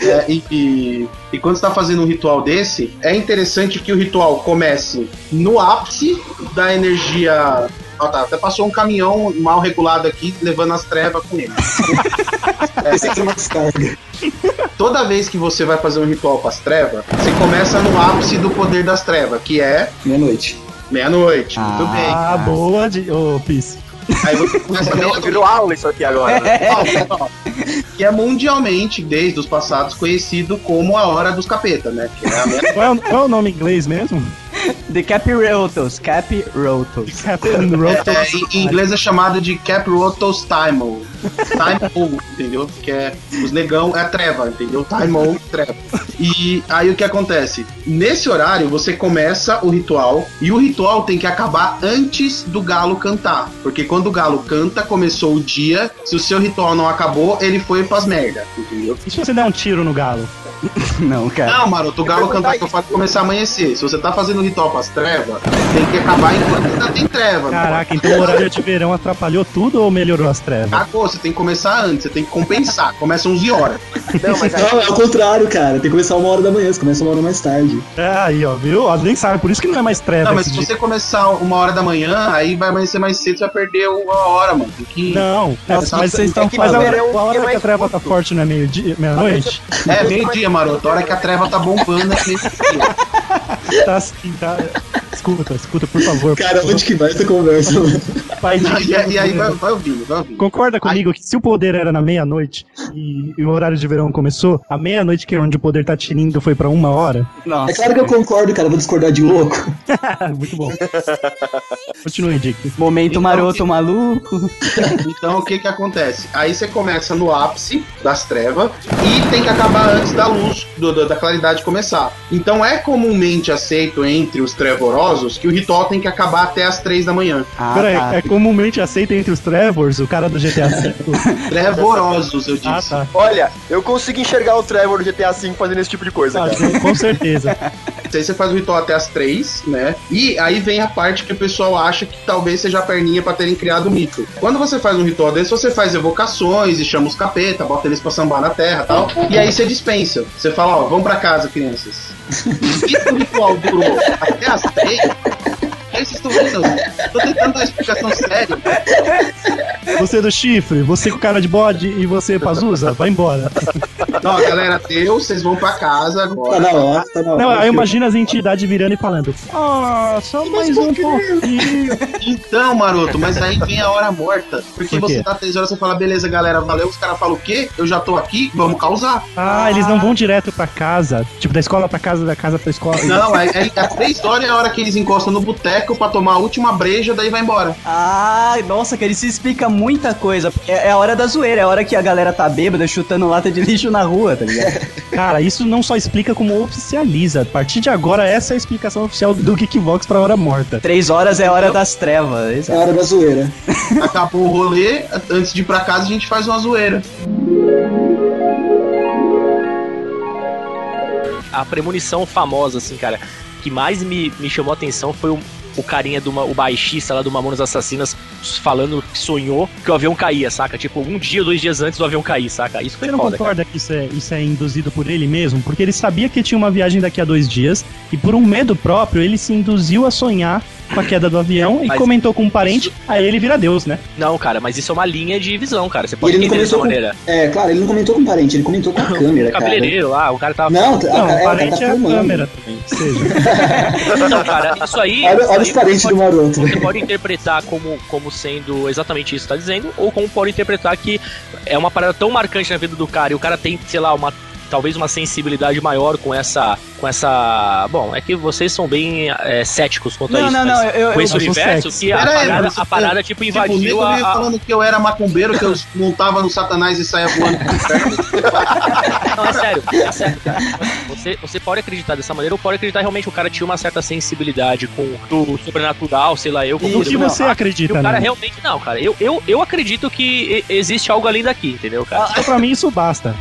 é, e, e, e quando você tá fazendo um ritual desse, é interessante que o ritual comece no ápice da energia. Ó, tá, até passou um caminhão mal regulado aqui, levando as trevas com ele. Descarga. Toda vez que você vai fazer um ritual pras trevas, você começa no ápice do poder das trevas, que é Meia-noite. meia-noite. Muito bem. Ah, boa, de... ô, Pis. Aí você começa a Virou, virou aula isso aqui agora. né? que é mundialmente, desde os passados, conhecido como a hora dos capeta, né? Que é a meia- Qual é, o, qual é o nome em inglês mesmo? The Capirotos, Capirotos. Roto. É, em em inglês é chamado de Caprotos Time. Time entendeu? Que é os negão é a treva, entendeu? Time treva. E aí o que acontece? Nesse horário você começa o ritual e o ritual tem que acabar antes do galo cantar, porque quando o galo canta começou o dia. Se o seu ritual não acabou, ele foi pras merda, entendeu? E se você der um tiro no galo? Não, cara. Não, maroto, o galo cantar que eu que começar a amanhecer. Se você tá fazendo ritual pras trevas, tem que acabar enquanto ainda tem treva. não Caraca, então o horário de verão atrapalhou tudo ou melhorou as trevas? Cagou, você tem que começar antes, você tem que compensar. Começa 11 horas. Não, mas aí, Não, é o contrário, cara. Tem que começar uma hora da manhã, você começa uma hora mais tarde. É, aí, ó, viu? Ó, nem sabe, por isso que não é mais treva Não, mas se dia. você começar uma hora da manhã, aí vai amanhecer mais cedo, você vai perder uma hora, mano. Tem que... Não, é, mas vocês estão é falando. no verão a hora é que a treva tá curto. forte não é meio-dia, meia-noite? É, meio-dia, maroto. A hora que a treva tá bombando é meio-dia. Tá assim, tá. Escuta, escuta, por favor. Cara, por onde que vai essa conversa, mano? E, e aí vai, vai ouvindo, vai ouvindo. Concorda comigo que se o poder era na meia-noite e, e o horário de verão começou, a meia-noite que é onde o poder tá tinindo foi pra uma hora? Nossa. É claro que eu concordo, cara. Vou discordar de louco. Muito bom. Continue, Dick. Momento Então, maroto que- maluco. Então o que que acontece? Aí você começa no ápice das trevas e tem que acabar antes da luz, do- do- da claridade começar. Então é comumente aceito entre os trevorosos que o ritual tem que acabar até as três da manhã. Ah, Peraí, tá. é comumente aceito entre os Trevors, o cara do GTA V? Trevorosos, eu disse. ah, tá. olha, eu consigo enxergar o Trevor do GTA V fazendo esse tipo de coisa, Ah, cara. com certeza. Aí você faz o ritual até as três, né? E aí vem a parte que o pessoal acha que talvez seja a perninha pra terem criado o mito. Quando você faz um ritual desse, você faz evocações e chama os capeta, bota eles pra sambar na terra e tal. E aí você dispensa. Você fala, ó, vamos pra casa, crianças. E o ritual durou até as três. Aí estão vendo? Tô tentando dar explicação séria. Você do chifre, você com cara de bode e você Pazuza, vai embora. Não, galera, deu, vocês vão pra casa Tá agora. na hora, tá na hora. Não, aí imagina as entidades virando e falando: Ah, só mais um pouquinho. Então, maroto, mas aí vem a hora morta. Porque Por você tá três horas, você fala, beleza, galera, valeu. Os caras falam o quê? Eu já tô aqui, vamos causar. Ah, eles não vão direto pra casa. Tipo, da escola pra casa, da casa pra escola. Não, é, é, às três horas é a hora que eles encostam no boteco pra tomar a última breja, daí vai embora. Ah, nossa, cara, isso explica muita coisa. É, é a hora da zoeira, é a hora que a galera tá bêbada chutando lata de lixo na rua, tá ligado? Cara, isso não só explica como oficializa. A partir de agora, essa é a explicação oficial do Geekbox pra hora morta. Três horas é a hora das trevas. É a hora da zoeira. Acabou o rolê, antes de ir pra casa a gente faz uma zoeira. a premonição famosa, assim, cara, que mais me, me chamou a atenção foi o, o carinha do o baixista lá do Mamonas Assassinas falando que sonhou que o avião caía, saca? Tipo, um dia, dois dias antes do avião cair, saca? Isso foi Você não foda, cara. concorda que isso é, isso é induzido por ele mesmo? Porque ele sabia que tinha uma viagem daqui a dois dias e por um medo próprio ele se induziu a sonhar com a queda do avião e Mas comentou com um parente, aí ele vira Deus, né? Não, cara, mas isso é uma linha de visão, cara. Você E pode ele entender dessa com... maneira. É, claro, ele não comentou com parente, ele comentou com a câmera, O cara. cabeleireiro lá, o cara tava. Não, tá- Não, é, o o cara parente tá é a câmera também, que seja. Não, cara, isso aí. Olha, isso olha aí pode- do maroto. Você pode interpretar como, como sendo exatamente isso que tá dizendo, ou como pode interpretar que é uma parada tão marcante na vida do cara e o cara tem, sei lá, uma talvez uma sensibilidade maior com essa com essa bom é que vocês são bem é, céticos quanto a Não, isso não, não, eu- com eu- esse eu universo que a aí, parada, você- a parada tipo Tipo, invadiu nego a, a- falando que eu era macumbeiro, que eu montava no satanás e saia voando pro inferno. Não, é sério, é sério, cara. Você, você pode acreditar dessa maneira ou pode acreditar realmente que o cara tinha uma certa sensibilidade com o sobrenatural, sei lá eu. como O você que não, você acho acredita, que o cara né? realmente não, cara. Eu, eu, eu acredito que e- existe algo além daqui, entendeu, cara? Só pra mim isso basta.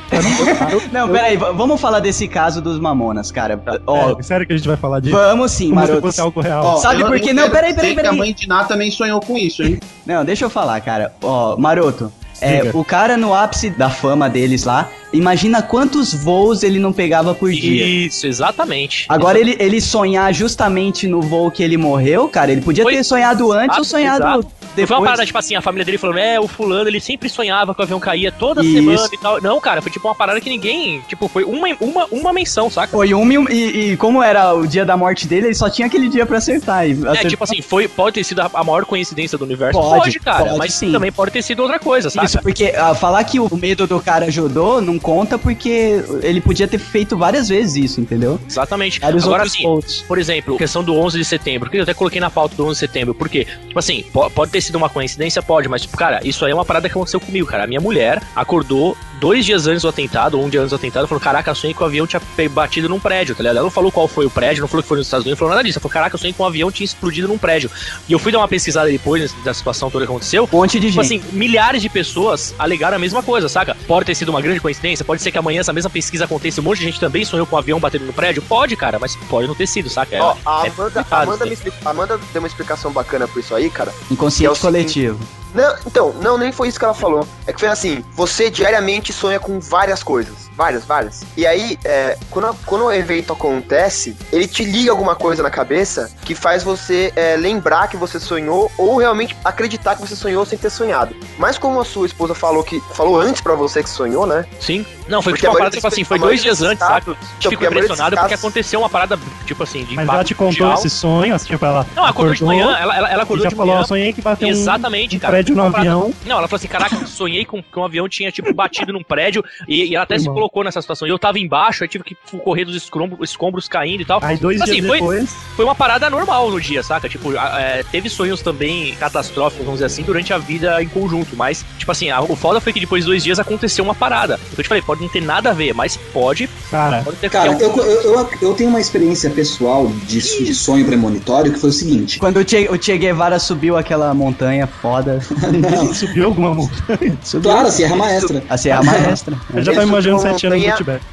Não, peraí, vamos falar desse caso dos Mamonas, cara. Ó, é, sério que a gente vai falar disso? vamos sim, Como se maroto. fosse algo real. Ó, Sabe por quê? Não, peraí, peraí, que peraí. A mãe de Ná também sonhou com isso, hein? Não, deixa eu falar, cara. Ó, Maroto, é, o cara no ápice da fama deles lá, imagina quantos voos ele não pegava por dia. Isso, exatamente. Agora ele, ele sonhar justamente no voo que ele morreu, cara, ele podia Foi- ter sonhado antes ou sonhado exato. Não foi uma depois- parada, tipo assim, a família dele falando, é, o fulano, ele sempre sonhava que o avião caía toda Isso. semana e tal. Não, cara, foi tipo uma parada que ninguém, tipo, foi uma, uma, uma menção, saca? Foi um e, e, como era o dia da morte dele, ele só tinha aquele dia pra acertar. E É, acertou- tipo assim, foi, pode ter sido a, maior coincidência do universo? Pode, cara, pode mas sim. também pode ter sido outra coisa, saca? Isso, porque ah, falar que o medo do cara ajudou não conta porque ele podia ter feito várias vezes isso, entendeu? Exatamente. Vários Agora sim, pontos. por exemplo, questão do 11 de setembro, que eu até coloquei na pauta do 11 de setembro, porque, tipo assim, po- pode ter sido uma coincidência, pode, mas, tipo, cara, isso aí é uma parada que aconteceu comigo, cara. A minha mulher acordou dois dias antes do atentado, ou um dia antes do atentado, falou, caraca, eu sonhei que o avião tinha batido num prédio, tá ligado? Ela não falou qual foi o prédio, não falou que foi nos Estados Unidos, não falou nada disso. Ela falou, caraca, eu sonhei que um avião tinha explodido num prédio. E eu fui dar uma pesquisada depois da situação toda que aconteceu, Um monte de Tipo gente. assim, milhares de pessoas alegaram a mesma coisa, saca? Pode ter sido uma grande coincidência, pode ser que amanhã essa mesma pesquisa aconteça, um monte de gente também sonhou com um avião batendo no prédio. Pode, cara, mas pode não ter sido, saca? É, Ó, a é Amanda, complicado, Amanda, me Amanda deu uma explicação bacana por isso aí, cara. Inconsciente É o seguinte- coletivo. Não, então, não, nem foi isso que ela falou. É que foi assim, você diariamente sonha com várias coisas. Várias, várias. E aí, é, quando, quando o evento acontece, ele te liga alguma coisa na cabeça que faz você é, lembrar que você sonhou ou realmente acreditar que você sonhou sem ter sonhado. Mas como a sua esposa falou que falou antes pra você que sonhou, né? Sim. Não, foi Porque tipo a uma parada, tipo assim, foi dois dias antes, casos-? Eu porque fico impressionado porque aconteceu uma parada, tipo assim, de Mas ela te contou mundial. esse sonho, assim, tipo, ela Não, ela acordou de manhã, ela, ela, ela e acordou já de falou, manhã. sonhei que bateu um- Exatamente, um cara. prédio no Uma parada- avião. Não, ela falou assim: caraca, sonhei com que um avião tinha, tipo, batido num prédio e, e ela até se Irmão. Colocou nessa situação. E eu tava embaixo, eu tive que correr dos escombros, escombros caindo e tal. Aí dois Assim, dias foi- depois, Foi uma parada normal no dia, saca? Tipo, é, teve sonhos também catastróficos, vamos dizer assim, durante a vida em conjunto. Mas, tipo assim, a- o foda foi que depois de dois dias aconteceu uma parada. Eu te falei, pode não ter nada a ver, mas pode, cara, pode ter Cara, um- eu, eu, eu, eu tenho uma experiência pessoal de, de sonho premonitório que foi o seguinte. Quando o che, o che Guevara subiu aquela montanha foda, Não, subiu alguma montanha. claro, a Serra Maestra. a Serra Maestra. Eu já tava imaginando subiu anos do montanha- Tibete.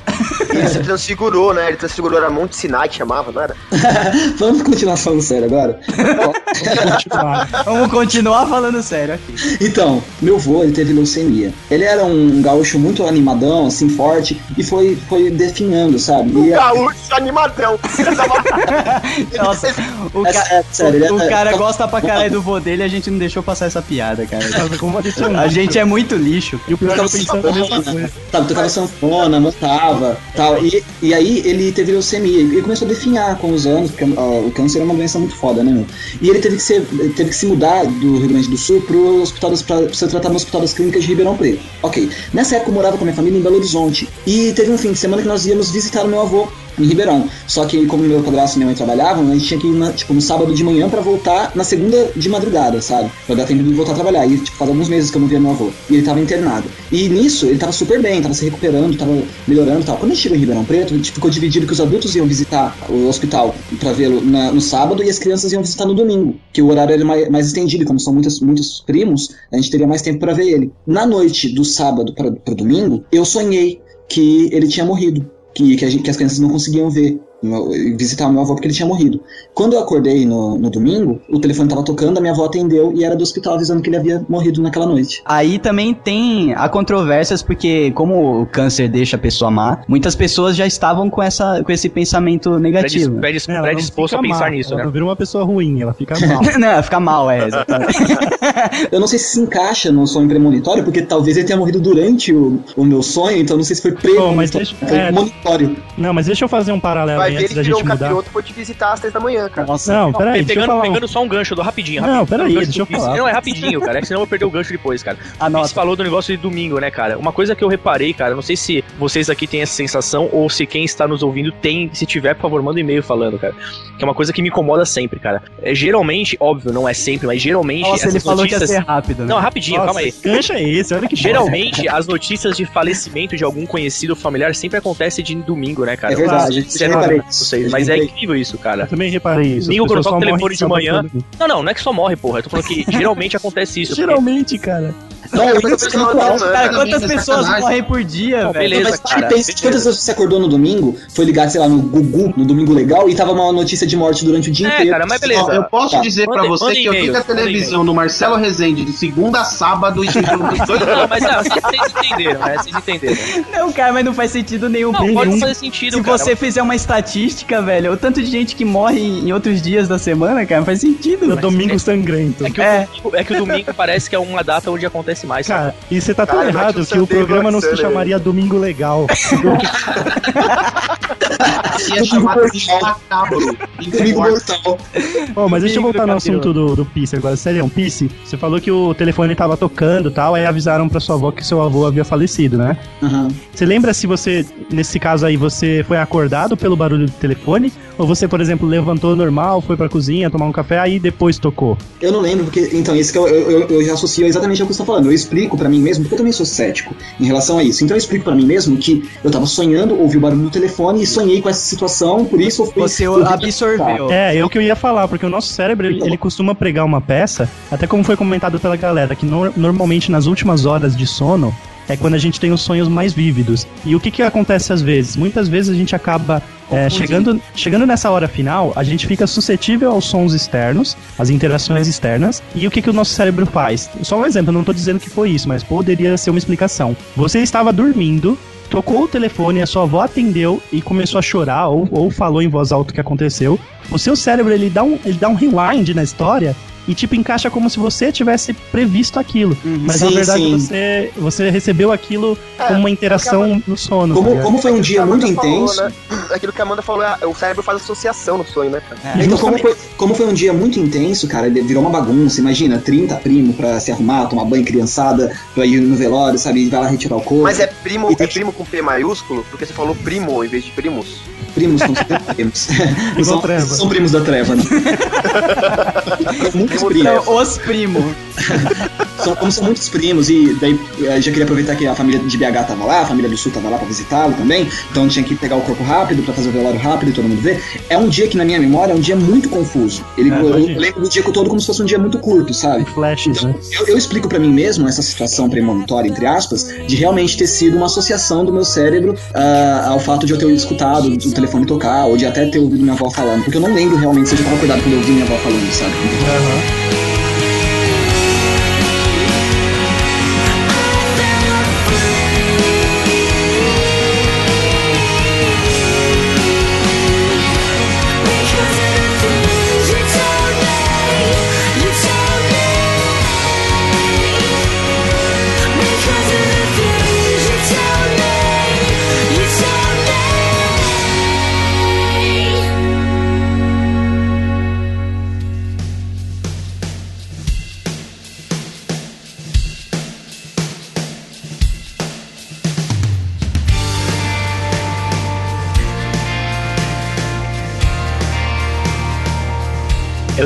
Ele se transfigurou, né? Ele transfigurou, era Monte Sinai que chamava, não era? Vamos continuar falando sério agora? Continuar. Vamos continuar falando sério aqui. Então, meu avô, ele teve leucemia. Ele era um gaúcho muito animadão, assim, forte, e foi, foi definhando, sabe? E, Gaúcho animadão. Tava- Nossa, o, É ca- sério, sério, o- ele o é- cara é- gosta pra caralho do vô dele e a gente não deixou passar essa piada, cara. Adicionar. A gente é muito lixo. E o pior é eu Tocava pensando a mesma sanfona, coisa. sabe, tocava sanfona, montava, tal. E, e aí ele teve leucemia. E começou a definhar com os anos, porque ó, o câncer é uma doença muito foda, né, meu? E ele teve que, ser, teve que se mudar do Rio Grande do Sul pro hospital das, pra, pra ser tratado no Hospital das Clínicas de Ribeirão Preto. Ok. Nessa época eu morava com a minha família em Belo Horizonte. E teve um fim de semana que nós íamos visitar o meu avô em Ribeirão. Só que como meu padrasto e minha mãe trabalhavam, a gente tinha que ir na- tipo, no sábado de manhã pra voltar na segunda de madrugada, sabe? Pra dar tempo de voltar a trabalhar. E tipo, faz alguns meses que eu não via meu avô. E ele tava internado. E nisso, ele tava super bem, tava se recuperando, tava melhorando e tal. Quando a gente chegou em Ribeirão Preto, a gente ficou dividido que os adultos iam visitar o hospital pra vê-lo no sábado e as crianças iam visitar no domingo. Que o horário era mais, mais estendido, como são muitos, muitos primos, a gente teria mais tempo pra ver ele. Na noite do sábado para domingo, eu sonhei que ele tinha morrido. Que, que, gente- que as crianças não conseguiam ver. Meu- visitar o meu avô porque ele tinha morrido. Quando eu acordei no, no domingo, o telefone tava tocando, a minha avó atendeu e era do hospital avisando que ele havia morrido naquela noite. Aí também tem há controvérsias, porque como o câncer deixa a pessoa má, muitas pessoas já estavam com, essa, com esse pensamento negativo. predis- É, ela não predisposto a pensar mal, nisso, ela né? não vira uma pessoa ruim, ela fica mal. não, fica mal, é, exatamente. Eu não sei se se encaixa no sonho premonitório, porque talvez ele tenha morrido durante o, o meu sonho, então não sei se foi Bom, mas premonitório. deixa- é. monitório. Não, mas deixa eu fazer um paralelo Vai aí antes ele da gente um mudar. capiroto e foi te visitar às três da manhã, cara. Nossa. Não, peraí, deixa eu pegando, falar. um- pegando só um gancho, do rapidinho. Não, rapidinho. peraí, Um gancho deixa eu falar. Não, é rapidinho, cara. é que Senão eu vou perder o gancho depois, cara. Anota. Você falou do negócio de domingo, né, cara? Uma coisa que eu reparei, cara, não sei se vocês aqui têm essa sensação ou se quem está nos ouvindo tem. Se tiver, por favor, manda um e-mail falando, cara. Que é uma coisa que me incomoda sempre, cara. É, geralmente, óbvio, não é sempre, mas geralmente. Nossa, ele falou que ia notícias... ser rápido, né? Não, rapidinho, Nossa, calma aí. que gancho é esse? Olha que chato. Geralmente, as notícias de falecimento de algum conhecido ou familiar sempre acontecem de domingo, né, cara? É verdade, Não sei eu vocês, eu mas é incrível isso, cara. Eu também reparei isso. Pessoas toca o telefone de manhã. Não, não, não é que só morre, porra. Eu tô falando que geralmente acontece isso. porque- Geralmente, cara. Não, eu ia ficar muito alto. Cara, quantas é pessoas sacanagem. morrem por dia, Pô, velho? beleza, Mas cara. pensa, quantas vezes você acordou no domingo, foi ligar, sei lá, no Gugu, no Domingo Legal, e tava uma notícia de morte durante o dia É, inteiro. cara, mas beleza. Eu posso Tá. dizer pra você que eu vi e-mail, a televisão no Marcelo Rezende de segunda a sábado e dois Não, mas não, vocês entenderam, né? Vocês entenderam. Não, cara, mas não faz sentido nenhum. Não, pode fazer sentido, Se você fizer uma estatística, velho, o tanto de gente que morre em outros dias da semana, cara, não faz sentido. No velho. domingo sangrento. É É. é que o domingo parece que é uma data onde acontece mais, sabe? Cara, e você tá tão Cara, errado que o programa não se chamaria Domingo Legal. ia chamar de macabro. Domingo mortal. Bom, mas deixa eu voltar no assunto do, do Pisse agora. Sério, Pisse, você falou que o telefone tava tocando e tal, aí avisaram pra sua avó que seu avô havia falecido, né? Aham. Você lembra se você, nesse caso aí, você foi acordado pelo barulho do telefone? Ou você, por exemplo, levantou normal, foi pra cozinha tomar um café, aí depois tocou? Eu não lembro, porque. Então, isso que eu, eu, eu- eu já associo exatamente ao que você tá falando. Eu explico pra mim mesmo, porque eu também sou cético em relação a isso. Então eu explico pra mim mesmo que eu tava sonhando, ouvi o barulho do telefone e sonhei com essa situação, por isso eu fui. Você eu fui- absorveu. É, eu que eu ia falar, porque o nosso cérebro, ele, ele costuma pregar uma peça, até como foi comentado pela galera, que nor- normalmente nas últimas horas de sono é quando a gente tem os sonhos mais vívidos. E o que que acontece às vezes? Muitas vezes a gente acaba é, chegando, chegando nessa hora final, a gente fica suscetível aos sons externos, às interações externas, e o que que o nosso cérebro faz? Só um exemplo, eu não tô dizendo que foi isso, mas poderia ser uma explicação. Você estava dormindo, tocou o telefone, a sua avó atendeu e começou a chorar ou, ou falou em voz alta o que aconteceu. O seu cérebro ele dá um, ele dá um rewind na história e tipo encaixa como se você tivesse previsto aquilo. Mas na Sim, verdade sim. você, você recebeu aquilo É, como uma interação no sono. tá Como, ligado? como foi um dia A muito Amanda falou, intenso. né? Aquilo que a Amanda falou, é, o cérebro faz associação no sonho, né, cara? É. Então, como foi, como foi um dia muito intenso, cara, ele virou uma bagunça. Imagina, 30 primos pra se arrumar, tomar banho, criançada, pra ir no velório, sabe? Vai lá retirar o corpo. Mas é primo, E é primo com P maiúsculo? Porque você falou primo em vez de primos. Primos, são primos. São, são primos da treva, né? muitos Primo primos. Então, os primos. São, como são muitos primos, e daí eh, já queria aproveitar que a família de BH tava lá, a família do Sul tava lá pra visitá-lo também, então tinha que pegar o corpo rápido pra fazer o velório rápido e todo mundo ver. É um dia que, na minha memória, é um dia muito confuso. Ele, É, eu, eu lembro do dia todo como se fosse um dia muito curto, sabe? Flashes, né? Eu, eu explico pra mim mesmo essa situação premonitória, entre aspas, de realmente ter sido uma associação do meu cérebro ah, ao fato de eu ter escutado o telefone tocar, ou de até ter ouvido minha avó falando, porque eu não lembro realmente se eu já tava acordado quando eu ouvi minha avó falando, sabe? Bye.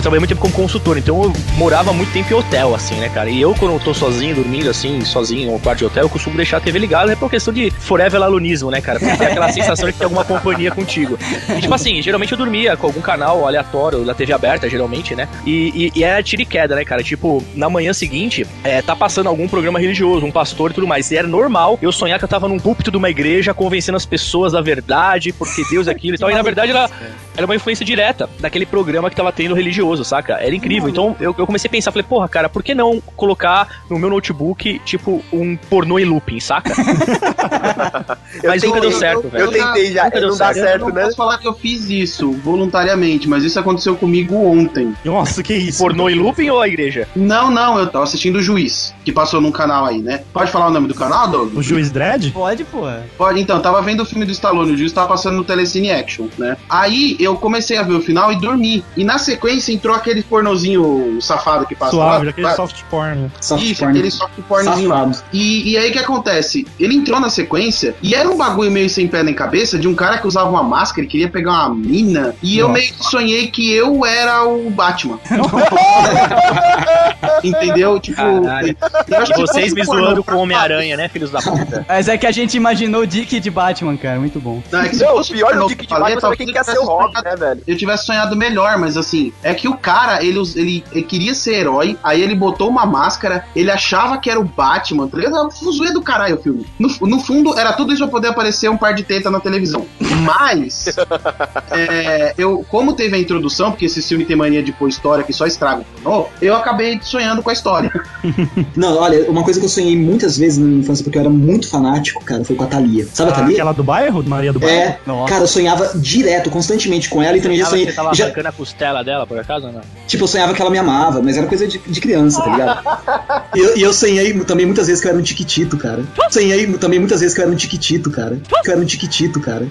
Trabalhei muito tempo como consultor, então eu morava muito tempo em hotel, assim, né, cara? E eu, quando eu tô sozinho, dormindo, assim, sozinho, no quarto de hotel, eu costumo deixar a TV ligada, é por questão de forever alunismo, né, cara? Pra ter aquela sensação de que tem alguma companhia contigo. E, tipo assim, geralmente eu dormia com algum canal aleatório da TV aberta, geralmente, né? E, e, e era tiro e queda, né, cara? Tipo, na manhã seguinte, é, tá passando algum programa religioso, um pastor e tudo mais. E era normal eu sonhar que eu tava num púlpito de uma igreja convencendo as pessoas da verdade, porque Deus é aquilo e tal. E na verdade era, era uma influência direta daquele programa que tava tendo religioso, saca? Era incrível. Então eu, eu comecei a pensar, falei, porra, cara, por que não colocar no meu notebook, tipo, um pornô em looping, saca? Mas nunca deu certo, velho. Eu tentei já, Nunca deu não dá certo. Eu não né? posso falar que eu fiz isso voluntariamente, mas isso aconteceu comigo ontem. Nossa, que isso? Pornô em looping ou a igreja? Não, não, eu tava assistindo o Juiz, que passou num canal aí, né? Pode falar o nome do canal, Doug? O juiz Dredd? Pode, pô. Pode, então, tava vendo o filme do Stallone, o Juiz tava passando no Telecine Action, né? Aí eu comecei a ver o final e dormi. E na sequência entrou aquele pornozinho safado que passa Suave, lá. aquele soft porn. Soft Isso, porn. aquele soft pornzinho lá. Safado. E, e aí o que acontece? Ele entrou na sequência e era um bagulho meio sem pé nem cabeça de um cara que usava uma máscara e queria pegar uma mina. E eu Nossa. meio que sonhei que eu era o Batman. Entendeu? Tipo. Caralho. eu acho E que vocês me zoando com o Homem-Aranha, né, filhos da puta? Mas é que a gente imaginou o Dick de Batman, cara. Muito bom. Não, é que se Não, o pior do Dick que de eu Batman é quem quer eu ser o Robin, né, velho? Eu tivesse sonhado melhor, mas assim, é que o cara, ele, ele, ele queria ser herói, aí ele botou uma máscara, ele achava que era o Batman, tá ligado? Fuzuê do caralho o filme. No, no fundo, era tudo isso pra poder aparecer um par de teta na televisão. Mas, é, eu, como teve a introdução, porque esse filme tem mania de pôr história que só estraga o pornô, eu acabei sonhando com a história. Não, olha, uma coisa que eu sonhei muitas vezes na minha infância, porque eu era muito fanático, cara, foi com a Thalia. Sabe a Ah, Thalia? aquela do bairro, Maria do bairro? É, Nossa. cara, eu sonhava direto, constantemente com ela e também já sonhei. você tava já- arrancando a costela dela, por acaso, tipo, eu sonhava que ela me amava, mas era coisa de, de criança, tá ligado? E eu, e eu sonhei também muitas vezes que eu era um tiquitito, cara. Sonhei também muitas vezes que eu era um tiquitito, cara. Que eu era um tiquitito, cara.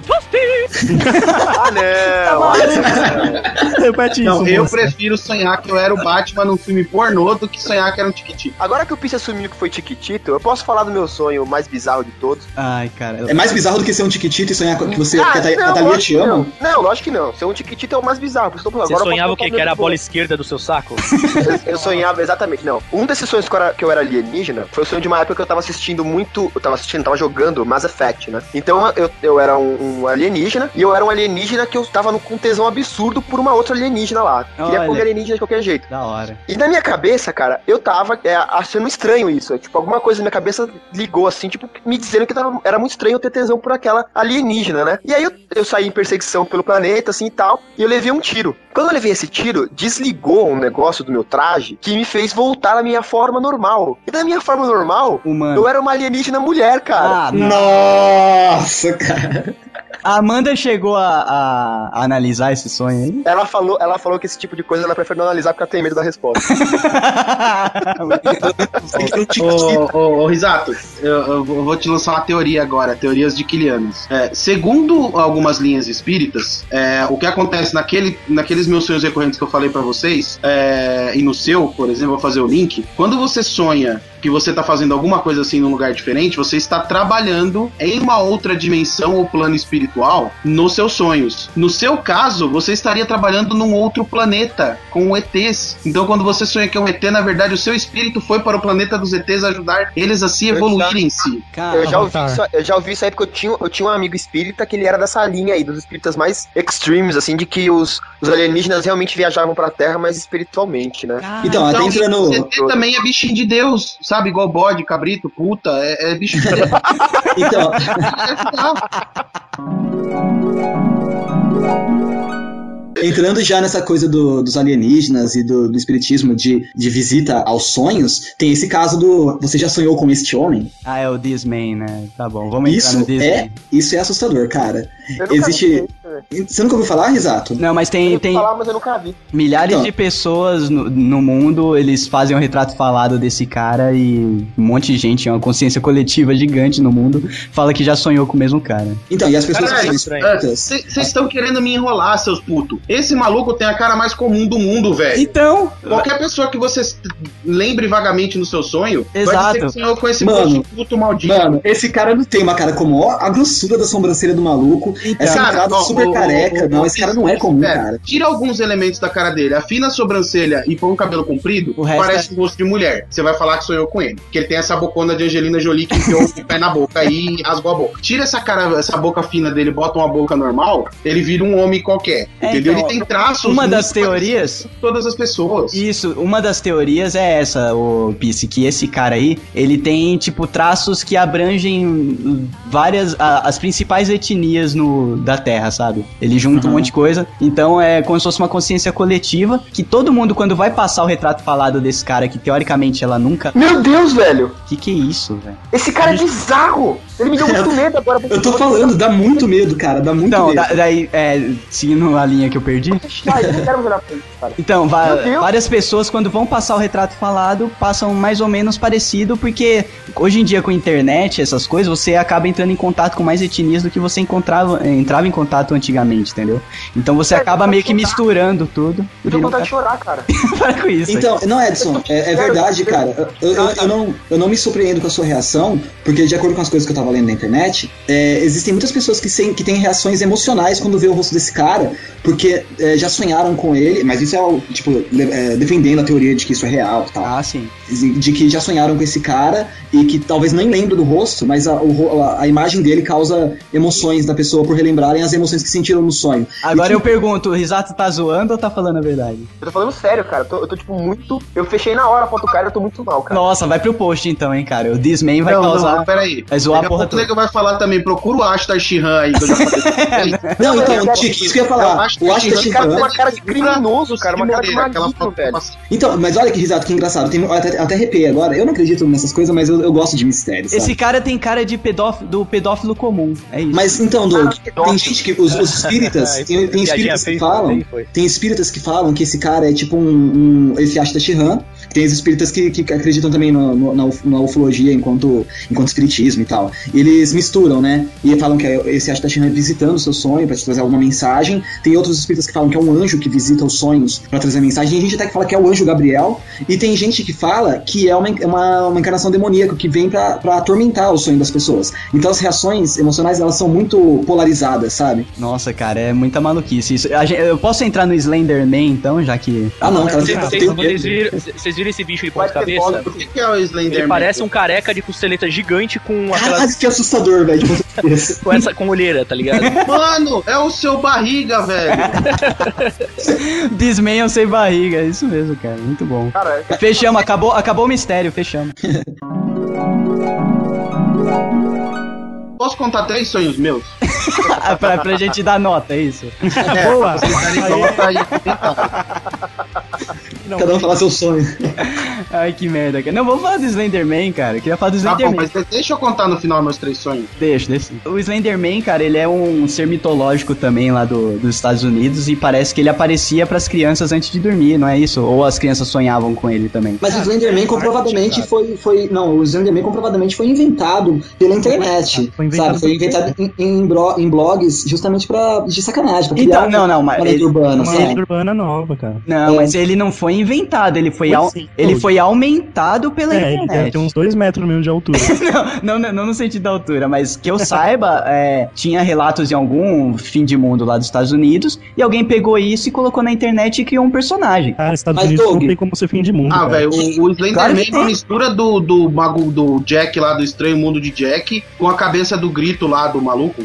Ah, não! Repete isso, Não, eu moça. prefiro sonhar que eu era o Batman num filme pornô do que sonhar que era um tiquitito. Agora que o Pisse assumiu que foi Chiquitito, eu posso falar do meu sonho mais bizarro de todos? Ai, cara. eu- É mais bizarro do que ser um tiquitito e sonhar que você Ah, que a, Tha- a não, Thalia lógico te que ama. Não. não, lógico que não. Ser um Chiquitito é o mais bizarro. que. Você Agora eu sonhava o contar Que era a bola esquerda do seu saco? Eu, eu sonhava exatamente, não. Um desses sonhos que eu, era, que eu era alienígena foi o sonho de uma época que eu tava assistindo muito. Eu tava assistindo, tava jogando Mass Effect, né? Então eu, eu era um, um alienígena e eu era um alienígena que eu tava no, com tesão absurdo por uma outra alienígena lá. Queria comer alienígena de qualquer jeito. Da hora. E na minha cabeça, cara, eu tava é, achando estranho isso. É, tipo, alguma coisa na minha cabeça ligou assim, tipo, me dizendo que tava, era muito estranho eu ter tesão por aquela alienígena, né? E aí eu, eu saí em perseguição pelo planeta, assim e tal, e eu levei um tiro. Quando eu levei esse tiro, desligou um negócio do meu traje que me fez voltar à minha forma normal. E na minha forma normal, Humano. eu era uma alienígena mulher, cara. Ah, não. Nossa, cara. A Amanda chegou a, a- a analisar esse sonho aí? Ela falou, ela falou que esse tipo de coisa ela prefere não analisar porque ela tem medo da resposta. Ô, ô, ô, Risato, eu, eu vou te lançar uma teoria agora, teorias de Kilianos. É, segundo algumas linhas espíritas, é, o que acontece naquele, naqueles meus sonhos recorrentes que eu falei pra vocês, é, e no seu, por exemplo, vou fazer o link, quando você sonha que você tá fazendo alguma coisa assim num lugar diferente, você está trabalhando em uma outra dimensão ou plano espiritual nos seus sonhos. No seu caso, você estaria trabalhando num outro planeta com ETs. Então, quando você sonha que é um ET, na verdade, o seu espírito foi para o planeta dos ETs ajudar eles a se evoluírem em si. Cara, Eu já, ouvi Avatar. isso, eu já ouvi isso aí porque eu tinha, eu tinha um amigo espírita que ele era dessa linha aí, dos espíritas mais extremes, assim, de que os, os alienígenas realmente viajavam pra Terra, mas espiritualmente, né? Então, até Então, entrando. ET também é bichinho de Deus, sabe? Igual bode, cabrito, puta, é, é bicho de Deus. Então, entrando já nessa coisa do- dos alienígenas e do, do espiritismo de, de visita aos sonhos, tem esse caso do. Você já sonhou com este homem? Ah, é o Disman, né? Tá bom, vamos entrar Isso no Disman. é, isso é assustador, cara. Eu Existe. vi. Você nunca ouviu falar, Risato? Não, mas Eu tem, ouvi tem falar, mas eu nunca vi. milhares Então. de pessoas no, no mundo, eles fazem um retrato falado desse cara e um monte de gente, uma consciência coletiva gigante no mundo, fala que já sonhou com o mesmo cara. Então, e as pessoas Caralho, que são. Vocês estão querendo me enrolar, seus putos. Esse maluco tem a cara mais comum do mundo, velho. Então, Qualquer pessoa que você lembre vagamente no seu sonho, vai Exato. dizer que sonhou com esse Mano, puto maldito. Mano, esse cara não tem uma cara comum. Ó, a grossura da sobrancelha do maluco. essa Cara, ó, super o- careca. o- não, esse cara não é comum, É, cara. Tira alguns elementos da cara dele, afina a sobrancelha e põe um cabelo comprido, O resto parece um rosto de mulher. Você vai falar que sou eu com ele. Que ele tem essa bocona de Angelina Jolie que enfiou o pé na boca e rasgou a boca. Tira essa cara, essa boca fina dele, bota uma boca normal, ele vira um homem qualquer. É, entendeu? Então, ele tem traços. uma das teorias- Todas as pessoas. Isso, uma das teorias é essa, o Pisse, que esse cara aí, ele tem, tipo, traços que abrangem várias, a- as principais etnias no, da Terra, sabe? Ele junta um Uhum. monte de coisa, então é como se fosse uma consciência coletiva, que todo mundo, quando vai passar o retrato falado desse cara, que teoricamente ela nunca... Meu Deus, velho! Que que é isso, velho? Esse cara é bizarro! Ele me deu muito medo agora. Eu tô falando, dá muito medo, cara. Dá muito Então, medo. da- daí, é, seguindo a linha que eu perdi... Ai, eu não quero olhar pra isso, cara. Então, várias pessoas, quando vão passar o retrato falado, passam mais ou menos parecido, porque hoje em dia, com a internet, essas coisas, você acaba entrando em contato com mais etnias do que você encontrava, entrava em contato antigamente, entendeu? Então você É, acaba meio que chorar. misturando tudo. Eu tô vontade de chorar, cara. ca- Para com isso. Então, não, Edson, é, é verdade, cara. Eu, eu- eu não, eu não me surpreendo com a sua reação, porque de acordo com as coisas que eu tava lendo na internet, é, existem muitas pessoas que, sem, que têm reações emocionais quando vê o rosto desse cara, porque é, já sonharam com ele, mas isso é, tipo, é, defendendo a teoria de que isso é real e tal. Ah, sim. de que já sonharam com esse cara e que talvez nem lembre do rosto, mas a, o a, a imagem dele causa emoções da pessoa por relembrarem as emoções que sentiram no sonho. Agora E eu pergunto, o Risato tá zoando ou tá falando a verdade? Eu tô falando sério, cara. Eu tô, eu tô, tipo, muito. Eu fechei na hora a foto do cara eu tô muito mal, cara. Nossa, vai pro post então, hein, cara. O Disman vai não, causar. não, peraí. Vai zoar a Daqui a porra toda. vai falar também, procura o Ashtar Shihan aí, que eu já falei. Não, então, Tiki, isso que eu ia falar. O Esse cara tem uma cara de criminoso, cara. Uma cara de maligno, velho. Então, mas olha que risado, que engraçado. Tem, eu até, até arrepiei agora. Eu não acredito nessas coisas, mas eu, eu gosto de mistérios. sabe? Esse cara tem cara de pedófilo, do pedófilo comum. É isso. Mas então, Doug, Ah, tem gente que. Os, os espíritas. tem, tem Piadinha espíritas que falam. Tem espíritas que falam que esse cara é tipo um. um esse Ashta Shihan. Tem os espíritas que, que acreditam também no, no- na, uf- na ufologia enquanto, enquanto espiritismo e tal. E eles misturam, né? E falam que é esse Ashta Shihan visitando o seu sonho pra te trazer alguma mensagem. Tem outros espíritas que falam que é um anjo que visita os sonhos pra trazer mensagem. Tem gente até que fala que é o anjo Gabriel. E tem gente que fala que é uma, uma, uma encarnação demoníaca que vem pra, pra atormentar o sonho das pessoas. Então as reações emocionais elas são muito polarizadas, sabe? Nossa, cara, é muita maluquice isso. A gente- eu posso entrar no Slenderman então, já que. Ah, não, cara. Tem- tem- vocês viram, viram esse bicho de Vai ponta cabeça? O que, que é o Slenderman? Ele parece um careca de costeleta gigante com aquelas. Caralho, que assustador, velho. com essa com olheira, tá ligado? Mano, é o seu barriga, velho. Disman sem barriga, é isso mesmo, cara. Muito bom. Cara, Fechamos, acabou, acabou o mistério, fechamos. Posso contar três sonhos meus? pra, pra gente dar nota, é isso. É, Boa. pra vocês darem Aí- nota comentar. Não, Cada um falar seu sonho. Ai, que merda, cara. Não, vamos falar do Slenderman, cara. Eu queria falar do Tá bom, Slenderman. mas deixa eu contar no final meus três sonhos. Deixa, deixa. O Slenderman, cara, ele é um ser mitológico também lá do- dos Estados Unidos e parece que ele aparecia pras crianças antes de dormir, não é isso? Ou as crianças sonhavam com ele também. Mas o Slenderman comprovadamente foi, foi. Não, o Slenderman comprovadamente foi inventado pela internet. Foi inventado sabe? Foi inventado em, em, bro- em blogs justamente pra, de sacanagem, pra Então, não, não, mas ele- urbana, uma sabe? urbana nova, cara. Não, É. mas ele não foi inventado, ele foi, sim, ele foi. foi aumentado pela É, ele internet. ter uns dois metros mesmo de altura. Não, não, não no sentido da altura, mas que eu saiba, é, tinha relatos em algum fim de mundo lá dos Estados Unidos e alguém pegou isso e colocou na internet e criou um personagem. Cara, Estados Mas, Unidos Doug- não tem como ser fim de mundo. Ah, velho, o, o Claro Slenderman que é uma tem. mistura do, do mago do Jack lá do Estranho Mundo de Jack com a cabeça do grito lá do maluco.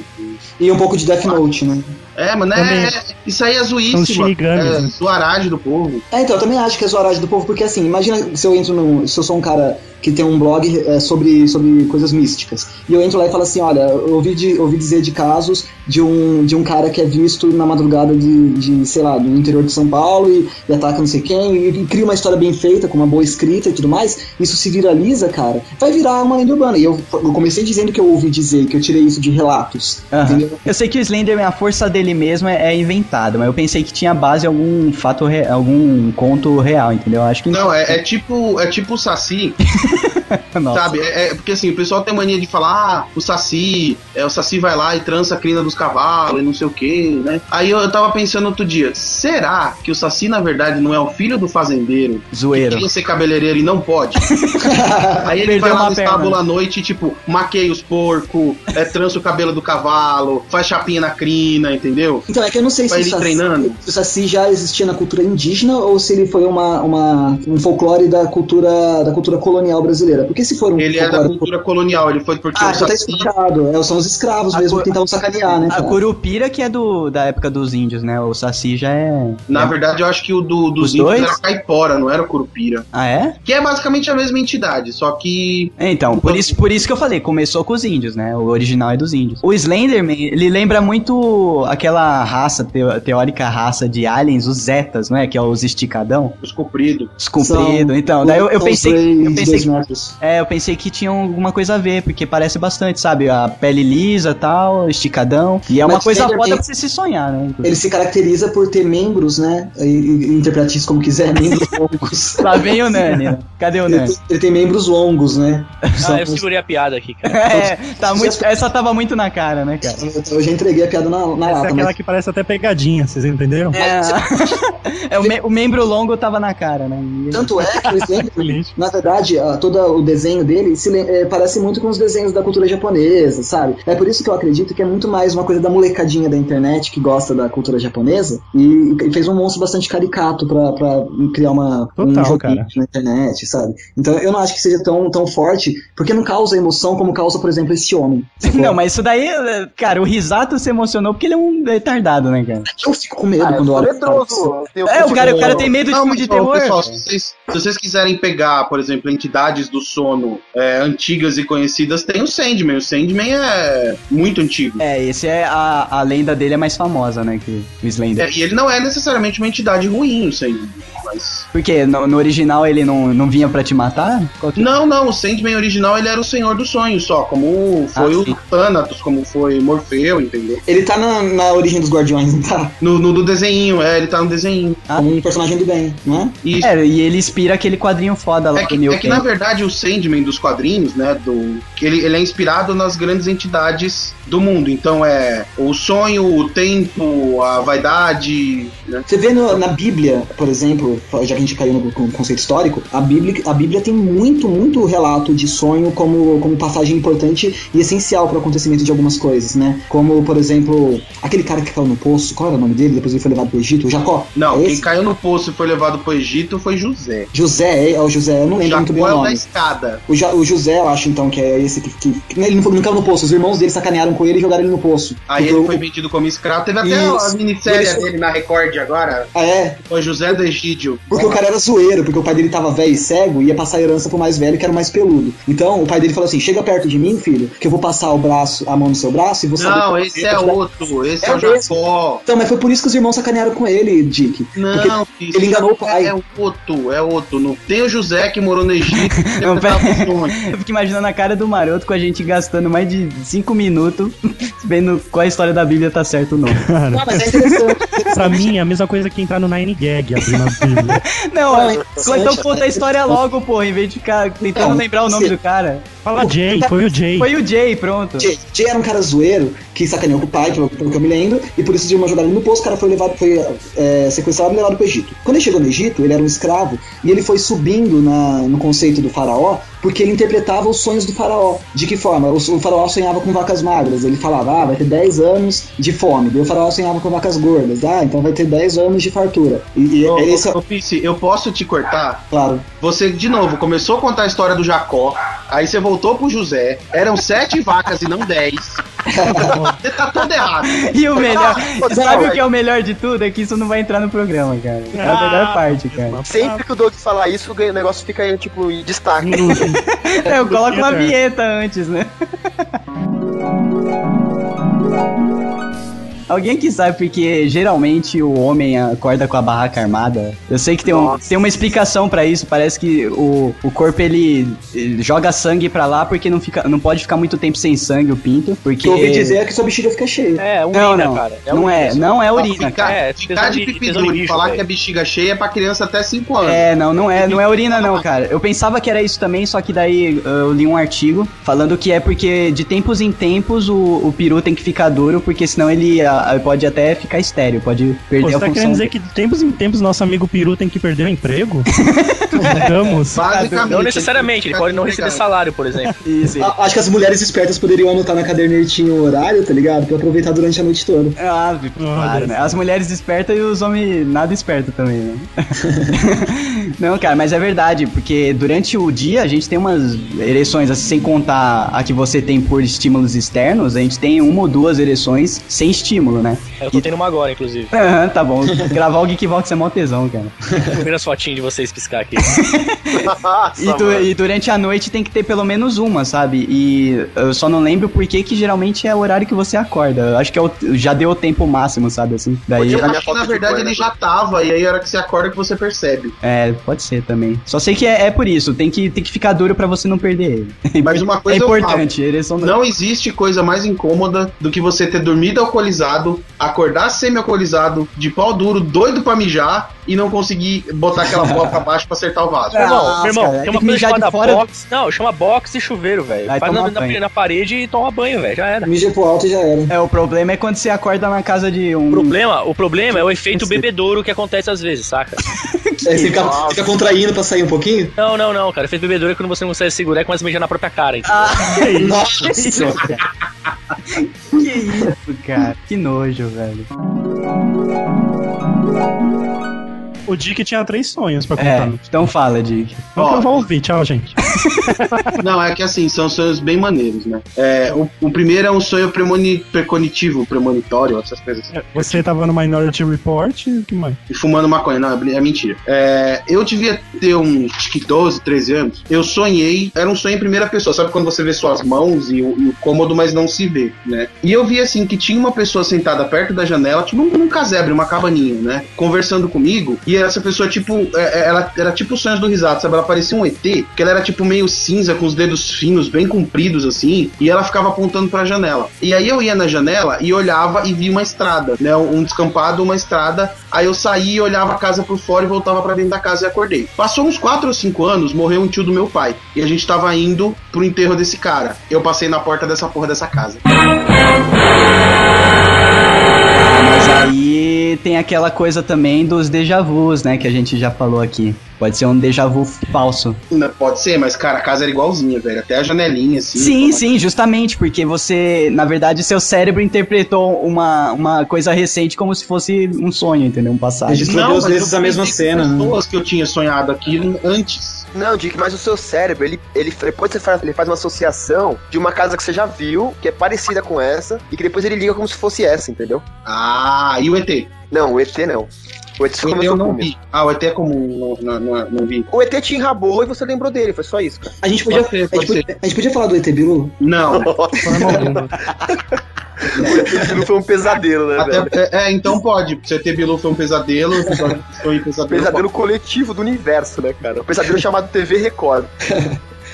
E um pouco de Death Note, né? É, mano, é, é- isso aí é zoíssimo. É né? zoaragem do povo. É, então, eu também acho que é zoaragem do povo, porque assim, imagina se eu entro no. Se eu sou um cara que tem um blog é, sobre, sobre coisas místicas. E eu entro lá e falo assim, olha, eu ouvi, de, ouvi dizer de casos de um, de um cara que é visto na madrugada de, de sei lá, do interior de São Paulo e, e ataca não sei quem, e, e cria uma história bem feita, com uma boa escrita e tudo mais, isso se viraliza, cara, vai virar uma lenda urbana. E eu, eu comecei dizendo que eu ouvi dizer, que eu tirei isso de relatos, entendeu? Eu sei que o Slenderman, a força dele mesmo é, é inventada, mas eu pensei que tinha base em algum fato, re- algum conto real, entendeu? Acho que Não, é, é tipo é tipo o Saci. sabe? É, é- porque assim, o pessoal tem mania de falar, ah, o Saci, é, o Saci vai lá e trança a crina dos cavalos e não sei o que, né? Aí eu, eu tava pensando outro dia, será que o Saci, na verdade, não é o filho do fazendeiro que Zoeiro. queria ser cabeleireiro e não pode? Aí ele Perdeu vai lá no estábulo à noite e, tipo, maqueia os porcos, é, trança o cabelo do cavalo, faz chapinha na crina, entendeu? Então, é que eu não sei se Vai o ele Saci, treinando? se o Saci já existia na cultura indígena ou se ele foi uma, uma, um folclore da cultura, da cultura colonial brasileira. Porque se for um Ele é da cultura colonial, ele foi porque Ah, o então tá explicado. É, são os escravos A mesmo cu- que tentavam sacanear, né? A cara? Curupira que é do, da época dos índios, né? O Saci já é... Na verdade, eu acho que o do, dos Os índios dois? era caipora, não era curupira. Ah, é? Que é basicamente a mesma entidade, só que. Então, por isso, por isso que eu falei, começou com os índios, né? O original é dos índios. O Slenderman, ele lembra muito aquela raça, teórica raça de aliens, os Zetas, não é? Que é os esticadão, Os compridos. os compridos. Então, daí eu, eu pensei, eu pensei É, eu pensei que tinha alguma coisa a ver, porque parece bastante, sabe? A pele lisa tal, esticadão. E é uma Mas coisa Slenderman- foda pra você se sonhar, né? Ele se caracteriza por ter membros, né? E, e, interprete isso como quiser, membros longos. Lá vem o Nani, né? Cadê o Ele Nani? tem, ele tem membros longos, né? São Ah, eu segurei a piada aqui, cara. É, tá muito, essa tava muito na cara, né, cara? Eu já entreguei a piada na, na Essa é lata, aquela mas que parece até pegadinha, vocês entenderam? É, é o, me- o membro longo tava na cara, né? Tanto é que o Slenderman, Feliz. na verdade, toda o desenho dele se é, parece muito com os desenhos da cultura japonesa, sabe? É por isso que eu acredito que é muito mais uma coisa da molecadinha da internet que gosta da cultura japonesa e, e fez um monstro bastante caricato pra, pra criar uma, um Total, joguinho cara. na internet, sabe? Então eu não acho que seja tão, tão forte, porque não causa emoção como causa, por exemplo, esse homem. Não, mas isso daí, eh, cara, o Risato se emocionou porque ele é um retardado, né, cara? Eu fico com medo Ah, quando olho. Eu É, o cara, o cara tem medo de Não, filme de terror. pessoal, se vocês, se vocês quiserem pegar, por exemplo, entidades do sono é, antigas e conhecidas, tem o Sandman. O Sandman é muito antigo. É, esse é a, a lenda dele é mais famosa, né, que o Slender. É, e ele não é necessariamente uma entidade ruim, o Sandman. Mas... Porque no, no original ele não, não vinha pra te matar? Que- Não, não, o Sandman original ele era o Senhor dos Sonhos só, como foi Ah, o. Thanatos, como foi Morfeu, entendeu? Ele tá na, na origem dos Guardiões, não tá? No, no do desenho, é, ele tá no desenho. Ah. Como um personagem do bem, não é? E É, e ele inspira aquele quadrinho foda lá É do que, Neil é que na verdade o Sandman dos quadrinhos, né, do que ele, ele é inspirado nas grandes entidades do mundo. Então é o sonho, o tempo, a vaidade, né? Você vê no- na Bíblia, por exemplo, já que a gente caiu no, no conceito histórico, a Bíblia, a Bíblia tem muito, muito relato de sonho como, como passagem importante e essencial para o acontecimento de algumas coisas, né? Como, por exemplo, aquele cara que caiu no poço, qual era o nome dele? Depois ele foi levado pro Egito, o Jacó. Não, é quem caiu no poço e foi levado pro Egito foi José. José, é, é o José, eu não lembro muito bem o é o da nome. escada. O, Ja- o José, eu acho então que é esse que. que, que ele não, não caiu no poço, os irmãos dele sacanearam com ele e jogaram ele no poço. Aí Porque ele o- foi vendido como escravo. Teve até Isso. a minissérie Ele- dele na Record agora. Ah, é? Foi José do Egídio. Porque o cara era zoeiro, porque o pai dele tava velho e cego e ia passar a herança pro mais velho, que era o mais peludo. Então o pai dele falou assim: chega perto de mim, filho, que eu vou passar o braço, a mão no seu braço e você. Não, esse é outro. Esse é, É o. Jacó. Então, mas foi por isso que os irmãos sacanearam com ele, Dick. Não, Porque ele enganou o pai. É outro, é outro. Não tem o José que morou no Egito. Não, pera- o. Eu fico imaginando a cara do maroto com a gente gastando mais de 5 minutos vendo qual a história da Bíblia tá certo ou não. Cara, Não, mas é interessante. pra mim é a mesma coisa que entrar no Nine Gag abrindo a Bíblia. Não, Não, é então conta a história logo, porra, em vez de ficar tentando Não, lembrar o nome do cara. Fala Jay, foi o Jay. Foi o Jay, pronto. Jay, Jay era um cara zoeiro que sacaneou com o pai, pelo, que eu me lembro, e por isso irmãos jogaram ele no poço, o cara foi levado, foi é, sequestrado e levado pro Egito. Quando ele chegou no Egito, ele era um escravo, e ele foi subindo na, no conceito do faraó, porque ele interpretava os sonhos do faraó. De que forma? O, o faraó sonhava com vacas magras, ele falava, ah, vai ter 10 anos de fome. Daí o faraó sonhava com vacas gordas, ah, então vai ter 10 anos de fartura. E, e Ô, é esse, ô, ô, eu posso te cortar? claro. Você, de novo, começou a contar a história do Jacó, aí você voltou pro José, eram sete vacas e não dez. Você tá todo errado. E o melhor, Não, sabe o que é o melhor de tudo? É que isso não vai entrar no programa, cara. É a Ah, melhor parte, cara. Sempre que o Doug falar isso, o negócio fica, tipo, em destaque. É, eu coloco uma vinheta antes, né? Alguém que sabe porque geralmente o homem acorda com a barraca armada? Eu sei que tem, um, tem uma explicação pra isso. Parece que o, o corpo ele, ele joga sangue pra lá porque não, fica, não pode ficar muito tempo sem sangue o pinto. O Porque. que eu ouvi dizer é que sua bexiga fica cheia. É, urina, Não, não. cara. não urina, é, não é urina, ficar, cara. É, ficar de de- pipi tesão de duro bicho, falar velho. que é bexiga cheia é pra criança até 5 anos. É, não, não é, não é urina não, cara. Eu pensava que era isso também, só que daí eu li um artigo falando que é porque de tempos em tempos o, o peru tem que ficar duro, porque senão ele ah, pode até ficar estéreo, pode perder Pô, você a tá função. querendo dizer que de tempos em tempos nosso amigo Peru tem que perder o emprego? Vamos. Não necessariamente, ele pode não receber salário, por exemplo. Isso. A- Acho que as mulheres espertas poderiam anotar na cadernetinha o horário, tá ligado? Pra aproveitar durante a noite toda. É óbvio, claro, né? As mulheres espertas e os homens nada espertos também, né? Não, cara, mas é verdade, porque durante o dia a gente tem umas ereções, assim, sem contar a que você tem por estímulos externos, a gente tem uma ou duas ereções sem estímulo, né? Eu tô tendo uma agora, inclusive. Aham, tá bom. Gravar o Geekvox é mó tesão, cara. Primeira fotinha de vocês piscar aqui. Nossa, E, e durante a noite tem que ter pelo menos uma, sabe? E eu só não lembro por que que geralmente é o horário que você acorda. Eu acho que é o- já deu o tempo máximo, sabe? Assim, daí. Eu acho que na de verdade cor, né? ele já tava, e aí a hora que você acorda que você percebe. É, pode ser também. Só sei que é, é por isso, tem que, tem que ficar duro pra você não perder ele. Mas uma é coisa eu importante, ereção não. Não existe coisa mais incômoda do que você ter dormido alcoolizado, acordar semi-alcoolizado, de pau duro, doido pra mijar e não conseguir botar aquela bola pra baixo pra acertar o vaso. Ah, Meu irmão, Nossa, meu irmão, cara, tem uma que coisa chamada fora box. Não, chama box e chuveiro, velho. Vai Faz na, na- na parede e toma banho, velho. Já era. Mija pro alto e já era. É, o problema é quando você acorda na casa de um. O problema, o problema é o efeito bebedouro que acontece às vezes, saca? Você fica, fica contraindo pra sair um pouquinho? Não, não, não, cara. Efeito bebedouro é quando você não consegue segurar e começa a mijar na própria cara. entendeu? Nossa! Que isso, cara? Que nojo, velho. O Dick tinha três sonhos pra É, contar. então fala, Dick. Eu vou ouvir, tchau, gente. Não, é que assim, são sonhos bem maneiros, né? É, o, o primeiro é um sonho premoni, preconitivo, premonitório, essas coisas assim. Você tava no Minority Report e o que mais? E fumando maconha. Não, é mentira. É, eu devia ter uns que 12, 13 anos. Eu sonhei, era um sonho em primeira pessoa. Sabe quando você vê suas mãos e o, e o cômodo, mas não se vê, né? E eu vi assim que tinha uma pessoa sentada perto da janela, tipo num, num casebre, uma cabaninha, né? Conversando comigo. E essa pessoa, tipo, é, é, ela era tipo os sonhos do risado, sabe? Ela parecia um ET, que ela era tipo meio cinza, com os dedos finos, bem compridos assim. E ela ficava apontando pra janela. E aí eu ia na janela e olhava e via uma estrada, né? Um descampado, uma estrada. Aí eu saía e olhava a casa por fora e voltava pra dentro da casa e acordei. Passou uns 4 ou 5 anos, morreu um tio do meu pai. E a gente tava indo pro enterro desse cara. Eu passei na porta dessa porra dessa casa. Mas aí tem aquela coisa também dos déjà vus, né? Que a gente já falou aqui. Pode ser um déjà vu falso. Não, Pode ser, mas cara, a casa era igualzinha, velho. Até a janelinha, assim. Sim, sim, justamente, porque você, na verdade, seu cérebro interpretou uma, uma coisa recente como se fosse um sonho, entendeu? Um passado. Registrou duas mas vezes a mesma cena. né? pessoas que eu tinha sonhado aquilo antes. Não, Dick, mas o seu cérebro, ele, ele depois você faz, ele faz uma associação de uma casa que você já viu, que é parecida com essa, e que depois ele liga como se fosse essa, entendeu? Ah, e o ET? Não, o ET não. O ET só O ET eu não comigo. vi. Ah, o ET é comum, não, não, não, não vi. O ET te enrabou e você lembrou dele, foi só isso. A gente podia, Pode ser, a, gente pode podia, a gente podia falar do ET Bilu? Não. Não foi um pesadelo, né, velho? Até, é, é, então pode. o ET Bilu foi um pesadelo, sonho e pesadelo. Pesadelo coletivo do universo, né, cara? Um pesadelo chamado TV Record.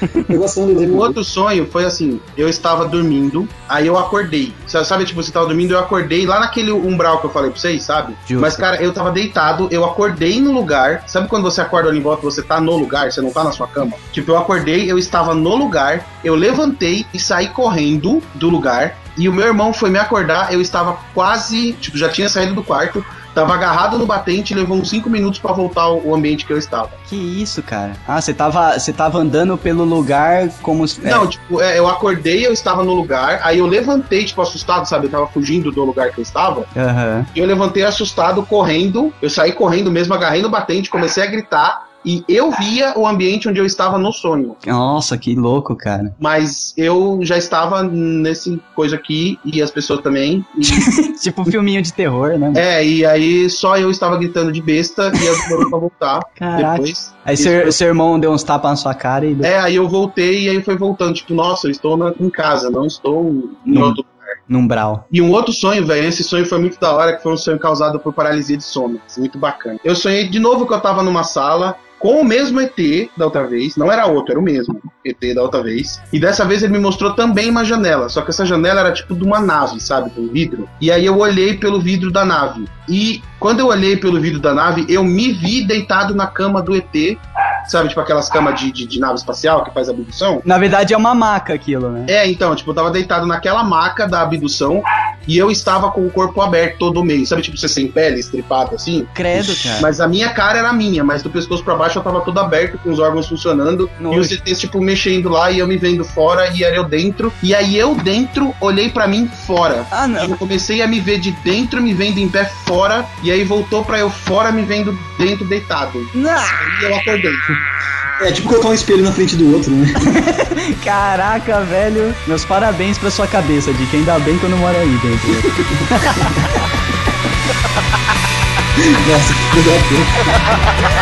Eu gosto O outro sonho foi assim: eu estava dormindo, aí eu acordei. Sabe, sabe, tipo, você tava dormindo, eu acordei lá naquele umbral que eu falei pra vocês, sabe? Justo. Mas, cara, eu tava deitado, eu acordei no lugar. Sabe quando você acorda ali em volta, você tá no lugar, você não tá na sua cama? Tipo, eu acordei, eu estava no lugar, eu levantei e saí correndo do lugar. E o meu irmão foi me acordar, eu estava quase, tipo, já tinha saído do quarto, tava agarrado no batente, levou uns 5 minutos pra voltar ao ambiente que eu estava. Que isso, cara? Ah, você tava, você tava andando pelo lugar como se. Não, tipo, é, eu acordei, eu estava no lugar, aí eu levantei, tipo, assustado, sabe? Eu tava fugindo do lugar que eu estava. É, Aham. E eu levantei assustado, correndo. Eu saí correndo mesmo, agarrei no batente, comecei a gritar. E eu via o ambiente onde eu estava no sonho. Nossa, que louco, cara. Mas eu já estava nesse coisa aqui, e as pessoas também. E, tipo um filminho de terror, né? é, e aí só eu estava gritando de besta e eu demorou pra voltar. Caraca. Depois. Aí seu, foi- seu irmão deu uns tapas na sua cara e É, aí eu voltei e aí foi voltando. Tipo, nossa, eu estou na- em casa, não estou em outro num brau. E um outro sonho, velho, esse sonho foi muito da hora, que foi um sonho causado por paralisia de sono. Muito bacana. Eu sonhei de novo que eu tava numa sala com o mesmo ET da outra vez, não era outro, era o mesmo ET da outra vez. E dessa vez ele me mostrou também uma janela, só que essa janela era tipo de uma nave, sabe, de um vidro. E aí eu olhei pelo vidro da nave. E quando eu olhei pelo vidro da nave, eu me vi deitado na cama do ET, sabe, tipo aquelas camas de, de, de nave espacial que faz abdução. Na verdade é uma maca aquilo, né? É, então, tipo, eu tava deitado naquela maca da abdução e eu estava com o corpo aberto todo meio. Sabe, tipo, você sem pele, estripado assim? Credo, cara. Mas a minha cara era minha, mas do pescoço pra baixo eu tava todo aberto, com os órgãos funcionando. E Nojo. os ETs, tipo, mexendo lá e eu me vendo fora e era eu dentro. E aí eu dentro olhei pra mim fora. Ah, não. Eu comecei a me ver de dentro, me vendo em pé fora. E aí voltou pra eu fora, me vendo dentro deitado. Não. E eu acordei. É tipo colocar um espelho na frente do outro, né? Caraca, velho. Meus parabéns pra sua cabeça, Dick. Ainda bem que eu não moro aí dentro. Nossa, que